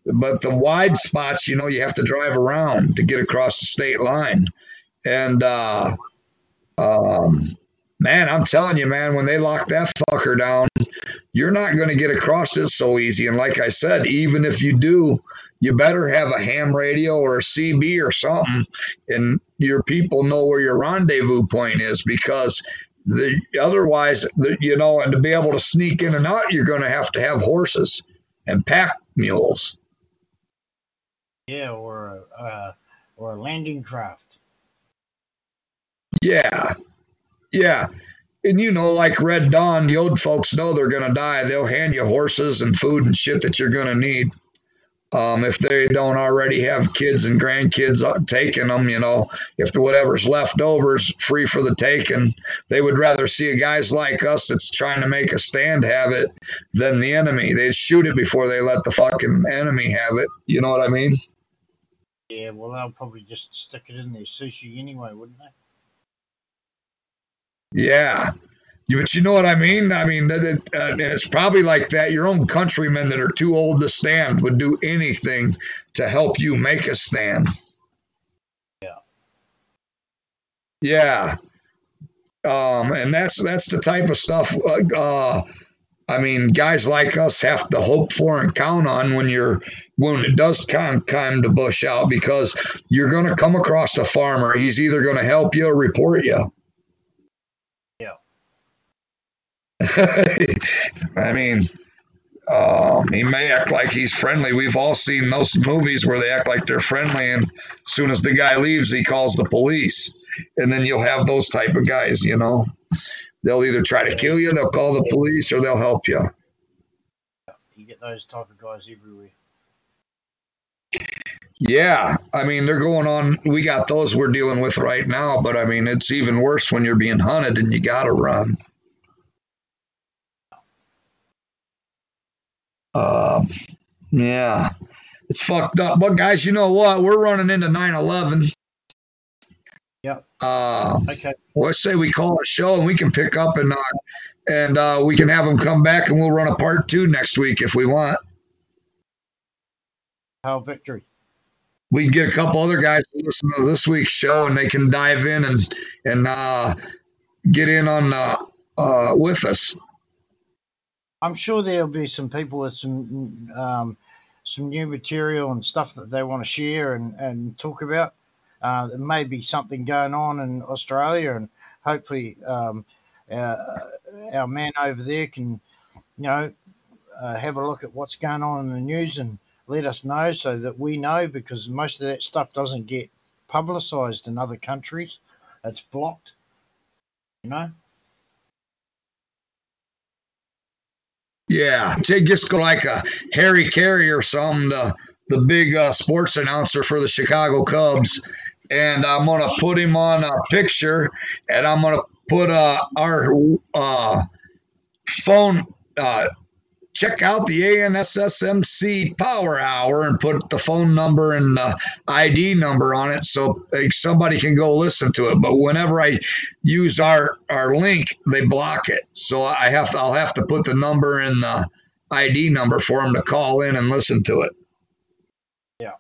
But the wide spots, you know, you have to drive around to get across the state line. And uh um man, I'm telling you, man, when they lock that fucker down, you're not going to get across it so easy. And like I said, even if you do, you better have a ham radio or a CB or something, and your people know where your rendezvous point is because the otherwise, the, you know, and to be able to sneak in and out, you're going to have to have horses and pack mules. Yeah, or uh, or a landing craft. Yeah, yeah and you know, like Red Dawn, the old folks know they're going to die. They'll hand you horses and food and shit that you're going to need. Um, if they don't already have kids and grandkids uh, taking them, you know, if the whatever's left over is free for the taking, they would rather see a guys like us that's trying to make a stand have it than the enemy. They'd shoot it before they let the fucking enemy have it. You know what I mean? Yeah, well, they'll probably just stick it in their sushi anyway, wouldn't they? Yeah. But you know what I mean? I mean, it, uh, it's probably like that. Your own countrymen that are too old to stand would do anything to help you make a stand. Yeah. Yeah. Um, and that's that's the type of stuff. Uh, uh, I mean, guys like us have to hope for and count on when you're when it does come time to bush out because you're going to come across a farmer. He's either going to help you or report you. I mean, um, he may act like he's friendly. We've all seen those movies where they act like they're friendly, and as soon as the guy leaves, he calls the police. And then you'll have those type of guys, you know. They'll either try to kill you, they'll call the police, or they'll help you. You get those type of guys everywhere. Yeah, I mean they're going on. We got those we're dealing with right now, but I mean it's even worse when you're being hunted and you got to run. Uh, yeah, it's fucked up. But guys, you know what? We're running into 9/11. Yep. Uh, okay. Let's say we call a show and we can pick up and uh, and uh, we can have them come back and we'll run a part two next week if we want. How victory. We can get a couple other guys to listen to this week's show and they can dive in and and uh, get in on uh, uh, with us. I'm sure there'll be some people with some um, some new material and stuff that they want to share and, and talk about. Uh, there may be something going on in Australia, and hopefully um, our, our man over there can, you know, uh, have a look at what's going on in the news and let us know so that we know because most of that stuff doesn't get publicized in other countries. It's blocked, you know. Yeah, take just go like a Harry Caray or something, the, the big uh, sports announcer for the Chicago Cubs. And I'm to put him on a picture and I'm to put uh, our uh, phone uh, check out the ANSSMC Power Hour and put the phone number and uh, the ID number on it so uh, somebody can go listen to it. But whenever I use our our link, they block it. So I have to, I'll have to put the number and uh, the ID number for them to call in and listen to it. Yeah.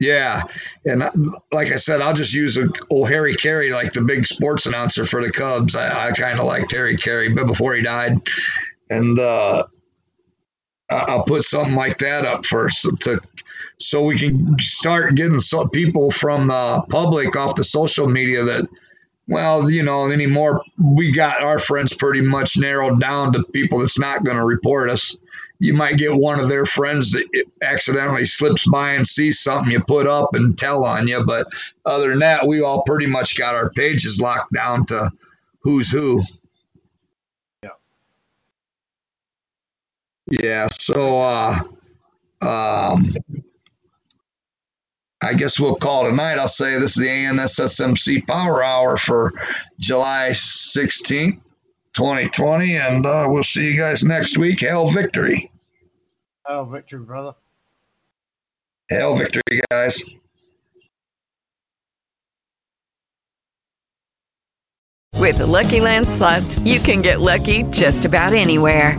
Yeah, and like I said, I'll just use a old Harry Caray, like the big sports announcer for the Cubs. I, I kind of liked Harry Caray, but before he died, and uh, I'll put something like that up first to so we can start getting some people from the public off the social media that well you know anymore we got our friends pretty much narrowed down to people that's not going to report us you might get one of their friends that accidentally slips by and sees something you put up and tell on you. But other than that, we all pretty much got our pages locked down to who's who. Yeah. So, uh, um, I guess we'll call tonight. I'll say this is the ANSSMC Power Hour for July 16th. 2020, and uh, we'll see you guys next week. Hail victory. Hail victory, brother. Hail victory, guys. With the Lucky Land slots, you can get lucky just about anywhere.